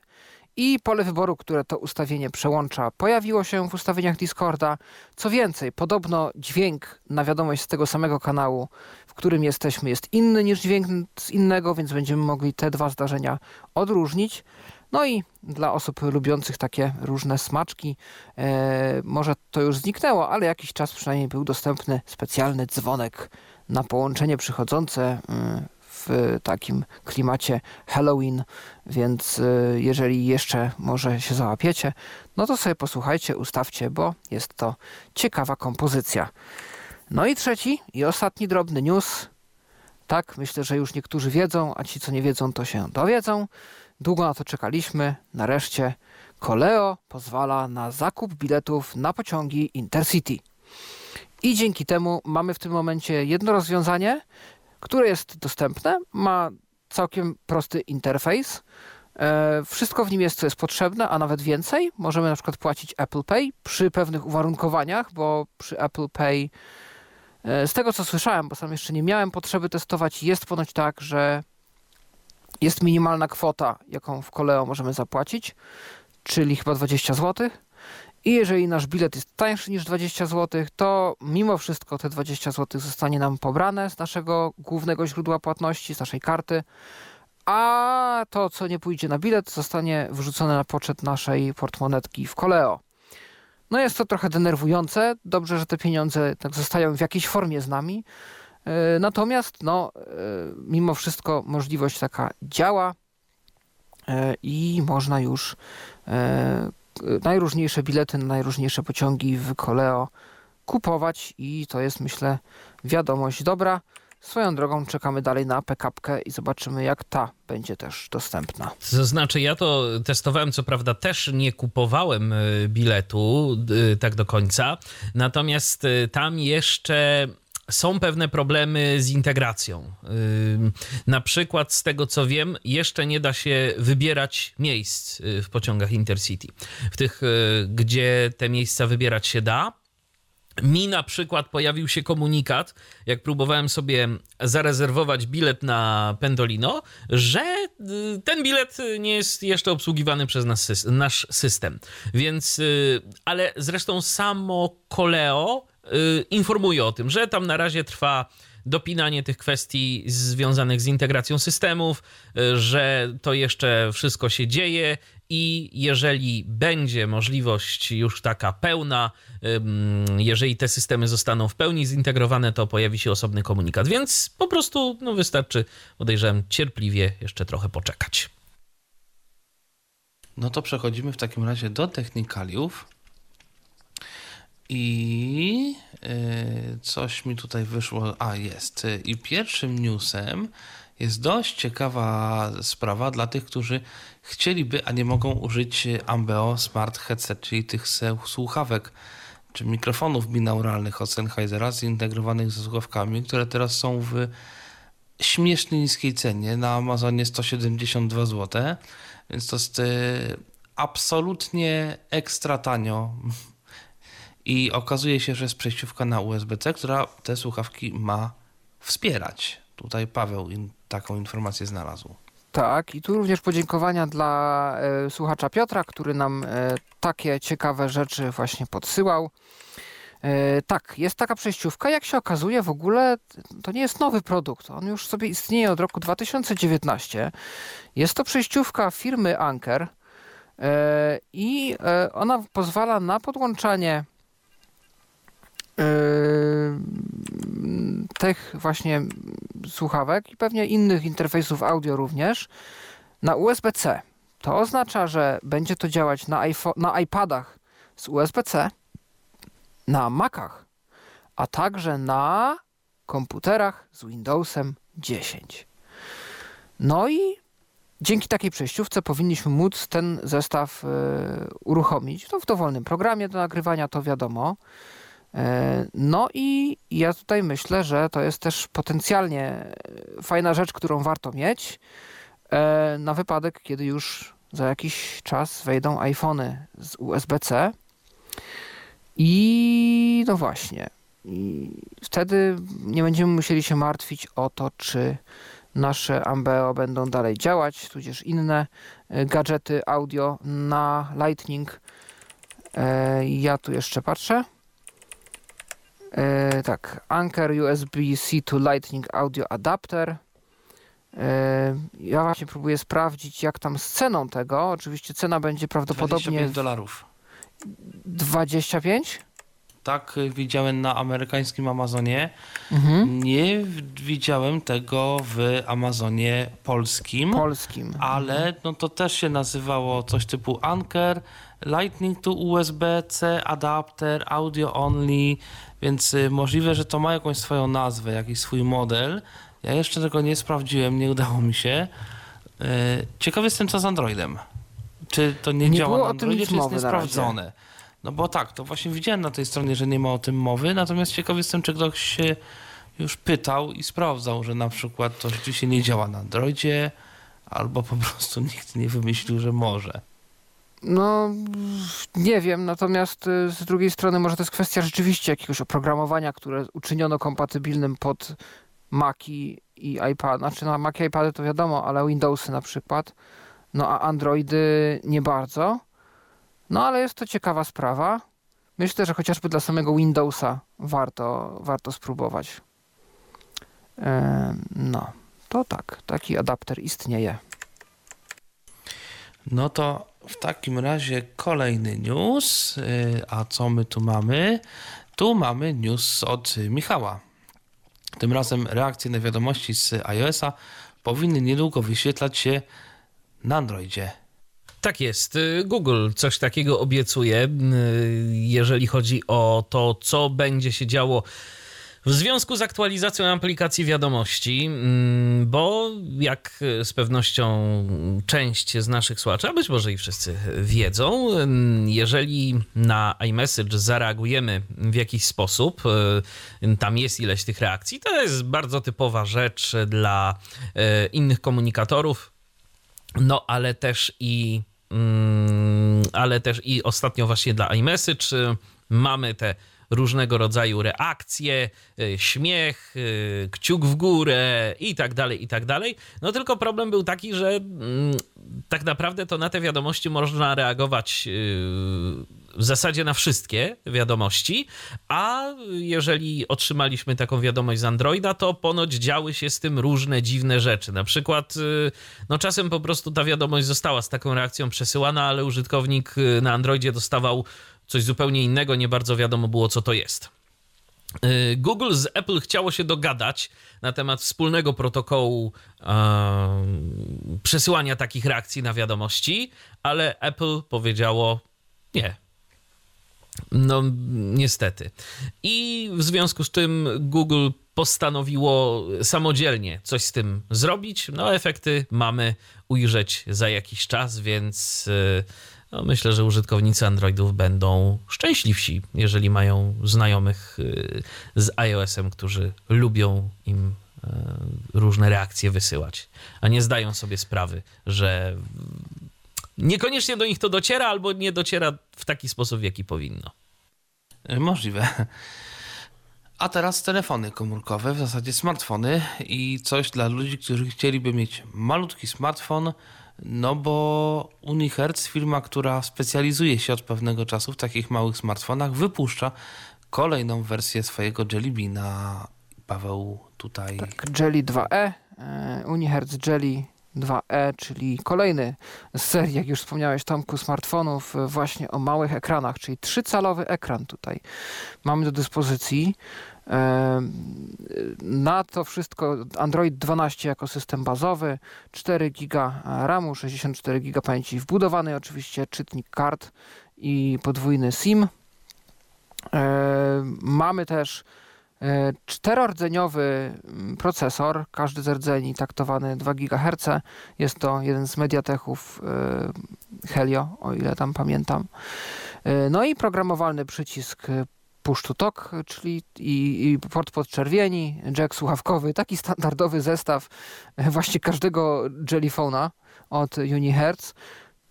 I pole wyboru, które to ustawienie przełącza, pojawiło się w ustawieniach Discorda. Co więcej, podobno dźwięk na wiadomość z tego samego kanału, w którym jesteśmy, jest inny niż dźwięk z innego, więc będziemy mogli te dwa zdarzenia odróżnić. No i dla osób lubiących takie różne smaczki, e, może to już zniknęło, ale jakiś czas przynajmniej był dostępny specjalny dzwonek na połączenie przychodzące y, w takim klimacie Halloween, więc y, jeżeli jeszcze może się załapiecie, no to sobie posłuchajcie, ustawcie, bo jest to ciekawa kompozycja. No i trzeci i ostatni drobny news. Tak, myślę, że już niektórzy wiedzą, a ci, co nie wiedzą, to się dowiedzą. Długo na to czekaliśmy. Nareszcie Koleo pozwala na zakup biletów na pociągi Intercity. I dzięki temu mamy w tym momencie jedno rozwiązanie, które jest dostępne, ma całkiem prosty interfejs. E, wszystko w nim jest, co jest potrzebne, a nawet więcej. Możemy na przykład płacić Apple Pay przy pewnych uwarunkowaniach, bo przy Apple Pay, e, z tego co słyszałem, bo sam jeszcze nie miałem potrzeby testować, jest ponoć tak, że jest minimalna kwota, jaką w Koleo możemy zapłacić, czyli chyba 20 zł. I jeżeli nasz bilet jest tańszy niż 20 zł, to mimo wszystko te 20 zł zostanie nam pobrane z naszego głównego źródła płatności, z naszej karty, a to, co nie pójdzie na bilet, zostanie wrzucone na poczet naszej portmonetki w Koleo. No jest to trochę denerwujące. Dobrze, że te pieniądze tak zostają w jakiejś formie z nami. E, natomiast, no, e, mimo wszystko możliwość taka działa e, i można już najróżniejsze bilety na najróżniejsze pociągi w Koleo kupować i to jest myślę wiadomość dobra. Swoją drogą czekamy dalej na PKP i zobaczymy, jak ta będzie też dostępna. To znaczy, ja to testowałem, co prawda też nie kupowałem y, biletu y, tak do końca, natomiast y, tam jeszcze są pewne problemy z integracją. Na przykład, z tego co wiem, jeszcze nie da się wybierać miejsc y, w pociągach Intercity. W tych, y, gdzie te miejsca wybierać się da, mi na przykład pojawił się komunikat, jak próbowałem sobie zarezerwować bilet na Pendolino, że y, ten bilet nie jest jeszcze obsługiwany przez nasz system. Więc, ale zresztą samo Koleo informuje o tym, że tam na razie trwa dopinanie tych kwestii związanych z integracją systemów, y, że to jeszcze wszystko się dzieje i jeżeli będzie możliwość już taka pełna, jeżeli te systemy zostaną w pełni zintegrowane, to pojawi się osobny komunikat. Więc po prostu no, wystarczy, podejrzewam, cierpliwie jeszcze trochę poczekać. No to przechodzimy w takim razie do technikaliów. I yy, coś mi tutaj wyszło. A jest. I pierwszym newsem jest dość ciekawa sprawa dla tych, którzy chcieliby, a nie mogą użyć Ambeo Smart Headset, czyli tych słuchawek czy mikrofonów binauralnych od Sennheisera zintegrowanych ze słuchawkami, które teraz są w śmiesznie niskiej cenie. Na Amazonie 172 zł, więc to jest yy, absolutnie ekstra tanio i okazuje się, że jest przejściówka na USB-C, która te słuchawki ma wspierać. Tutaj Paweł in, taką informację znalazł. Tak, i tu również podziękowania dla e, słuchacza Piotra, który nam e, takie ciekawe rzeczy właśnie podsyłał. E, tak, jest taka przejściówka. Jak się okazuje, w ogóle to nie jest nowy produkt. On już sobie istnieje od roku 2019. Jest to przejściówka firmy Anker e, i e, ona pozwala na podłączanie tych właśnie słuchawek i pewnie innych interfejsów audio również na USB-C. To oznacza, że będzie to działać na, na iPadach z USB-C, na Macach, a także na komputerach z Windowsem 10. No i dzięki takiej przejściówce powinniśmy móc ten zestaw y, uruchomić. No, w dowolnym programie do nagrywania, to wiadomo. E, no i ja tutaj myślę, że to jest też potencjalnie fajna rzecz, którą warto mieć e, na wypadek, kiedy już za jakiś czas wejdą iPhony z USB-C I no właśnie. I wtedy nie będziemy musieli się martwić o to, czy nasze Ambeo będą dalej działać, tudzież inne e, gadżety audio na Lightning. E, ja tu jeszcze patrzę. E, tak, Anker USB-C to Lightning Audio Adapter. E, ja właśnie próbuję sprawdzić, jak tam z ceną tego. Oczywiście cena będzie prawdopodobnie 25 dolarów. 25. Tak y, widziałem na amerykańskim Amazonie. Mhm. Nie widziałem tego w Amazonie polskim. Polskim. ale no to też się nazywało coś typu Anker, Lightning to USB-C, adapter, audio only, więc y, możliwe, że to ma jakąś swoją nazwę, jakiś swój model. Ja jeszcze tego nie sprawdziłem, nie udało mi się. Y, Ciekawy jestem, co z Androidem. Czy to nie, Nie działa na Androidzie, czy jest niesprawdzone? No bo tak, to właśnie widziałem na tej stronie, że nie ma o tym mowy, natomiast ciekawy jestem, czy ktoś się już pytał i sprawdzał, że na przykład to rzeczywiście nie działa na Androidzie, albo po prostu nikt nie wymyślił, że może. No, nie wiem, natomiast y, z drugiej strony może to jest kwestia rzeczywiście jakiegoś oprogramowania, które uczyniono kompatybilnym pod Maci i iPad. Znaczy na Maci i iPady to wiadomo, ale Windowsy na przykład. No a Androidy nie bardzo. No ale jest to ciekawa sprawa. Myślę, że chociażby dla samego Windowsa warto, warto spróbować. No, to tak, taki adapter istnieje. No to w takim razie kolejny news. Yy, A co my tu mamy? Tu mamy news od Michała. Tym razem reakcje na wiadomości z iOS-a powinny niedługo wyświetlać się na Androidzie. Tak jest. Y, Google coś takiego obiecuje, y, jeżeli chodzi o to, co będzie się działo w związku z aktualizacją aplikacji wiadomości, mm, bo jak z pewnością część z naszych słuchaczy, a być może i wszyscy wiedzą, mm, jeżeli na iMessage zareagujemy w jakiś sposób, y, tam jest ileś tych reakcji, to jest bardzo typowa rzecz dla y, innych komunikatorów, no, ale też i mm, ale też i ostatnio właśnie dla iMessage y, mamy te różnego rodzaju reakcje, y, śmiech, y, kciuk w górę i tak dalej, i tak dalej. No tylko problem był taki, że mm, tak naprawdę to na te wiadomości można reagować y, w zasadzie na wszystkie wiadomości, a jeżeli otrzymaliśmy taką wiadomość z Androida, to ponoć działy się z tym różne dziwne rzeczy. Na przykład, no czasem po prostu ta wiadomość została z taką reakcją przesyłana, ale użytkownik na Androidzie dostawał coś zupełnie innego, nie bardzo wiadomo było, co to jest. Y, Google z Apple chciało się dogadać na temat wspólnego protokołu e, przesyłania takich reakcji na wiadomości, ale Apple powiedziało nie. No, niestety. I w związku z tym Google postanowiło samodzielnie coś z tym zrobić. No, efekty mamy ujrzeć za jakiś czas, więc y, no, myślę, że użytkownicy Androidów będą szczęśliwsi, jeżeli mają znajomych y, z iOS-em, którzy lubią im y, różne reakcje wysyłać, a nie zdają sobie sprawy, że niekoniecznie do nich to dociera, albo nie dociera w taki sposób, w jaki powinno. Y, Możliwe. A teraz telefony komórkowe, w zasadzie smartfony i coś dla ludzi, którzy chcieliby mieć malutki smartfon, no bo Unihertz, firma, która specjalizuje się od pewnego czasu w takich małych smartfonach, wypuszcza kolejną wersję swojego Jelly Beana. Paweł tutaj... Tak, Jelly 2e, e, Unihertz Jelly 2e, czyli kolejny z serii, jak już wspomniałeś Tomku, smartfonów e, właśnie o małych ekranach, czyli 3-calowy ekran tutaj mamy do dyspozycji. Na to wszystko Android 12 jako system bazowy, 4 GB RAMu, 64 GB pamięci wbudowanej, oczywiście czytnik kart i podwójny SIM. Mamy też e, czterordzeniowy mm, procesor, każdy z rdzeni taktowany 2 GHz. Jest to jeden z Mediateków e, Helio, o ile tam pamiętam. E, No i programowalny przycisk push to talk, czyli i, i port podczerwieni, jack słuchawkowy, taki standardowy zestaw właśnie każdego Jellyfona od Unihertz.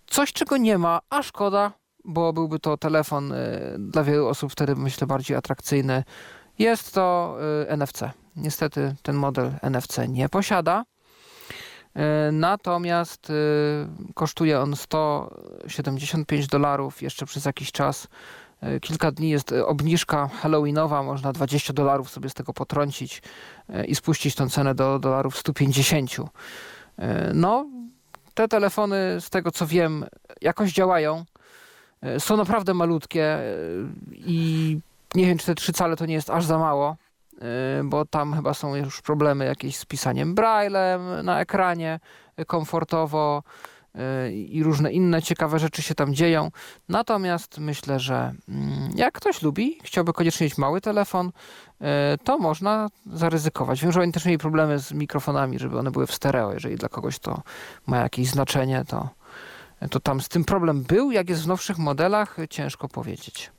Coś, czego nie ma, a szkoda, bo byłby to telefon y, dla wielu osób wtedy myślę bardziej atrakcyjny. Jest to y, NFC. Niestety ten model NFC nie posiada. Y, Natomiast kosztuje on 175 dolarów jeszcze przez jakiś czas. Y, Kilka dni jest y, obniżka halloweenowa, można 20 dolarów sobie z tego potrącić y, i spuścić tą cenę do dolarów 150. Y, No, te telefony, z tego co wiem, jakoś działają. Są naprawdę malutkie i nie wiem, czy te trzy cale to nie jest aż za mało, bo tam chyba są już problemy jakieś z pisaniem braillem na ekranie komfortowo i różne inne ciekawe rzeczy się tam dzieją. Natomiast myślę, że mm, jak ktoś lubi, chciałby koniecznie mieć mały telefon, y, to można zaryzykować. Wiem, że oni też mieli problemy z mikrofonami, żeby one były w stereo. Jeżeli dla kogoś to ma jakieś znaczenie, to, to tam z tym problem był. Jak jest w nowszych modelach, ciężko powiedzieć.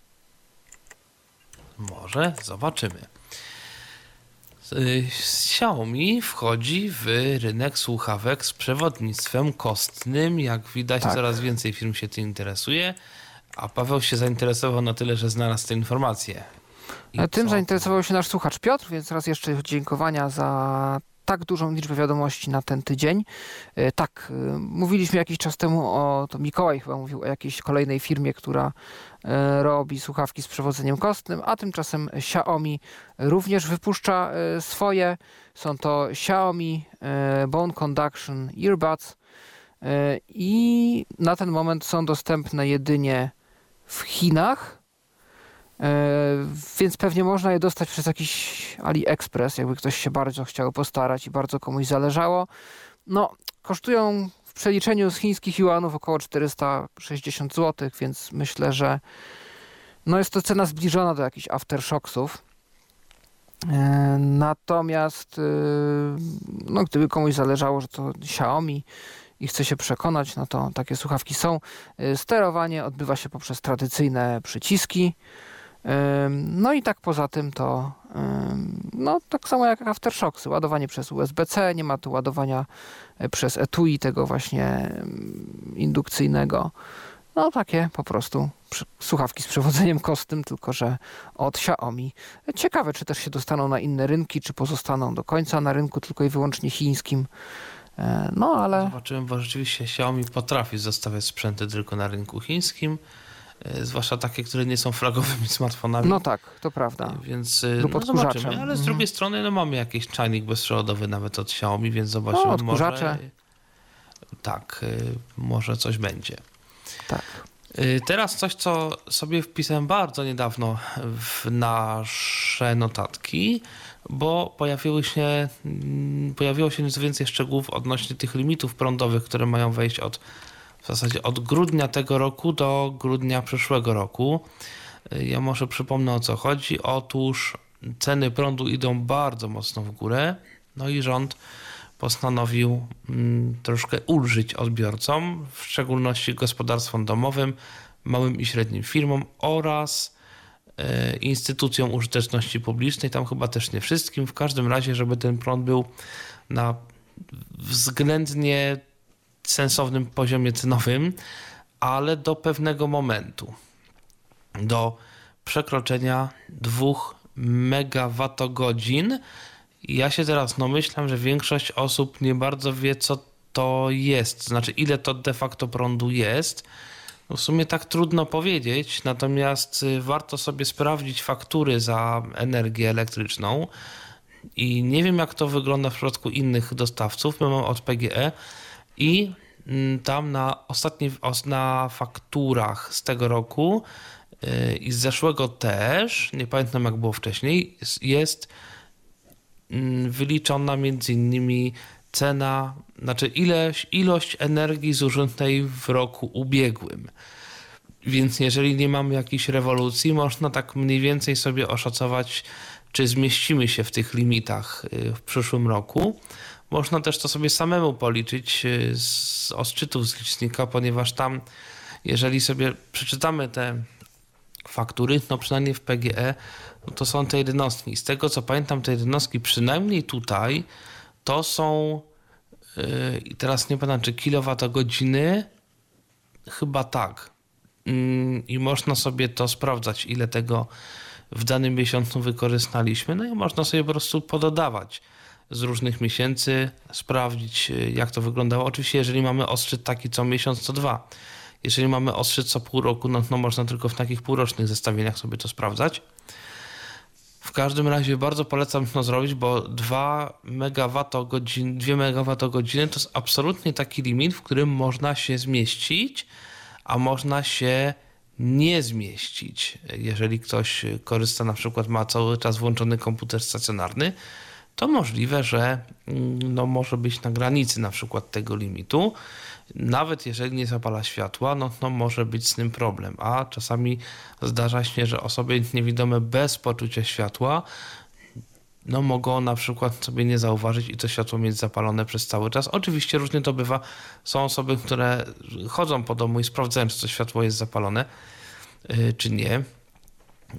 Może zobaczymy. Y, Xiaomi wchodzi w rynek słuchawek z przewodnictwem kostnym. Jak widać, Tak. coraz więcej firm się tym interesuje. A Paweł się zainteresował na tyle, że znalazł te informacje. I E, Tym co? zainteresował się nasz słuchacz Piotr, więc raz jeszcze dziękowania za tak dużą liczbę wiadomości na ten tydzień. E, Tak, e, mówiliśmy jakiś czas temu o, to Mikołaj chyba mówił o jakiejś kolejnej firmie, która e, robi słuchawki z przewodzeniem kostnym, a tymczasem Xiaomi również wypuszcza swoje. Są to Xiaomi Bone Conduction Earbuds i na ten moment są dostępne jedynie w Chinach. E, Więc pewnie można je dostać przez jakiś AliExpress, jakby ktoś się bardzo chciał postarać i bardzo komuś zależało. No, kosztują w przeliczeniu z chińskich juanów około 460 zł, więc myślę, że no jest to cena zbliżona do jakichś aftershocksów. E, Natomiast, y, no, gdyby komuś zależało, że to Xiaomi i chce się przekonać, no to takie słuchawki są. Y, Sterowanie odbywa się poprzez tradycyjne przyciski. No i tak poza tym to no tak samo jak Aftershocksy, ładowanie przez USB-C, nie ma tu ładowania e, przez etui tego właśnie indukcyjnego. No takie po prostu słuchawki z przewodzeniem kostnym, tylko że od Xiaomi. Ciekawe, czy też się dostaną na inne rynki, czy pozostaną do końca na rynku tylko i wyłącznie chińskim. E, No ale Zobaczyłem, bo rzeczywiście Xiaomi potrafi zostawiać sprzęty tylko na rynku chińskim, zwłaszcza takie, które nie są flagowymi smartfonami. no tak, to prawda. Więc y, Lub no zobaczymy, ale z Mhm. drugiej strony no mamy jakiś czajnik bezprzewodowy nawet od Xiaomi, więc zobaczymy. No, odkurzacze. Może, tak, może coś będzie. Tak. Teraz coś, co sobie wpisałem bardzo niedawno w nasze notatki, bo pojawiły się, mm, pojawiło się nieco więcej szczegółów odnośnie tych limitów prądowych, które mają wejść od w zasadzie od grudnia tego roku do grudnia przyszłego roku. Ja może przypomnę o co chodzi. Otóż ceny prądu idą bardzo mocno w górę, no i rząd postanowił mm, troszkę ulżyć odbiorcom, w szczególności gospodarstwom domowym, małym i średnim firmom oraz e, instytucjom użyteczności publicznej. Tam chyba też nie wszystkim. W każdym razie, żeby ten prąd był na względnie sensownym poziomie cenowym, ale do pewnego momentu. Do przekroczenia 2 megawattogodzin. Ja się teraz domyślam, że większość osób nie bardzo wie, co to jest, znaczy ile to de facto prądu jest. No w sumie tak trudno powiedzieć, natomiast y, warto sobie sprawdzić faktury za energię elektryczną. I nie wiem, jak to wygląda w przypadku innych dostawców. My mamy od PGE i mm, tam na ostatniej, os- na fakturach z tego roku yy, i z zeszłego też, nie pamiętam jak było wcześniej, jest- jest mm, wyliczona między innymi cena, znaczy ileś, ilość energii zużytej w roku ubiegłym. Więc jeżeli nie mamy jakiejś rewolucji, można tak mniej więcej sobie oszacować, czy zmieścimy się w tych limitach y, w przyszłym roku. Można też to sobie samemu policzyć y, z odczytów z licznika, ponieważ tam, jeżeli sobie przeczytamy te faktury, no przynajmniej w PGE, no to są te jednostki. Z tego co pamiętam, te jednostki przynajmniej tutaj to są yy, teraz nie pamiętam, czy kilowatogodziny? Chyba tak. mm, i można sobie to sprawdzać, ile tego w danym miesiącu wykorzystaliśmy. No i można sobie po prostu pododawać z różnych miesięcy, sprawdzić, y, jak to wyglądało. Oczywiście, jeżeli mamy odszczyt taki co miesiąc, co dwa. Jeżeli mamy odszczyt co pół roku, no, no można tylko w takich półrocznych zestawieniach sobie to sprawdzać. W każdym razie bardzo polecam to zrobić, bo 2 MWh, 2 MWh to jest absolutnie taki limit, w którym można się zmieścić, a można się nie zmieścić. Jeżeli ktoś korzysta, na przykład ma cały czas włączony komputer stacjonarny, to możliwe, że mm, no, może być na granicy na przykład tego limitu. Nawet jeżeli nie zapala światła, no, no może być z tym problem. A czasami zdarza się, że osoby niewidome bez poczucia światła no mogą na przykład sobie nie zauważyć i to światło mieć zapalone przez cały czas. Oczywiście różnie to bywa. Są osoby, które chodzą po domu i sprawdzają, czy to światło jest zapalone, yy, czy nie.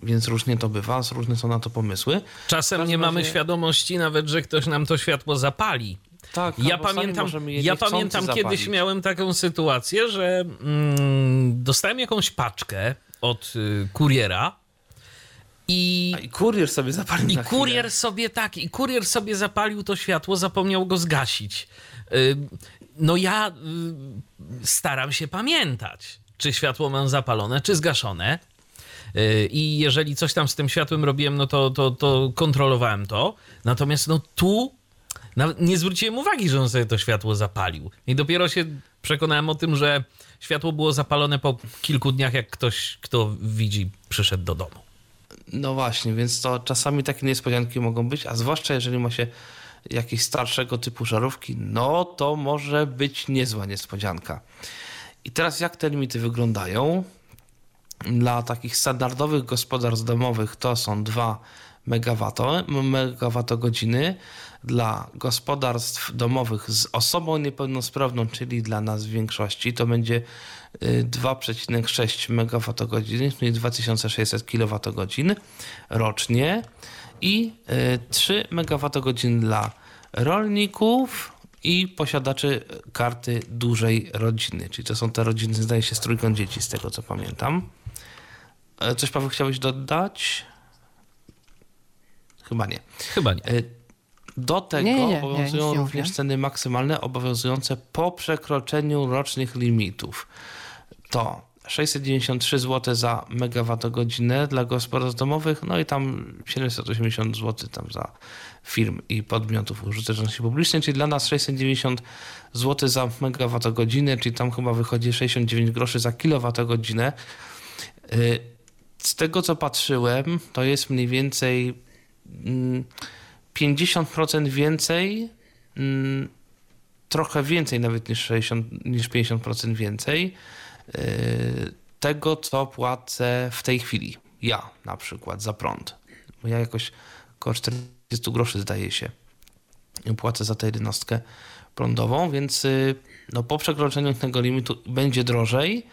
Więc różnie to bywa, różne są na to pomysły. Czasem nie mamy świadomości nawet, że ktoś nam to światło zapali. Tak, ja pamiętam, ja pamiętam kiedyś miałem taką sytuację, że mm, dostałem jakąś paczkę od y, kuriera. I, A, I kurier sobie zapalił. I kurier sobie tak, i kurier sobie zapalił to światło, zapomniał go zgasić. Y, no ja y, staram się pamiętać, czy światło mam zapalone, czy zgaszone. Y, I jeżeli coś tam z tym światłem robiłem, no to, to, to kontrolowałem to. Natomiast no tu nawet nie zwróciłem uwagi, że on sobie to światło zapalił. I dopiero się przekonałem o tym, że światło było zapalone po kilku dniach, jak ktoś, kto widzi, przyszedł do domu. No właśnie, więc to czasami takie niespodzianki mogą być, a zwłaszcza jeżeli ma się jakieś starszego typu żarówki, no to może być niezła niespodzianka. I teraz jak te limity wyglądają? Dla takich standardowych gospodarstw domowych to są 2 MWh. Dla gospodarstw domowych z osobą niepełnosprawną, czyli dla nas w większości, to będzie 2,6 MWh, czyli 2600 kWh rocznie i 3 MWh dla rolników i posiadaczy karty dużej rodziny, czyli to są te rodziny, zdaje się, z trójką dzieci, z tego co pamiętam. Coś Paweł chciałeś dodać? Chyba nie. Chyba nie. Do tego nie, nie, obowiązują nie, również ceny maksymalne obowiązujące po przekroczeniu rocznych limitów. To 693 zł za megawattogodzinę dla gospodarstw domowych, no i tam 780 zł tam za firm i podmiotów użyteczności publicznej, czyli dla nas 690 zł za megawattogodzinę, czyli tam chyba wychodzi 69 groszy za kilowatogodzinę. Z tego co patrzyłem, to jest mniej więcej 50% więcej, trochę więcej nawet niż 60, niż 50% więcej tego, co płacę w tej chwili. Ja na przykład za prąd. Bo ja jakoś około 40 groszy zdaje się płacę za tę jednostkę prądową, więc no, po przekroczeniu tego limitu będzie drożej,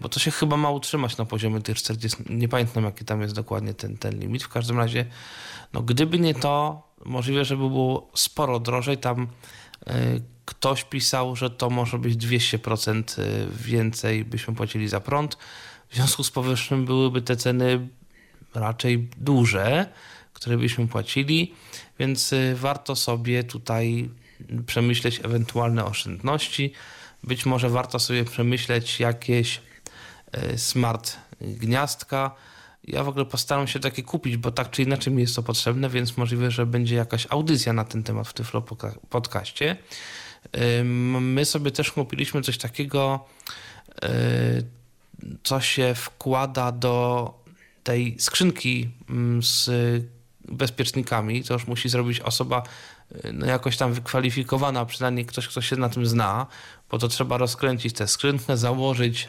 bo to się chyba ma utrzymać na poziomie tych 40. Nie pamiętam, jaki tam jest dokładnie ten, ten limit. W każdym razie, no, gdyby nie to, możliwe, żeby było sporo drożej. Tam ktoś pisał, że to może być 200% więcej byśmy płacili za prąd. W związku z powyższym byłyby te ceny raczej duże, które byśmy płacili, więc warto sobie tutaj przemyśleć ewentualne oszczędności. Być może warto sobie przemyśleć jakieś smart gniazdka. Ja w ogóle postaram się takie kupić, bo tak czy inaczej mi jest to potrzebne, więc możliwe, że będzie jakaś audycja na ten temat w Tyflo podcaście. My sobie też kupiliśmy coś takiego, co się wkłada do tej skrzynki z bezpiecznikami. To już musi zrobić osoba no jakoś tam wykwalifikowana, przynajmniej ktoś, kto się na tym zna, bo to trzeba rozkręcić tę skrzynkę, założyć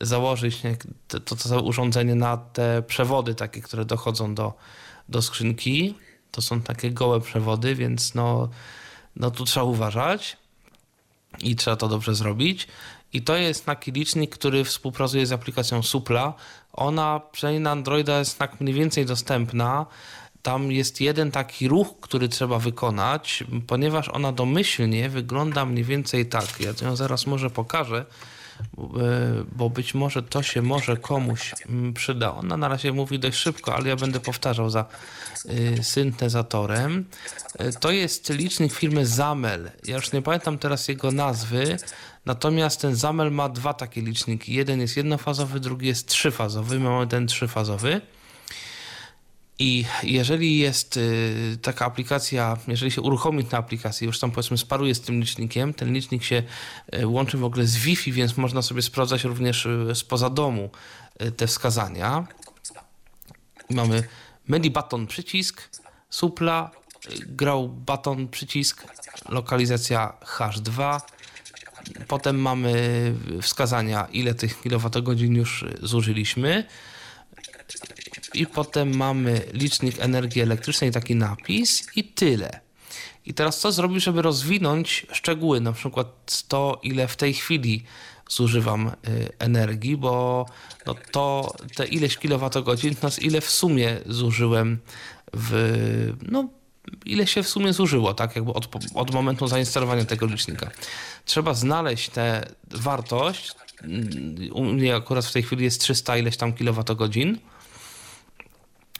założyć to, to, to urządzenie na te przewody takie, które dochodzą do, do skrzynki. To są takie gołe przewody, więc no, no tu trzeba uważać i trzeba to dobrze zrobić. I to jest taki licznik, który współpracuje z aplikacją Supla. Ona przynajmniej na Androida jest tak mniej więcej dostępna. Tam jest jeden taki ruch, który trzeba wykonać, ponieważ ona domyślnie wygląda mniej więcej tak. Ja ją zaraz może pokażę bo być może to się może komuś mm, przyda. Ona na razie mówi dość szybko, ale ja będę powtarzał za y, syntezatorem. Y, to jest licznik firmy Zamel. Ja już nie pamiętam teraz jego nazwy, natomiast ten Zamel ma dwa takie liczniki. Jeden jest jednofazowy, drugi jest trzyfazowy. My mamy ten trzyfazowy. I jeżeli jest y, taka aplikacja, jeżeli się uruchomi tę aplikację, już tam powiedzmy sparuje z tym licznikiem, ten licznik się y, łączy w ogóle z Wi-Fi, więc można sobie sprawdzać również y, spoza domu te wskazania. Mamy menu button przycisk, supla, grał button przycisk, lokalizacja hash 2. Potem mamy wskazania, ile tych kilowatogodzin już zużyliśmy i potem mamy licznik energii elektrycznej, taki napis i tyle. I teraz co zrobić, żeby rozwinąć szczegóły, na przykład to, ile w tej chwili zużywam y, energii, bo no to te ileś kilowatogodzin, to ile w sumie zużyłem w, no ile się w sumie zużyło, tak jakby od, od momentu zainstalowania tego licznika. Trzeba znaleźć tę wartość, u mnie akurat w tej chwili jest 300 ileś tam kilowatogodzin,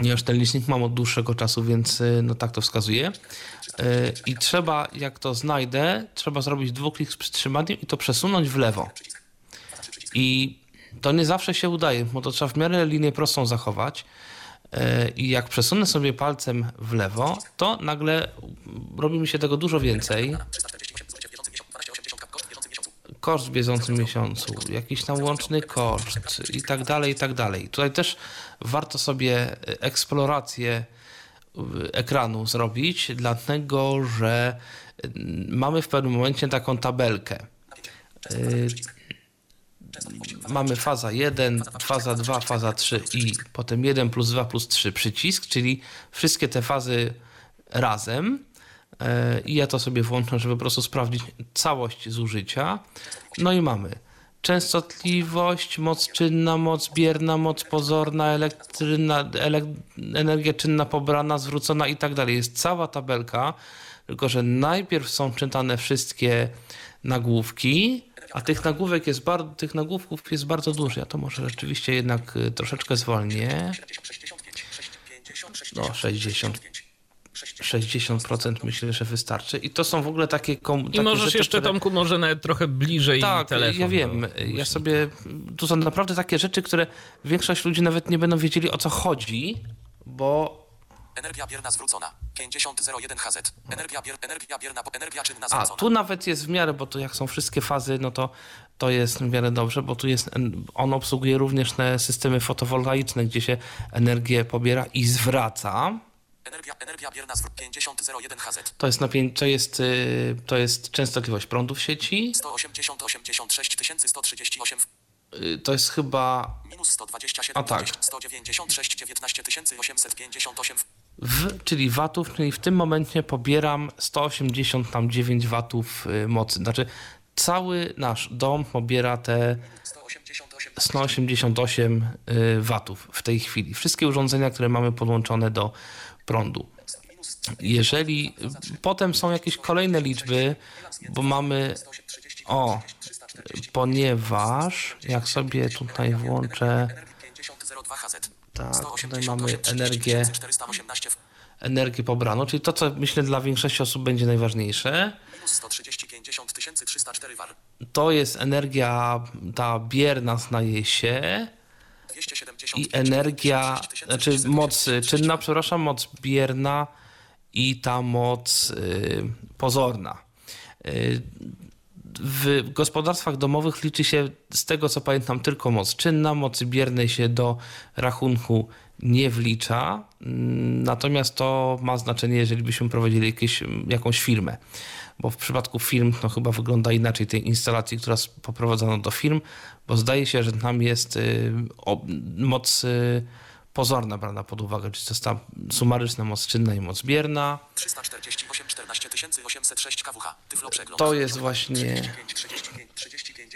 ja już ten licznik mam od dłuższego czasu, więc y, no tak to wskazuje. Y, I trzeba, jak to znajdę, trzeba zrobić dwuklik z przytrzymaniem i to przesunąć w lewo. I to nie zawsze się udaje, bo to trzeba w miarę linię prostą zachować. Y, I jak przesunę sobie palcem w lewo, to nagle robi mi się tego dużo więcej koszt w bieżącym miesiącu, jakiś tam łączny koszt i tak dalej, i tak dalej. Tutaj też warto sobie eksplorację ekranu zrobić, dlatego że mamy w pewnym momencie taką tabelkę. Y, mamy faza 1, faza 2, faza 3 i potem 1 plus 2 plus 3 przycisk, czyli wszystkie te fazy razem E, i ja to sobie włączam, żeby po prostu sprawdzić całość zużycia. No i mamy częstotliwość, moc czynna, moc bierna, moc pozorna, elektryna, elek energia czynna pobrana, zwrócona i tak dalej. Jest cała tabelka, tylko że najpierw są czytane wszystkie nagłówki, a tych nagłówek jest bardzo, tych nagłówków jest bardzo dużo. Ja to może rzeczywiście jednak y, troszeczkę zwolnię. No, 60 60% myślę, że wystarczy. I to są w ogóle takie... Kom, I możesz rzeczy, jeszcze, które... Tomku, może nawet trochę bliżej tak, telefon. ja wiem. Ja sobie... Tu są naprawdę takie rzeczy, które większość ludzi nawet nie będą wiedzieli, o co chodzi, bo... Energia bierna zwrócona. 5001 HZ. Energia, bier, energia bierna, energia czynna zwrócona. A, tu nawet jest w miarę, bo tu jak są wszystkie fazy, no to to jest w miarę dobrze, bo tu jest, on obsługuje również te systemy fotowoltaiczne, gdzie się energię pobiera i zwraca. Energia, energia bierna z 5001 HZ. To jest, napię- to, jest, yy, to jest częstotliwość prądu w sieci. 180 86 138. Yy, to jest chyba... Minus 127 A tak. 196 19 858. W, czyli watów, czyli w tym momencie pobieram 189 watów yy, mocy. Znaczy cały nasz dom pobiera te 188 y, watów w tej chwili. Wszystkie urządzenia, które mamy podłączone do prądu. Jeżeli potem są jakieś kolejne liczby, bo mamy o, ponieważ jak sobie tutaj włączę tak, tutaj mamy energię energię pobraną, czyli to, co myślę dla większości osób będzie najważniejsze. To jest energia ta bierna znaje się i energia, znaczy moc czynna, przepraszam, moc bierna i ta moc y, pozorna. Y, w gospodarstwach domowych liczy się, z tego co pamiętam, tylko moc czynna. Mocy biernej się do rachunku nie wlicza. Natomiast to ma znaczenie, jeżeli byśmy prowadzili jakieś, jakąś firmę. Bo w przypadku firm to chyba wygląda inaczej tej instalacji, która poprowadzono do firm, bo zdaje się, że tam jest y, moc y, pozorna brana pod uwagę, czyli to jest ta sumaryczna moc czynna i moc bierna. 348 14 806 kWh. Tyflo przegląd. To jest właśnie... 35 35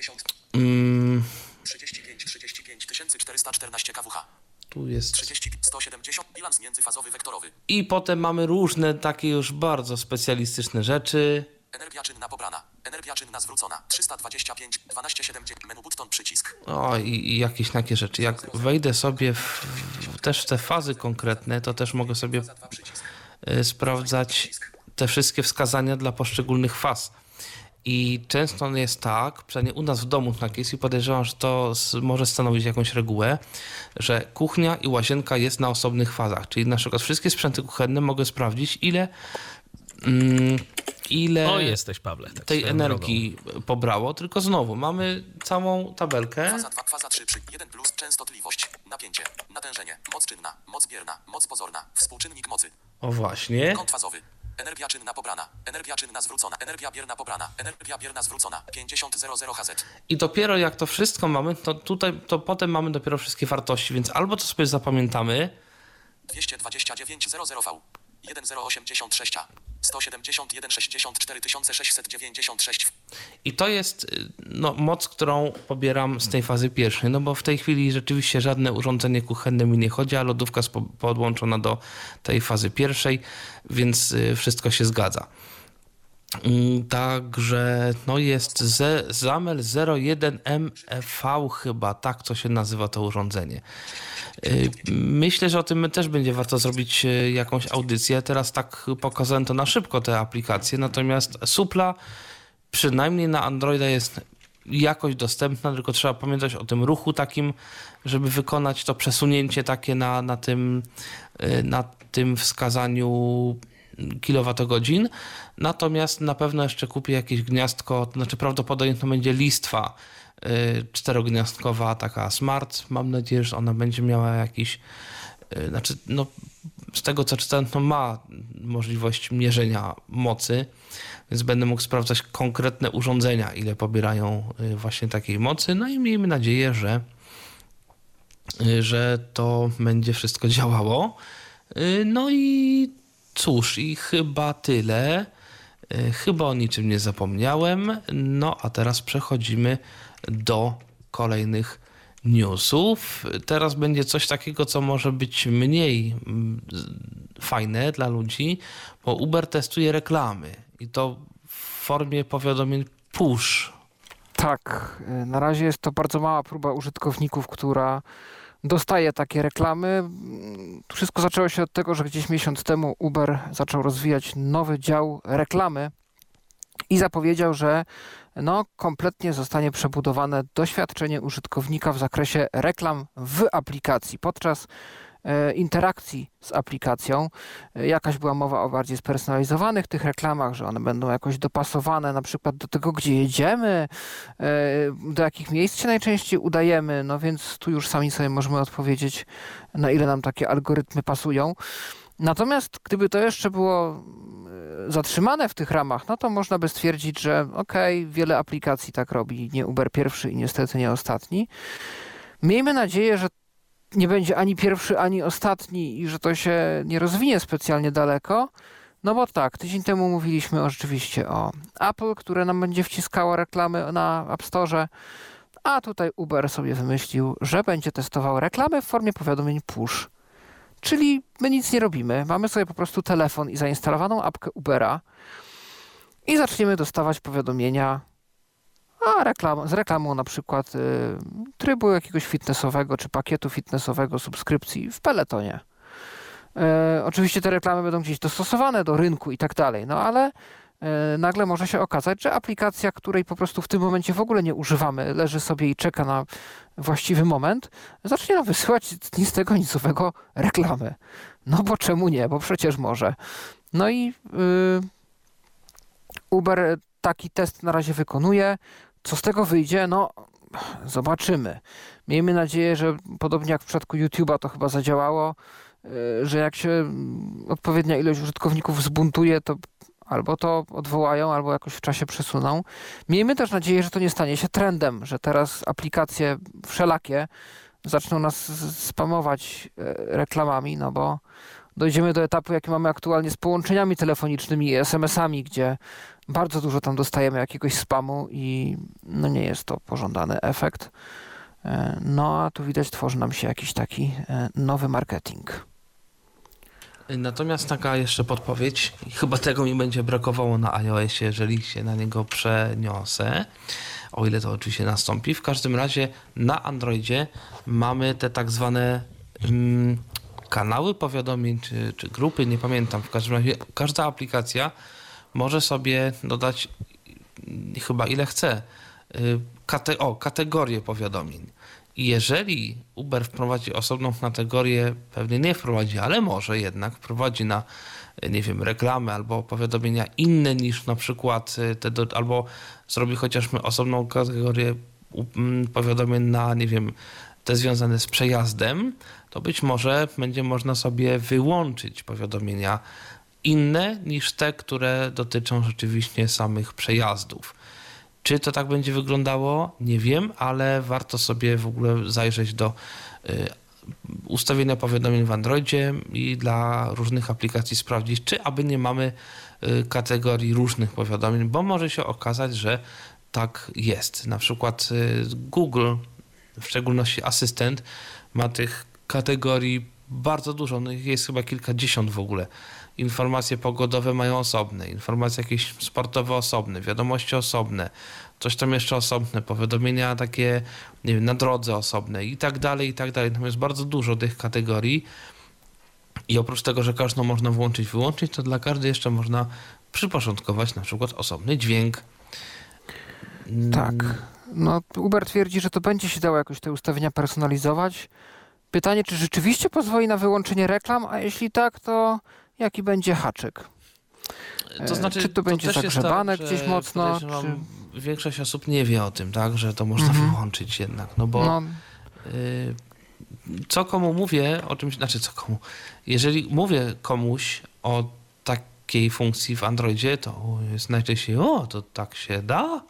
35 414 kWh. Tu jest 30 170 bilans międzyfazowy wektorowy. I potem mamy różne takie już bardzo specjalistyczne rzeczy. Energia czynna pobrana. Energia czynna zwrócona. 325, 12, 70, menu button, przycisk. O, i, i jakieś takie rzeczy. Jak wejdę sobie w, też w te fazy konkretne, to też mogę sobie y, sprawdzać te wszystkie wskazania dla poszczególnych faz. I często jest tak, przynajmniej u nas w domu tak jest i podejrzewam, że to może stanowić jakąś regułę, że kuchnia i łazienka jest na osobnych fazach. Czyli na przykład wszystkie sprzęty kuchenne mogę sprawdzić, ile, mm, ile O, jesteś, Pawle. Tak tej energii pobrało, tylko znowu mamy całą tabelkę. Faza 2, faza 3, przy 1 plus częstotliwość, napięcie, natężenie, moc czynna, moc bierna, moc pozorna, współczynnik mocy, O właśnie. kąt fazowy. Energia czynna pobrana, energia czynna zwrócona, energia bierna pobrana, energia bierna zwrócona, 5000 HZ. I dopiero jak to wszystko mamy, to tutaj, to potem mamy dopiero wszystkie wartości, więc albo to sobie zapamiętamy, 229 00V 1086 171 64 696 I to jest y, no, moc, którą pobieram z tej fazy pierwszej, no bo w tej chwili rzeczywiście żadne urządzenie kuchenne mi nie chodzi, a lodówka jest po- podłączona do tej fazy pierwszej, więc y, wszystko się zgadza. Mm, Także no jest ze, Zamel 01MEV chyba, tak to się nazywa to urządzenie. Y, Myślę, że o tym też będzie warto zrobić y, jakąś audycję. Teraz tak pokazałem to na szybko, te aplikacje, natomiast Supla przynajmniej na Androida jest jakoś dostępna, tylko trzeba pamiętać o tym ruchu takim, żeby wykonać to przesunięcie takie na, na, tym, y, na tym wskazaniu kilowatogodzin. Natomiast na pewno jeszcze kupię jakieś gniazdko, to znaczy prawdopodobnie to będzie listwa y, czterogniazdkowa, taka smart. Mam nadzieję, że ona będzie miała jakiś, y, znaczy no z tego co czytałem, to ma możliwość mierzenia mocy, więc będę mógł sprawdzać konkretne urządzenia, ile pobierają y, właśnie takiej mocy. No i miejmy nadzieję, że, że to będzie wszystko działało. No i cóż, i chyba tyle. Y, Chyba o niczym nie zapomniałem. No a teraz przechodzimy do kolejnych newsów. Teraz będzie coś takiego, co może być mniej mm, fajne dla ludzi, bo Uber testuje reklamy i to w formie powiadomień push. Tak, y, na razie jest to bardzo mała próba użytkowników, która dostaje takie reklamy. Wszystko zaczęło się od tego, że gdzieś miesiąc temu Uber zaczął rozwijać nowy dział reklamy i zapowiedział, że no, kompletnie zostanie przebudowane doświadczenie użytkownika w zakresie reklam w aplikacji podczas interakcji z aplikacją. E, Jakaś była mowa o bardziej spersonalizowanych tych reklamach, że one będą jakoś dopasowane na przykład do tego, gdzie jedziemy, e, do jakich miejsc się najczęściej udajemy, no więc tu już sami sobie możemy odpowiedzieć, na ile nam takie algorytmy pasują. Natomiast gdyby to jeszcze było e, zatrzymane w tych ramach, no to można by stwierdzić, że okej, wiele aplikacji tak robi, nie Uber pierwszy i niestety nie ostatni. Miejmy nadzieję, że nie będzie ani pierwszy, ani ostatni i że to się nie rozwinie specjalnie daleko. No bo tak, tydzień temu mówiliśmy o, rzeczywiście o Apple, które nam będzie wciskało reklamy na App Store, a tutaj Uber sobie wymyślił, że będzie testował reklamy w formie powiadomień push. Czyli my nic nie robimy, mamy sobie po prostu telefon i zainstalowaną apkę Ubera i zaczniemy dostawać powiadomienia a reklam, z reklamą na przykład y, trybu jakiegoś fitnessowego czy pakietu fitnessowego subskrypcji w Peletonie. E, oczywiście te reklamy będą gdzieś dostosowane do rynku i tak dalej, no ale e, nagle może się okazać, że aplikacja, której po prostu w tym momencie w ogóle nie używamy, leży sobie i czeka na właściwy moment, zacznie nam wysyłać nic tego nicowego reklamy. No bo czemu nie? Bo przecież może. No i y, Uber taki test na razie wykonuje. Co z tego wyjdzie? No, zobaczymy. Miejmy nadzieję, że podobnie jak w przypadku YouTube'a to chyba zadziałało, y, że jak się mm, odpowiednia ilość użytkowników zbuntuje, to albo to odwołają, albo jakoś w czasie przesuną. Miejmy też nadzieję, że to nie stanie się trendem, że teraz aplikacje wszelakie zaczną nas spamować e, reklamami, no bo dojdziemy do etapu, jaki mamy aktualnie z połączeniami telefonicznymi i SMS-ami, gdzie bardzo dużo tam dostajemy jakiegoś spamu i no nie jest to pożądany efekt. E, No a tu widać tworzy nam się jakiś taki e, nowy marketing. Natomiast taka jeszcze podpowiedź, chyba tego mi będzie brakowało na iOSie, jeżeli się na niego przeniosę, o ile to oczywiście nastąpi. W każdym razie na Androidzie mamy te tak zwane mm, kanały powiadomień czy, czy grupy, nie pamiętam. W każdym razie każda aplikacja może sobie dodać chyba ile chce. y, Kate, o, kategorię powiadomień. I jeżeli Uber wprowadzi osobną kategorię, pewnie nie wprowadzi, ale może jednak wprowadzi na, nie wiem, reklamy albo powiadomienia inne niż na przykład y, te, do, albo zrobi chociażby osobną kategorię mm, powiadomień na, nie wiem, te związane z przejazdem, to być może będzie można sobie wyłączyć powiadomienia inne niż te, które dotyczą rzeczywiście samych przejazdów. Czy to tak będzie wyglądało? Nie wiem, ale warto sobie w ogóle zajrzeć do y, ustawienia powiadomień w Androidzie i dla różnych aplikacji sprawdzić, czy aby nie mamy y, kategorii różnych powiadomień, bo może się okazać, że tak jest. Na przykład y, Google, w szczególności asystent, ma tych kategorii bardzo dużo, no jest chyba kilkadziesiąt w ogóle. Informacje pogodowe mają osobne, informacje jakieś sportowe osobne, wiadomości osobne, coś tam jeszcze osobne, powiadomienia takie, nie wiem, na drodze osobne i tak dalej, i tak dalej. Tam jest bardzo dużo tych kategorii i oprócz tego, że każdą można włączyć, wyłączyć, to dla każdej jeszcze można przyporządkować na przykład osobny dźwięk. Tak. No, Uber twierdzi, że to będzie się dało jakoś te ustawienia personalizować. Pytanie, czy rzeczywiście pozwoli na wyłączenie reklam, a jeśli tak, to jaki będzie haczyk? To znaczy, czy to będzie też jest zagrzebane tak, gdzieś mocno, podejrzewam, Większość osób nie wie o tym, tak, że to można Mhm. wyłączyć jednak, no bo No, y, co komu mówię o czymś, znaczy co komu, jeżeli mówię komuś o takiej funkcji w Androidzie, to jest najczęściej, o, to tak się da?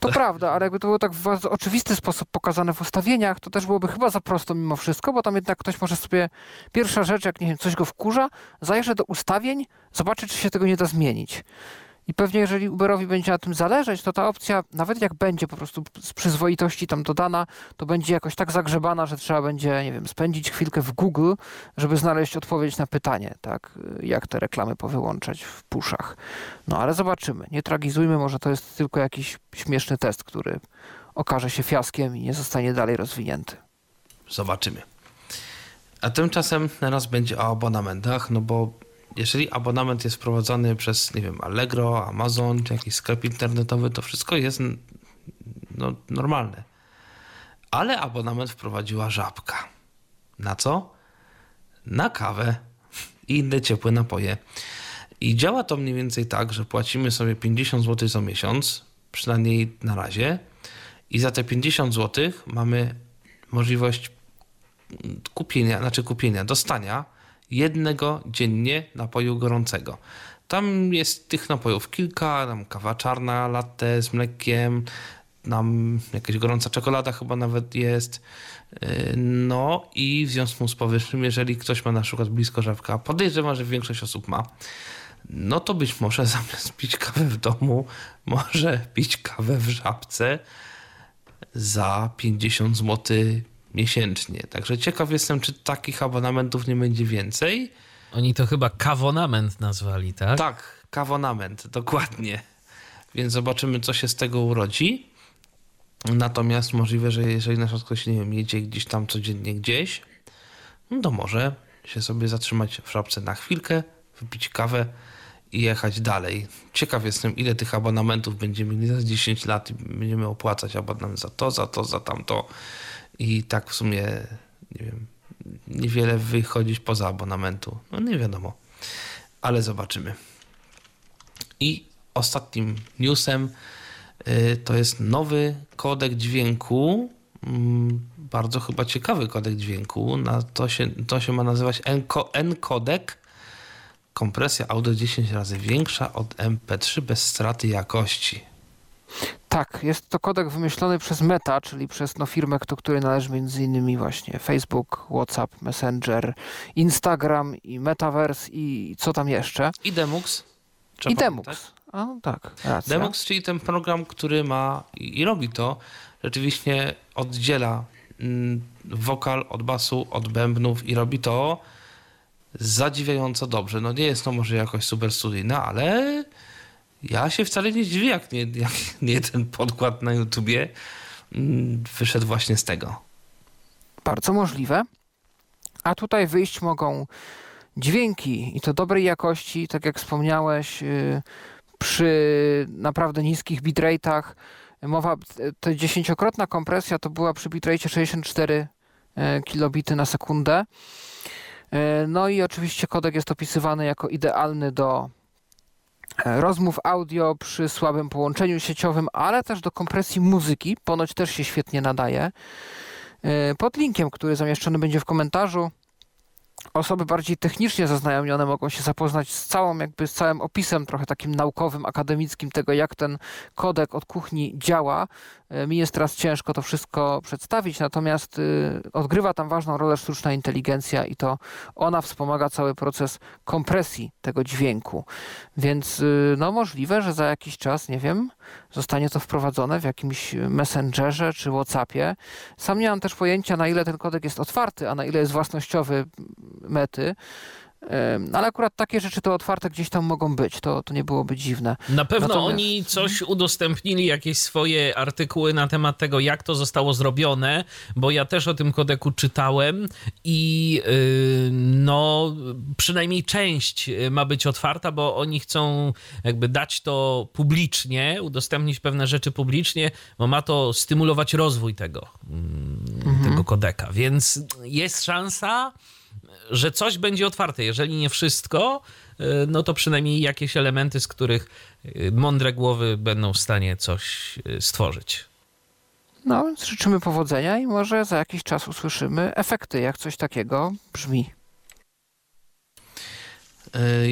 To prawda, ale jakby to było tak w bardzo oczywisty sposób pokazane w ustawieniach, to też byłoby chyba za prosto mimo wszystko, bo tam jednak ktoś może sobie, pierwsza rzecz, jak nie wiem, coś go wkurza, zajrzy do ustawień, zobaczy, czy się tego nie da zmienić. I pewnie jeżeli Uberowi będzie na tym zależeć, to ta opcja, nawet jak będzie po prostu z przyzwoitości tam dodana, to będzie jakoś tak zagrzebana, że trzeba będzie, nie wiem, spędzić chwilkę w Google, żeby znaleźć odpowiedź na pytanie, tak, jak te reklamy powyłączać w puszach. No ale zobaczymy. Nie tragizujmy, może to jest tylko jakiś śmieszny test, który okaże się fiaskiem i nie zostanie dalej rozwinięty. Zobaczymy. A tymczasem teraz będzie o abonamentach, no bo jeżeli abonament jest prowadzony przez, nie wiem, Allegro, Amazon, czy jakiś sklep internetowy, to wszystko jest no, normalne. Ale abonament wprowadziła żabka. Na co? Na kawę i inne ciepłe napoje. I działa to mniej więcej tak, że płacimy sobie 50 zł za miesiąc, przynajmniej na razie, i za te 50 zł mamy możliwość kupienia, znaczy kupienia, dostania jednego dziennie napoju gorącego. Tam jest tych napojów kilka, tam kawa czarna, latte z mlekiem, tam jakaś gorąca czekolada chyba nawet jest. Yy, No i w związku z powyższym, jeżeli ktoś ma na przykład blisko żabka, podejrzewam, że większość osób ma, no to być może zamiast pić kawę w domu, może pić kawę w żabce za 50 zł miesięcznie. Także ciekaw jestem, czy takich abonamentów nie będzie więcej. Oni to chyba kawonament nazwali, tak? Tak, kawonament, dokładnie. Więc zobaczymy, co się z tego urodzi. Natomiast możliwe, że jeżeli na przykład ktoś, nie wiem, jedzie gdzieś tam codziennie gdzieś, no to może się sobie zatrzymać w szopce na chwilkę, wypić kawę i jechać dalej. Ciekaw jestem, ile tych abonamentów będziemy mieli za 10 lat i będziemy opłacać abonament za to, za to, za tamto. I tak w sumie, nie wiem, niewiele wychodzić poza abonamentu. No nie wiadomo, ale zobaczymy. I ostatnim newsem y, to jest nowy kodek dźwięku. Mm, Bardzo chyba ciekawy kodek dźwięku. Na to, się, to się ma nazywać Encodec. Kompresja audio 10 razy większa od MP3 bez straty jakości. Tak, jest to kodek wymyślony przez Meta, czyli przez no, firmę, do której należy między innymi właśnie Facebook, WhatsApp, Messenger, Instagram i Metaverse i co tam jeszcze. I Demux. Trzeba I Demux. pamiętać. A, no tak, racja. Demux, czyli ten program, który ma i i robi to, rzeczywiście oddziela mm, wokal od basu, od bębnów i robi to zadziwiająco dobrze. No nie jest to może jakoś super studyjne, ale ja się wcale nie dziwię, jak nie, jak nie ten podkład na YouTubie mm, wyszedł właśnie z tego. Bardzo możliwe. A tutaj wyjść mogą dźwięki i to dobrej jakości, tak jak wspomniałeś, yy, przy naprawdę niskich bitrate'ach. Mowa, to dziesięciokrotna kompresja to była przy bitrate 64 e, kilobity na sekundę. E, No i oczywiście kodek jest opisywany jako idealny do rozmów audio przy słabym połączeniu sieciowym, ale też do kompresji muzyki. Ponoć też się świetnie nadaje. E, Pod linkiem, który zamieszczony będzie w komentarzu, osoby bardziej technicznie zaznajomione mogą się zapoznać z całą, jakby z całym opisem trochę takim naukowym, akademickim tego, jak ten kodek od kuchni działa. E, Mi jest teraz ciężko to wszystko przedstawić, natomiast y, odgrywa tam ważną rolę sztuczna inteligencja i to ona wspomaga cały proces kompresji tego dźwięku. Więc y, no możliwe, że za jakiś czas, nie wiem, zostanie to wprowadzone w jakimś messengerze czy Whatsappie. Sam nie mam też pojęcia, na ile ten kodek jest otwarty, a na ile jest własnościowy mety. Em, Ale akurat takie rzeczy to otwarte gdzieś tam mogą być, to, to nie byłoby dziwne. Na pewno Natomiast- oni coś udostępnili, jakieś swoje artykuły na temat tego, jak to zostało zrobione, bo ja też o tym kodeku czytałem i yy, no przynajmniej część y, ma być otwarta, bo oni chcą jakby dać to publicznie, udostępnić pewne rzeczy publicznie, bo ma to stymulować rozwój tego, mm, tego kodeka, więc jest szansa, że coś będzie otwarte. Jeżeli nie wszystko, y, no to przynajmniej jakieś elementy, z których y, mądre głowy będą w stanie coś y, stworzyć. No, więc życzymy powodzenia i może za jakiś czas usłyszymy efekty, jak coś takiego brzmi.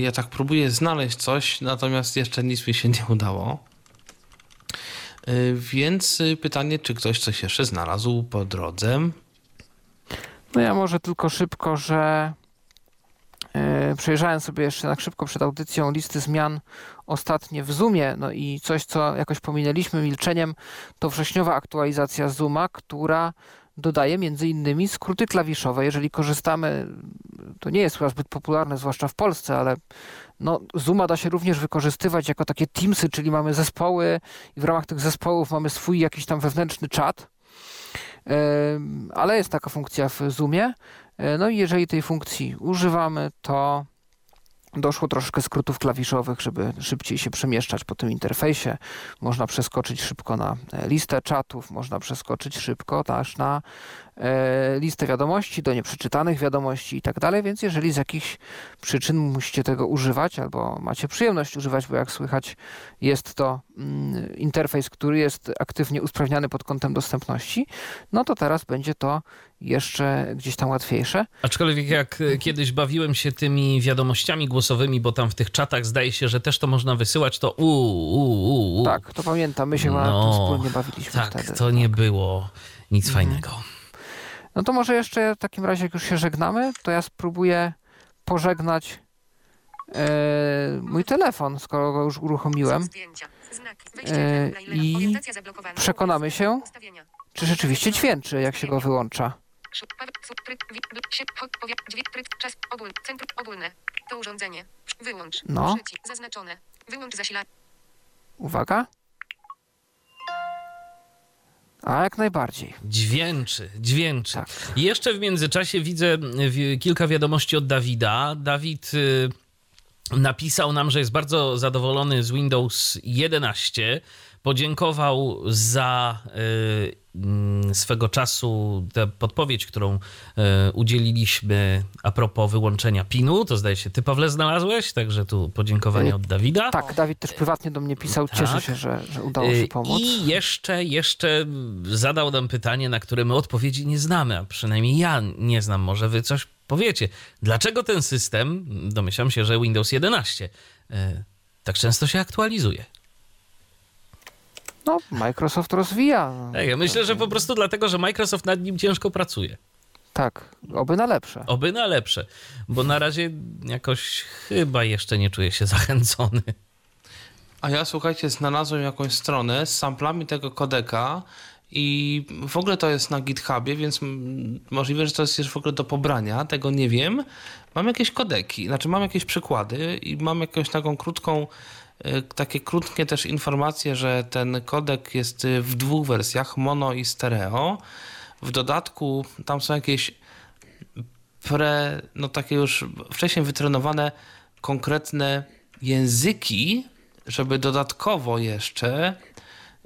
Ja tak próbuję znaleźć coś, natomiast jeszcze nic mi się nie udało. Więc pytanie, czy ktoś coś jeszcze znalazł po drodze? No ja może tylko szybko, że yy, przejrzałem sobie jeszcze tak szybko przed audycją listy zmian ostatnie w Zoomie, no i coś, co jakoś pominęliśmy milczeniem, to wrześniowa aktualizacja Zooma, która dodaje między innymi skróty klawiszowe. Jeżeli korzystamy, to nie jest chyba zbyt popularne, zwłaszcza w Polsce, ale no, Zooma da się również wykorzystywać jako takie Teamsy, czyli mamy zespoły i w ramach tych zespołów mamy swój jakiś tam wewnętrzny czat. Ale jest taka funkcja w Zoomie. E, No i jeżeli tej funkcji używamy, to doszło troszkę skrótów klawiszowych, żeby szybciej się przemieszczać po tym interfejsie. Można przeskoczyć szybko na e, listę czatów, można przeskoczyć szybko też na listę wiadomości, do nieprzeczytanych wiadomości i tak dalej, więc jeżeli z jakichś przyczyn musicie tego używać albo macie przyjemność używać, bo jak słychać jest to mm, interfejs, który jest aktywnie usprawniany pod kątem dostępności, no to teraz będzie to jeszcze gdzieś tam łatwiejsze. Aczkolwiek jak y, kiedyś bawiłem się tymi wiadomościami głosowymi, bo tam w tych czatach zdaje się, że też to można wysyłać, to u, u, u, u. Tak, to pamiętam, my się No, tym wspólnie bawiliśmy Tak, wtedy. to nie było nic fajnego. No to może jeszcze w takim razie, jak już się żegnamy, to ja spróbuję pożegnać e, mój telefon, skoro go już uruchomiłem. E. I przekonamy się, czy rzeczywiście dźwięczy, jak się go wyłącza. No. Przycisk. Zaznaczone. Wyłącz zasilanie. Uwaga. A jak najbardziej. Dźwięczy, dźwięczy. Tak. Jeszcze w międzyczasie widzę wi- kilka wiadomości od Dawida. Dawid y, napisał nam, że jest bardzo zadowolony z Windows 11. Podziękował za y, mm, swego czasu tę podpowiedź, którą y, udzieliliśmy a propos wyłączenia PIN-u. To zdaje się, ty Pawle znalazłeś, także tu podziękowanie Y, od Dawida. Tak, Dawid też prywatnie do mnie pisał. Tak. Cieszę się, że, że udało się pomóc. I jeszcze, jeszcze zadał nam pytanie, na które my odpowiedzi nie znamy, a przynajmniej ja nie znam. Może wy coś powiecie. Dlaczego ten system, domyślam się, że Windows 11, y, tak często się aktualizuje? No, Microsoft rozwija. Tak, ja myślę, że po prostu dlatego, że Microsoft nad nim ciężko pracuje. Tak, oby na lepsze. Oby na lepsze, bo na razie jakoś chyba jeszcze nie czuję się zachęcony. A ja słuchajcie, znalazłem jakąś stronę z samplami tego kodeka I w ogóle to jest na GitHubie, więc możliwe, że to jest jeszcze w ogóle do pobrania, tego nie wiem. Mam jakieś kodeki, znaczy mam jakieś przykłady i mam jakąś taką krótką, takie krótkie też informacje, że ten kodek jest y, w dwóch wersjach, mono i stereo. W dodatku tam są jakieś pre, no takie już wcześniej wytrenowane konkretne języki, żeby dodatkowo jeszcze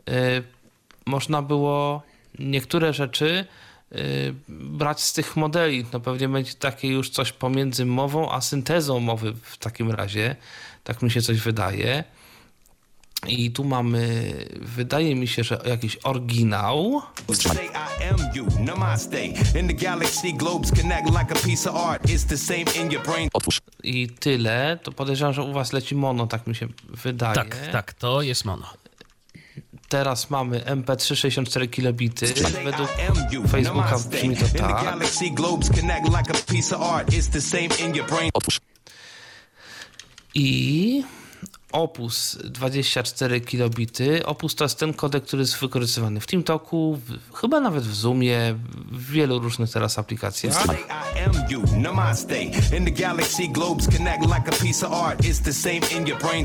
y, można było niektóre rzeczy y, brać z tych modeli. No pewnie będzie takie już coś pomiędzy mową a syntezą mowy w takim razie. Tak mi się coś wydaje. I tu mamy, wydaje mi się, że jakiś oryginał. Otwórz. I tyle. To podejrzewam, że u was leci mono, tak mi się wydaje. Tak, tak, to jest mono. Teraz mamy MP3 64 kilobity. Według Facebooka brzmi to tak. Otwórz. I Opus 24 kilobity. Opus to jest ten kodek, który jest wykorzystywany w TeamTalku, w, chyba nawet w Zoomie, w wielu różnych teraz aplikacjach.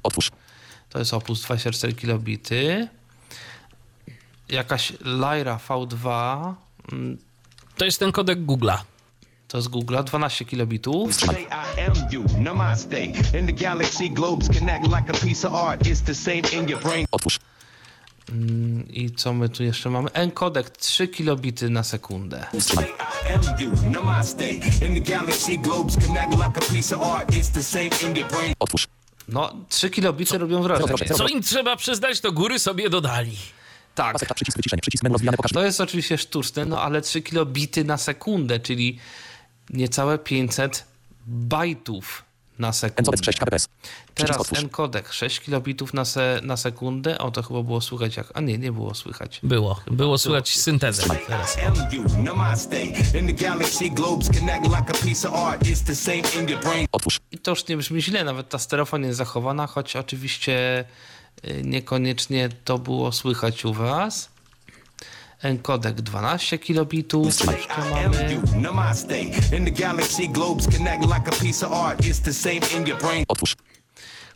Otwórz. To jest Opus 24 kilobity. Jakaś Lyra V2, mm, To jest ten kodek Google'a. To z Google'a, 12 kilobitów. Brain. Otwórz. I co my tu jeszcze mamy? Encodek 3 kilobity na sekundę. Otwórz. No, 3 kilobity robią wrażenie. Co im trzeba przyznać, to góry sobie dodali. Tak. To jest oczywiście sztuczne, no ale 3 kilobity na sekundę, czyli niecałe 500 bajtów na sekundę. Encodec 6 kbps. Przycisk Teraz encodek 6 kilobitów na, se, na sekundę. O, to chyba było słychać jak... A nie, nie było słychać. Było. Było słychać syntezę. Teraz. I. Otwórz. To już nie brzmi źle, nawet ta stereofonia jest zachowana, choć oczywiście y, niekoniecznie to było słychać u was. Encodek 12 kilobitów. Otwórz.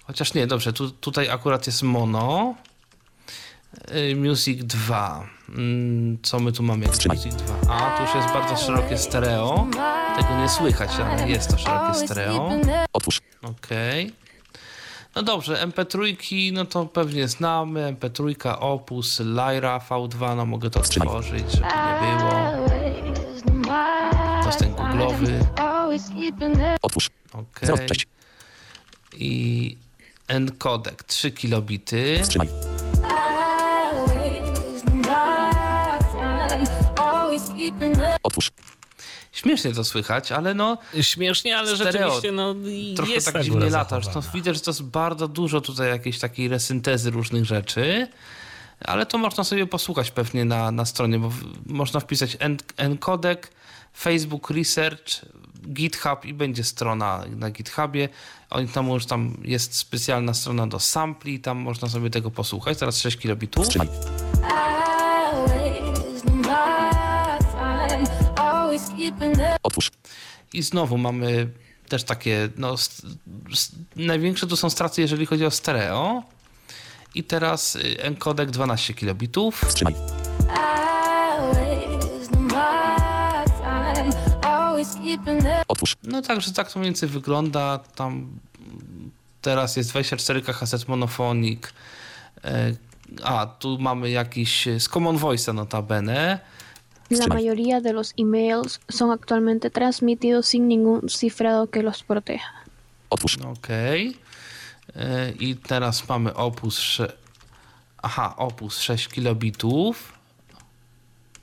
Chociaż nie, dobrze, tu, tutaj akurat jest mono. Y, Music 2. Mm, Co my tu mamy? Music 2. A, tu już jest bardzo szerokie stereo. Tego nie słychać, ale jest to szerokie stereo. Otwórz. Okej. No dobrze, MP3, no to pewnie znamy. MP3, Opus, Lyra, V2, no mogę to otworzyć, żeby nie było. To jest ten googlowy. Otwórz. Okej. 06. I encodek 3 kilobity. Wstrzymaj. Otwórz. Śmiesznie to słychać, ale no Śmiesznie, ale Stereo. rzeczywiście no, trochę jest tak ta dziwnie lata. zachowana. Zresztą widać, że to jest bardzo dużo tutaj jakiejś takiej resyntezy różnych rzeczy. Ale to można sobie posłuchać pewnie na, na stronie, bo w, można wpisać en, encodek, Facebook Research, GitHub i będzie strona na GitHubie. Oni tam już tam jest specjalna strona do sampli, tam można sobie tego posłuchać. Teraz 6 kilobitów. Otwórz. I znowu mamy też takie, no, st- s- największe to są straty, jeżeli chodzi o stereo. I teraz y, encodek 12 kilobitów. Wstrzymaj. Otwórz. No także tak to mniej więcej wygląda. Tam teraz jest 24 kaset monofonik. E, A, tu mamy jakiś e, z Common Voice'a notabene. La mayoría de los emails son actualmente transmitidos sin ningún cifrado que los proteja. Otwórz. Okej. E, I teraz mamy opus. sze- Aha, opus 6 kilobitów.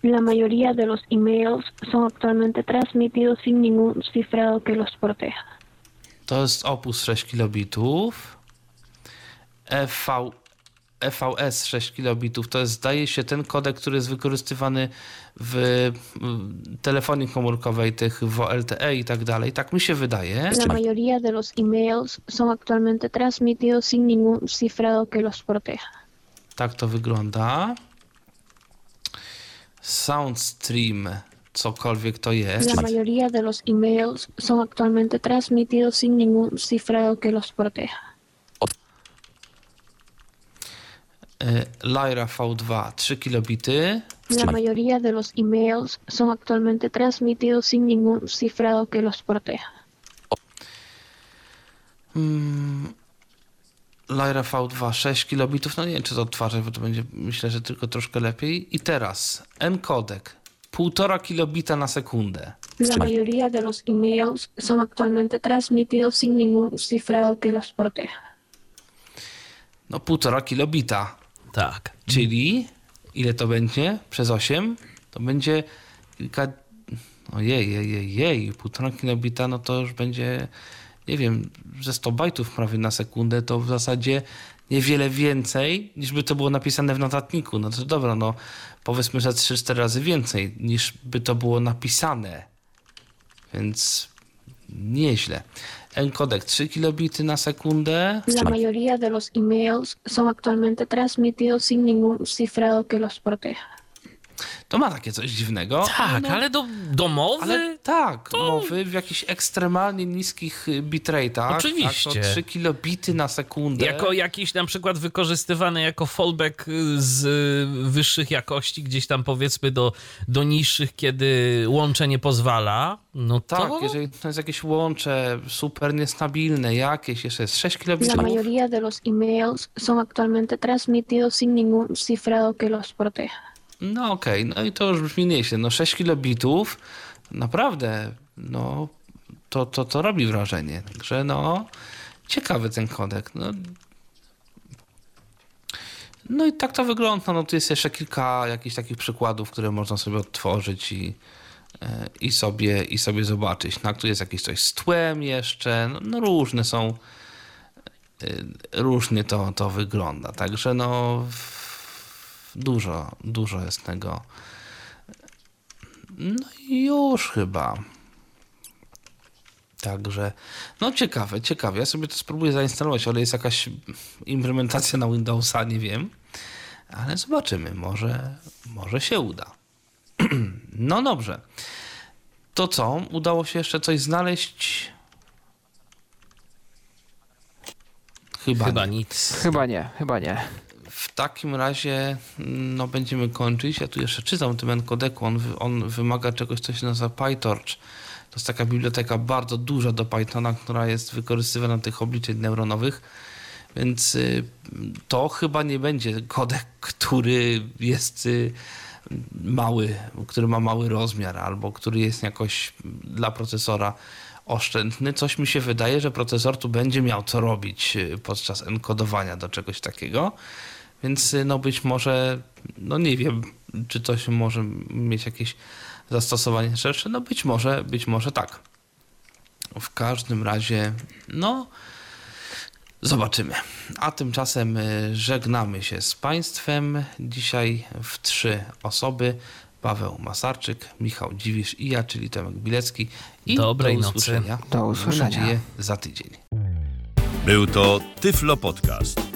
La mayoría de los emails son actualmente transmitidos sin ningún cifrado que los proteja. To jest opus 6 kilobitów. EV, EVS 6 kilobitów to jest, zdaje się, ten kodek, który jest wykorzystywany w telefonii komórkowej, tych VLTE i tak dalej. Tak mi się wydaje. La mayoría de los emails son actualmente transmitidos sin ningún cifrado que los proteja. Tak to wygląda. SoundStream, cokolwiek to jest. La mayoría de los emails son actualmente transmitidos sin ningún cifrado que los proteja. Y, Lyra V2 3 kilobity. La mayoría de los emails son actualmente transmitidos sin ningún cifrado que los proteja. Mm, Lyra V2 6 kilobitów. No nie wiem, czy to odtwarzać, bo to będzie myślę, że tylko troszkę lepiej. I teraz encodek 1,5 kilobita na sekundę. La mayoría de los emails son actualmente transmitidos sin ningún cifrado que los proteja. No 1,5 kilobita. Tak. Czyli ile to będzie przez 8? To będzie kilka. Ojej, jej, jej, 1,5 kilobita, no to już będzie, nie wiem, ze 100 bajtów prawie na sekundę, to w zasadzie niewiele więcej niż by to było napisane w notatniku. No to dobra, no powiedzmy, że 3-4 razy więcej niż by to było napisane. Więc nieźle. Encodek 3 kilobity na sekundę. La mayoría de los emails son actualmente transmitidos sin ningún cifrado que los proteja. To ma takie coś dziwnego. Tak, no, ale do, do mowy? Ale tak, mowy w jakichś ekstremalnie niskich y, bitrate'ach. Oczywiście. Tak, to 3 kilobity na sekundę. Jako jakiś na przykład wykorzystywany jako fallback y, z y, wyższych jakości, gdzieś tam powiedzmy do, do niższych, kiedy łącze nie pozwala, no to... Tak, jeżeli to jest jakieś łącze super niestabilne, jakieś, jeszcze jest 6 La kilobitów. mayoría de los emails son actualmente transmitidos sin ningún cifrado que los proteja. No okej, no i to już brzmi nieźle. No 6 kilobitów, naprawdę, no to, to, to robi wrażenie. Także no, ciekawy ten kodek. No, no i tak to wygląda. No tu jest jeszcze kilka jakichś takich przykładów, które można sobie odtworzyć i, e, i, sobie, i sobie zobaczyć. No, tu jest jakieś coś z tłem jeszcze, no, no różne są, e, różnie to, to wygląda. Także no dużo, dużo jest tego. No i już chyba. Także, no ciekawe, ciekawe. Ja sobie to spróbuję zainstalować, ale jest jakaś implementacja na Windowsa, nie wiem. Ale zobaczymy, może, może się uda. no dobrze. To co? Udało się jeszcze coś znaleźć? Chyba, Chyba nie. nic. Chyba nie, chyba nie. W takim razie no, będziemy kończyć. Ja tu jeszcze czytam tym encodeku. On, on wymaga czegoś, co się nazywa PyTorch. To jest taka biblioteka bardzo duża do Pythona, która jest wykorzystywana do tych obliczeń neuronowych. Więc y, to chyba nie będzie kodek, który jest y, mały, który ma mały rozmiar albo który jest jakoś dla procesora oszczędny. Coś mi się wydaje, że procesor tu będzie miał co robić y, podczas enkodowania do czegoś takiego. Więc y, no być może, no nie wiem, czy to się może mieć jakieś zastosowanie szersze. No być może, być może tak. W każdym razie, no zobaczymy. A tymczasem y, żegnamy się z Państwem. Dzisiaj w trzy osoby. Paweł Masarczyk, Michał Dziwisz i ja, czyli Tomek Bilecki. I Dobrej do nocy. usłyszenia. Do Mam usłyszenia. nadzieję za tydzień. Był to Tyflo Podcast.